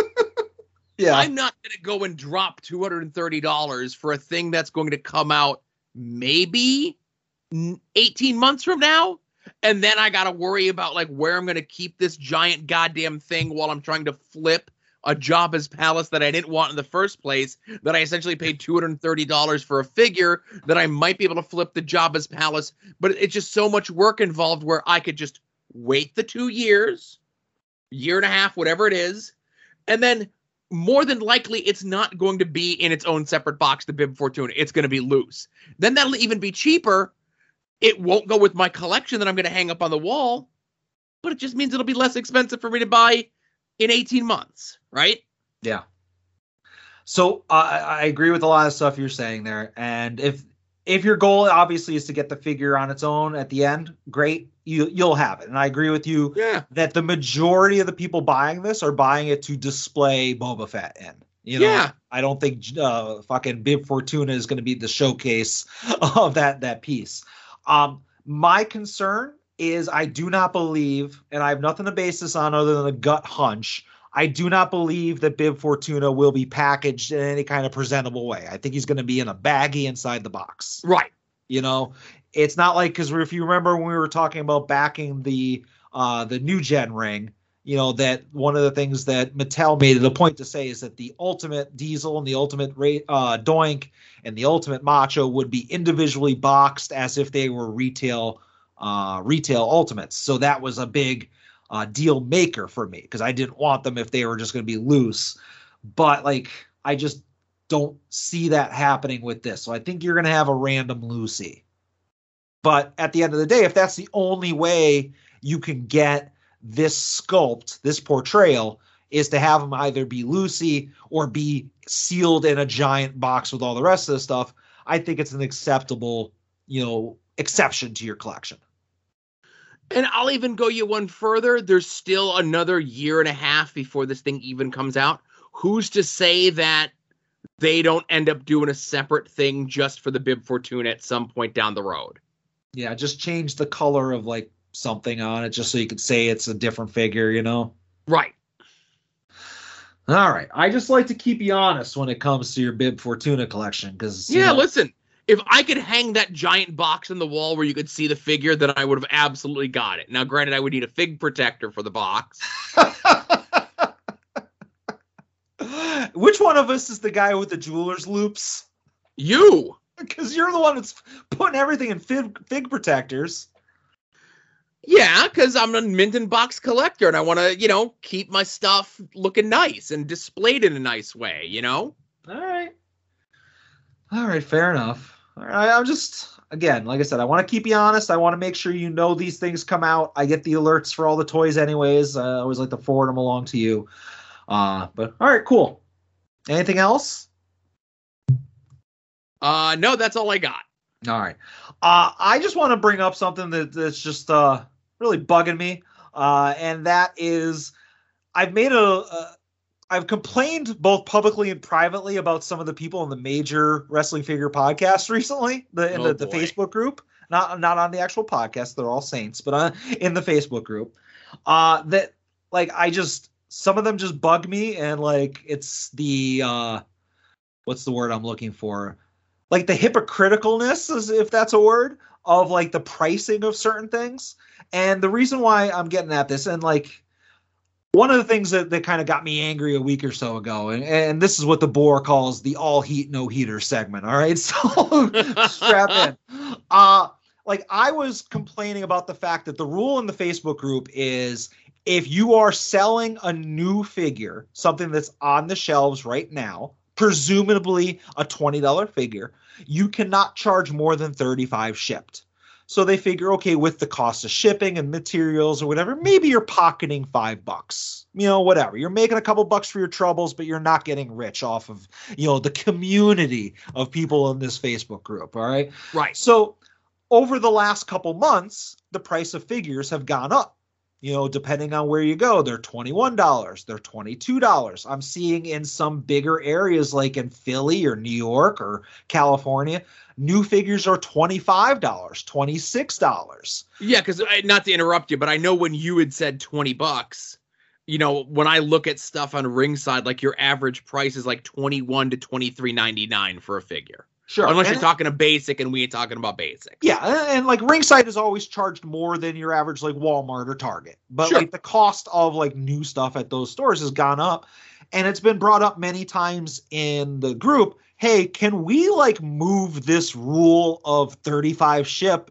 Yeah. I'm not going to go and drop $230 for a thing that's going to come out maybe 18 months from now. And then I got to worry about like where I'm going to keep this giant goddamn thing while I'm trying to flip a Jabba's palace that I didn't want in the first place. That I essentially paid $230 for a figure that I might be able to flip the Jabba's palace. But it's just so much work involved where I could just wait the two years, year and a half, whatever it is, and then more than likely it's not going to be in its own separate box, the Bib Fortuna. It's going to be loose. Then that'll even be cheaper. It won't go with my collection that I'm going to hang up on the wall, but it just means it'll be less expensive for me to buy in 18 months, right? Yeah. So I I agree with a lot of stuff you're saying there, and if if your goal obviously is to get the figure on its own at the end, great, you you'll have it. And I agree with you Yeah. that the majority of the people buying this are buying it to display Boba Fett in. You know, Yeah. I don't think uh, fucking Bib Fortuna is going to be the showcase [LAUGHS] of that that piece. Um, my concern is I do not believe, and I have nothing to base this on other than a gut hunch. I do not believe that Bib Fortuna will be packaged in any kind of presentable way. I think he's going to be in a baggie inside the box. Right. You know, it's not like because if you remember when we were talking about backing the uh, the new gen ring, you know that one of the things that Mattel made it a point to say is that the ultimate Diesel and the ultimate uh, Doink and the ultimate Macho would be individually boxed as if they were retail uh, retail ultimates. So that was a big uh, deal maker for me because I didn't want them if they were just going to be loose. But like I just don't see that happening with this. So I think you're going to have a random Lucy. But at the end of the day, if that's the only way you can get this sculpt, this portrayal, is to have them either be Lucy or be sealed in a giant box with all the rest of the stuff, I think it's an acceptable, you know, exception to your collection. And I'll even go you one further. There's still another year and a half before this thing even comes out. Who's to say that they don't end up doing a separate thing just for the Bib Fortuna at some point down the road? Yeah, just change the color of like something on it just so you could say it's a different figure, you know? Right. All right. I just like to keep you honest when it comes to your Bib Fortuna collection because Yeah, listen. If I could hang that giant box in the wall where you could see the figure, then I would have absolutely got it. Now, granted, I would need a fig protector for the box. [LAUGHS] Which one of us is the guy with the jeweler's loupes? You. [LAUGHS] Because you're the one that's putting everything in fig, fig protectors. Yeah, because I'm a mint and box collector and I want to, you know, keep my stuff looking nice and displayed in a nice way, you know? All right. All right, fair enough. All right, I'm just again, like I said, I want to keep you honest. I want to make sure you know these things come out. I get the alerts for all the toys, anyways. I always like to forward them along to you. Uh, but all right, cool. Anything else? Uh, no, that's all I got. All right. Uh, I just want to bring up something that, that's just uh, really bugging me, uh, and that is I've made a, a I've complained both publicly and privately about some of the people in the major wrestling figure podcast [LAUGHS] recently, the in Oh, the, the. Facebook group, not not on the actual podcast. They're all saints, but on, in the Facebook group, uh, that like I just some of them just bug me, and like it's the uh, what's the word I'm looking for? Like the hypocriticalness, is if that's a word, of like the pricing of certain things. And the reason why I'm getting at this, and like one of the things that, that kind of got me angry a week or so ago, and, and this is what the boar calls the all heat, no heater segment. All right. [LAUGHS] So strap in. Uh like I was complaining about the fact that the rule in the Facebook group is if you are selling a new figure, something that's on the shelves right now, presumably a $20 figure, you cannot charge more than 35 shipped. So they figure, okay, with the cost of shipping and materials or whatever, maybe you're pocketing five bucks. You know, whatever. You're making a couple bucks for your troubles, but you're not getting rich off of, you know, the community of people in this Facebook group. All right. Right. So over the last couple months, the price of figures have gone up. You know, depending on where you go, they're $21, they're $22. I'm seeing in some bigger areas like in Philly or New York or California, new figures are $25, $26. Yeah, because not to interrupt you, but I know when you had said 20 bucks, you know, when I look at stuff on ringside, like your average price is like 21 to 23.99 for a figure. Sure. Unless And- you're talking a basic and we ain't talking about basic. Yeah, and, like ringside is always charged more than your average like Walmart or Target. But Sure. like the cost of like new stuff at those stores has gone up. And it's been brought up many times in the group. Hey, can we like move this rule of 35 ship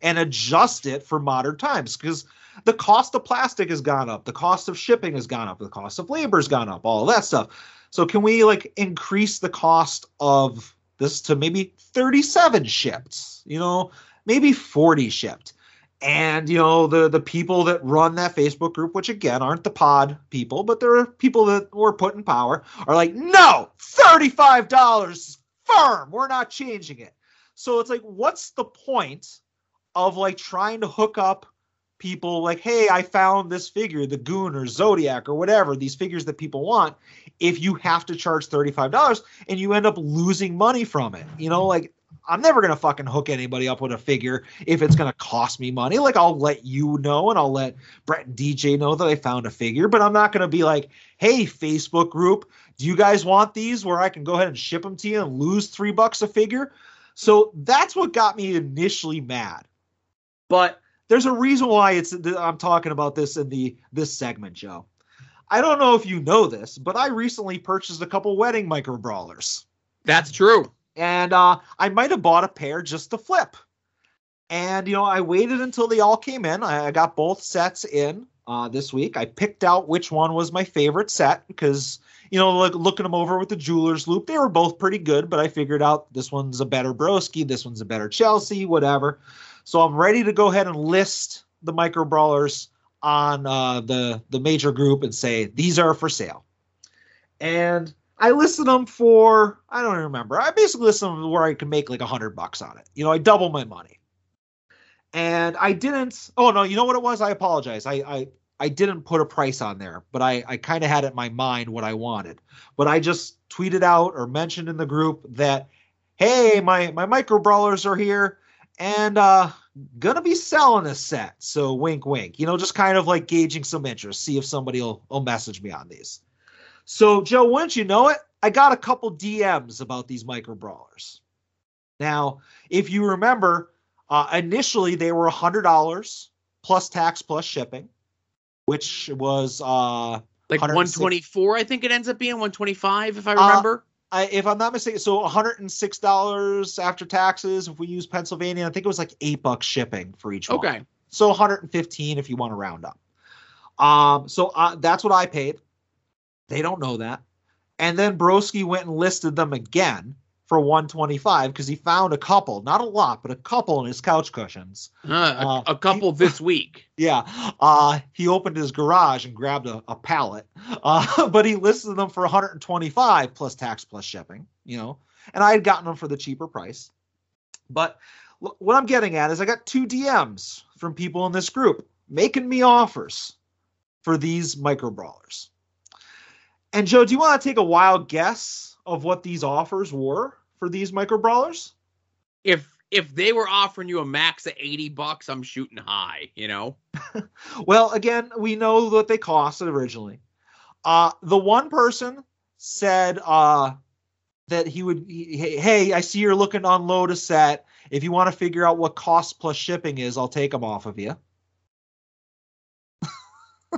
and adjust it for modern times? Because the cost of plastic has gone up, the cost of shipping has gone up, the cost of labor has gone up, all of that stuff. So can we like increase the cost of this to maybe 37 shipped, you know, maybe 40 shipped. And you know, the the people that run that Facebook group, which again aren't the pod people, but there are people that were put in power, are like, no, $35 firm. We're not changing it. So it's like, what's the point of like trying to hook up people like, hey, I found this figure, the Goon or Zodiac or whatever, these figures that people want, if you have to charge $35 and you end up losing money from it. You know, like I'm never gonna fucking hook anybody up with a figure if it's gonna cost me money. Like I'll let you know and I'll let Bret and DJ know that I found a figure, but I'm not gonna be like, hey, Facebook group, do you guys want these where I can go ahead and ship them to you and lose three bucks a figure? So that's what got me initially mad. But there's a reason why it's I'm talking about this in the this segment, Joe. I don't know if you know this, but I recently purchased a couple wedding micro brawlers. That's true. And uh, I might have bought a pair just to flip. And you know, I waited until they all came in. I, I got both sets in uh, this week. I picked out which one was my favorite set because you know, look, looking them over with the jeweler's loupe, they were both pretty good. But I figured out this one's a better Broski, this one's a better Chelsea, whatever. So I'm ready to go ahead and list the micro brawlers on uh, the the major group and say these are for sale. And I listed them for I don't remember. I basically listed them where I could make like a hundred bucks on it. You know, I double my money. And I didn't. Oh no, you know what it was? I apologize. I I I didn't put a price on there, but I I kind of had it in my mind what I wanted. But I just tweeted out or mentioned in the group that hey, my my micro brawlers are here and uh gonna be selling a set. So wink wink. You know, just kind of like gauging some interest, see if somebody will, will message me on these. So, Joe, wouldn't you know it? I got a couple DMs about these micro brawlers. Now, if you remember, uh, initially they were a $100 plus tax plus shipping, which was uh, like 124, I think it ends up being 125 if I Uh, remember. I, if I'm not mistaken, so $106 after taxes. If we use Pennsylvania, I think it was like eight bucks shipping for each one. okay. So 115 if you want to round up. Um, so uh, that's what I paid. They don't know that. And then Broski went and listed them again for 125 because he found a couple, not a lot, but a couple in his couch cushions. Uh, a, Uh, a couple this week. [LAUGHS] Yeah. Uh, he opened his garage and grabbed a, a pallet, [LAUGHS] uh, but he listed them for 125 plus tax plus shipping, you know, and I had gotten them for the cheaper price. But l- what I'm getting at is I got two DMs from people in this group making me offers for these micro brawlers. And Joe, do you want to take a wild guess of what these offers were for these micro brawlers? If if they were offering you a max of 80 bucks, I'm shooting high, you know? [LAUGHS] Well, again, we know what they costed originally. Uh, the one person said uh, that he would, he, hey, hey, I see you're looking to unload a set. If you want to figure out what cost plus shipping is, I'll take them off of you.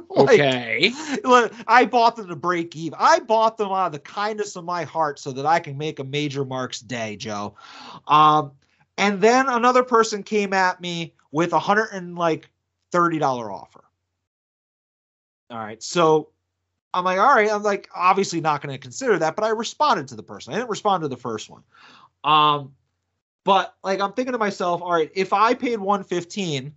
[LAUGHS] Like, Okay. I bought them to break even. I bought them out of the kindness of my heart so that I can make a major marks day, Joe. Um, and then another person came at me with a hundred and like thirty dollar offer. All right, so I'm like, all right, I'm like, obviously not going to consider that, but I responded to the person. I didn't respond to the first one. Um, but like, I'm thinking to myself, all right, if I paid 115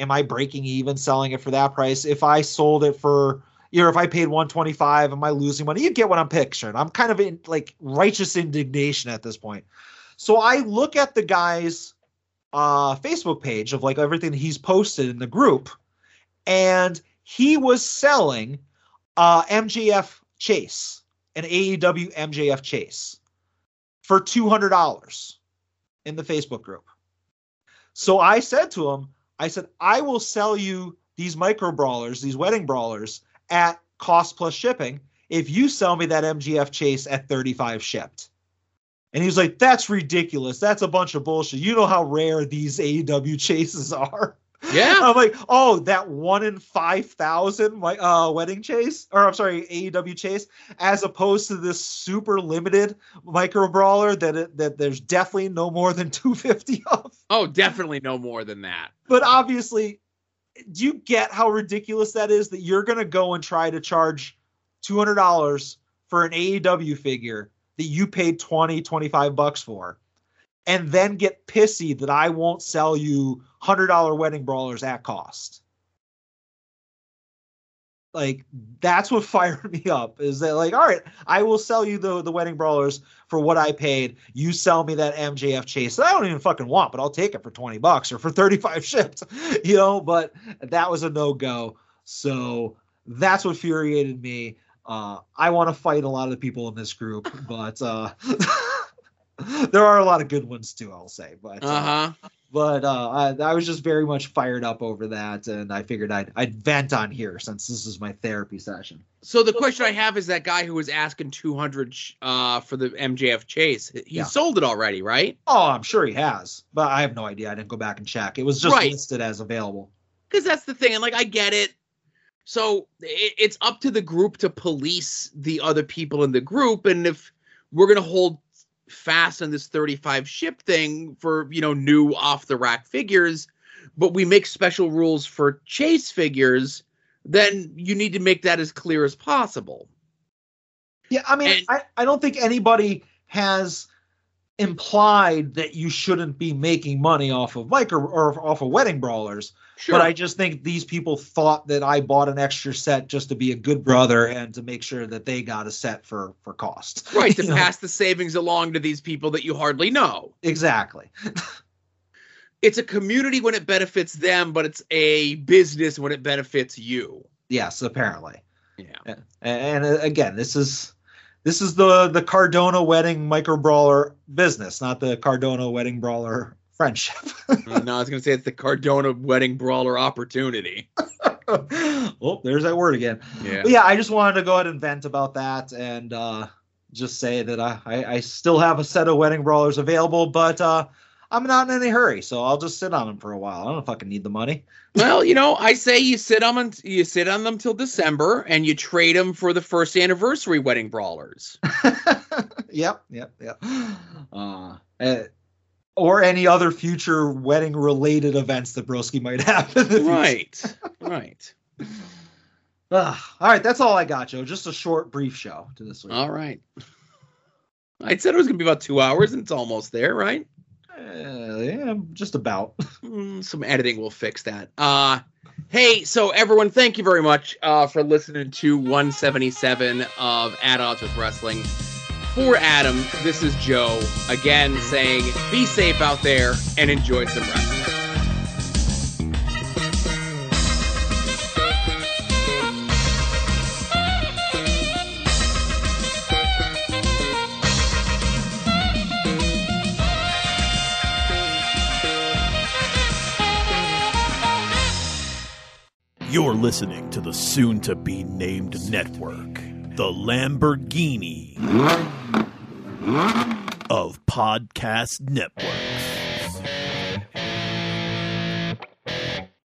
am I breaking even selling it for that price? If I sold it for, you know, if I paid 125, am I losing money? You get what I'm picturing. I'm kind of in like righteous indignation at this point. So I look at the guy's uh, Facebook page of like everything he's posted in the group, and he was selling uh, MJF Chase, an AEW MJF Chase, for $200 in the Facebook group. So I said to him, I said, I will sell you these micro brawlers, these wedding brawlers at cost plus shipping if you sell me that MJF chase at 35 shipped. And he was like, That's ridiculous. That's a bunch of bullshit. You know how rare these AEW chases are. Yeah. I'm like, oh, that one in five thousand my uh wedding chase, or I'm sorry, AEW chase, as opposed to this super limited micro brawler that it, that there's definitely no more than [LAUGHS] 250 of. Oh, definitely no more than that. But obviously, do you get how ridiculous that is that you're gonna go and try to charge $200 for an AEW figure that you paid 20, 25 bucks for, and then get pissy that I won't sell you $100 wedding brawlers at cost? Like that's what [LAUGHS] fired me up is that like all right I will sell you the the wedding brawlers for what I paid. You sell me that MJF chase that I don't even fucking want but I'll take it for 20 bucks or for 35 [LAUGHS] shipped you know but that was a no go so that's what infuriated me. Uh I want to fight a lot of the people in this group but uh [LAUGHS] [LAUGHS] there are a lot of good ones too. I'll say, but Uh huh. but uh, I, I was just very much fired up over that, and I figured I'd I'd vent on here since this is my therapy session. So the question I have is that guy who was asking 200 uh, for the MJF chase. He Yeah. sold it already, right? Oh, I'm sure he has, but I have no idea. I didn't go back and check. It was just Right. listed as available. Because that's the thing, and like I get it. So it, it's up to the group to police the other people in the group, and if we're gonna hold fast on this 35 ship thing for you know new off the rack figures, but we make special rules for chase figures, then you need to make that as clear as possible. Yeah, I mean, And- I, I don't think anybody has implied that you shouldn't be making money off of micro or off of wedding brawlers. Sure. But I just think these people thought that I bought an extra set just to be a good brother and to make sure that they got a set for for cost. [LAUGHS] right to You know? pass the savings along to these people that you hardly know. Exactly. [LAUGHS] It's a community when it benefits them, but it's a business when it benefits you. Yes, apparently. Yeah. And, and uh, again, this is this is the the Cardona wedding micro brawler business, not the Cardona wedding brawler friendship. no, I was gonna say it's the Cardona wedding brawler opportunity. [LAUGHS] oh, there's that word again. Yeah. But yeah, I just wanted to go ahead and vent about that and uh, just say that I, I, I still have a set of wedding brawlers available, but uh, I'm not in any hurry, so I'll just sit on them for a while. I don't fucking need the money. [LAUGHS] Well, you know, I say you sit on them, you sit on them till December, and you trade them for the first anniversary wedding brawlers. [LAUGHS] yep, yep, yep. Uh, eh, or any other future wedding related events that Broski might [LAUGHS] have. in the future. right, right. [SIGHS] Ah, all right, that's all I got, Joe. Just a short, brief show to this week. All right. I said it was gonna be about two hours, and it's almost there, right? Uh, yeah, just about. [LAUGHS] Mm, some editing will fix that. Uh hey, so everyone, thank you very much uh for listening to 177 of At Odds with Wrestling. For Adam, this is Joe again saying be safe out there and enjoy some wrestling. You're listening to the soon to be named network, the Lamborghini of Podcast Network.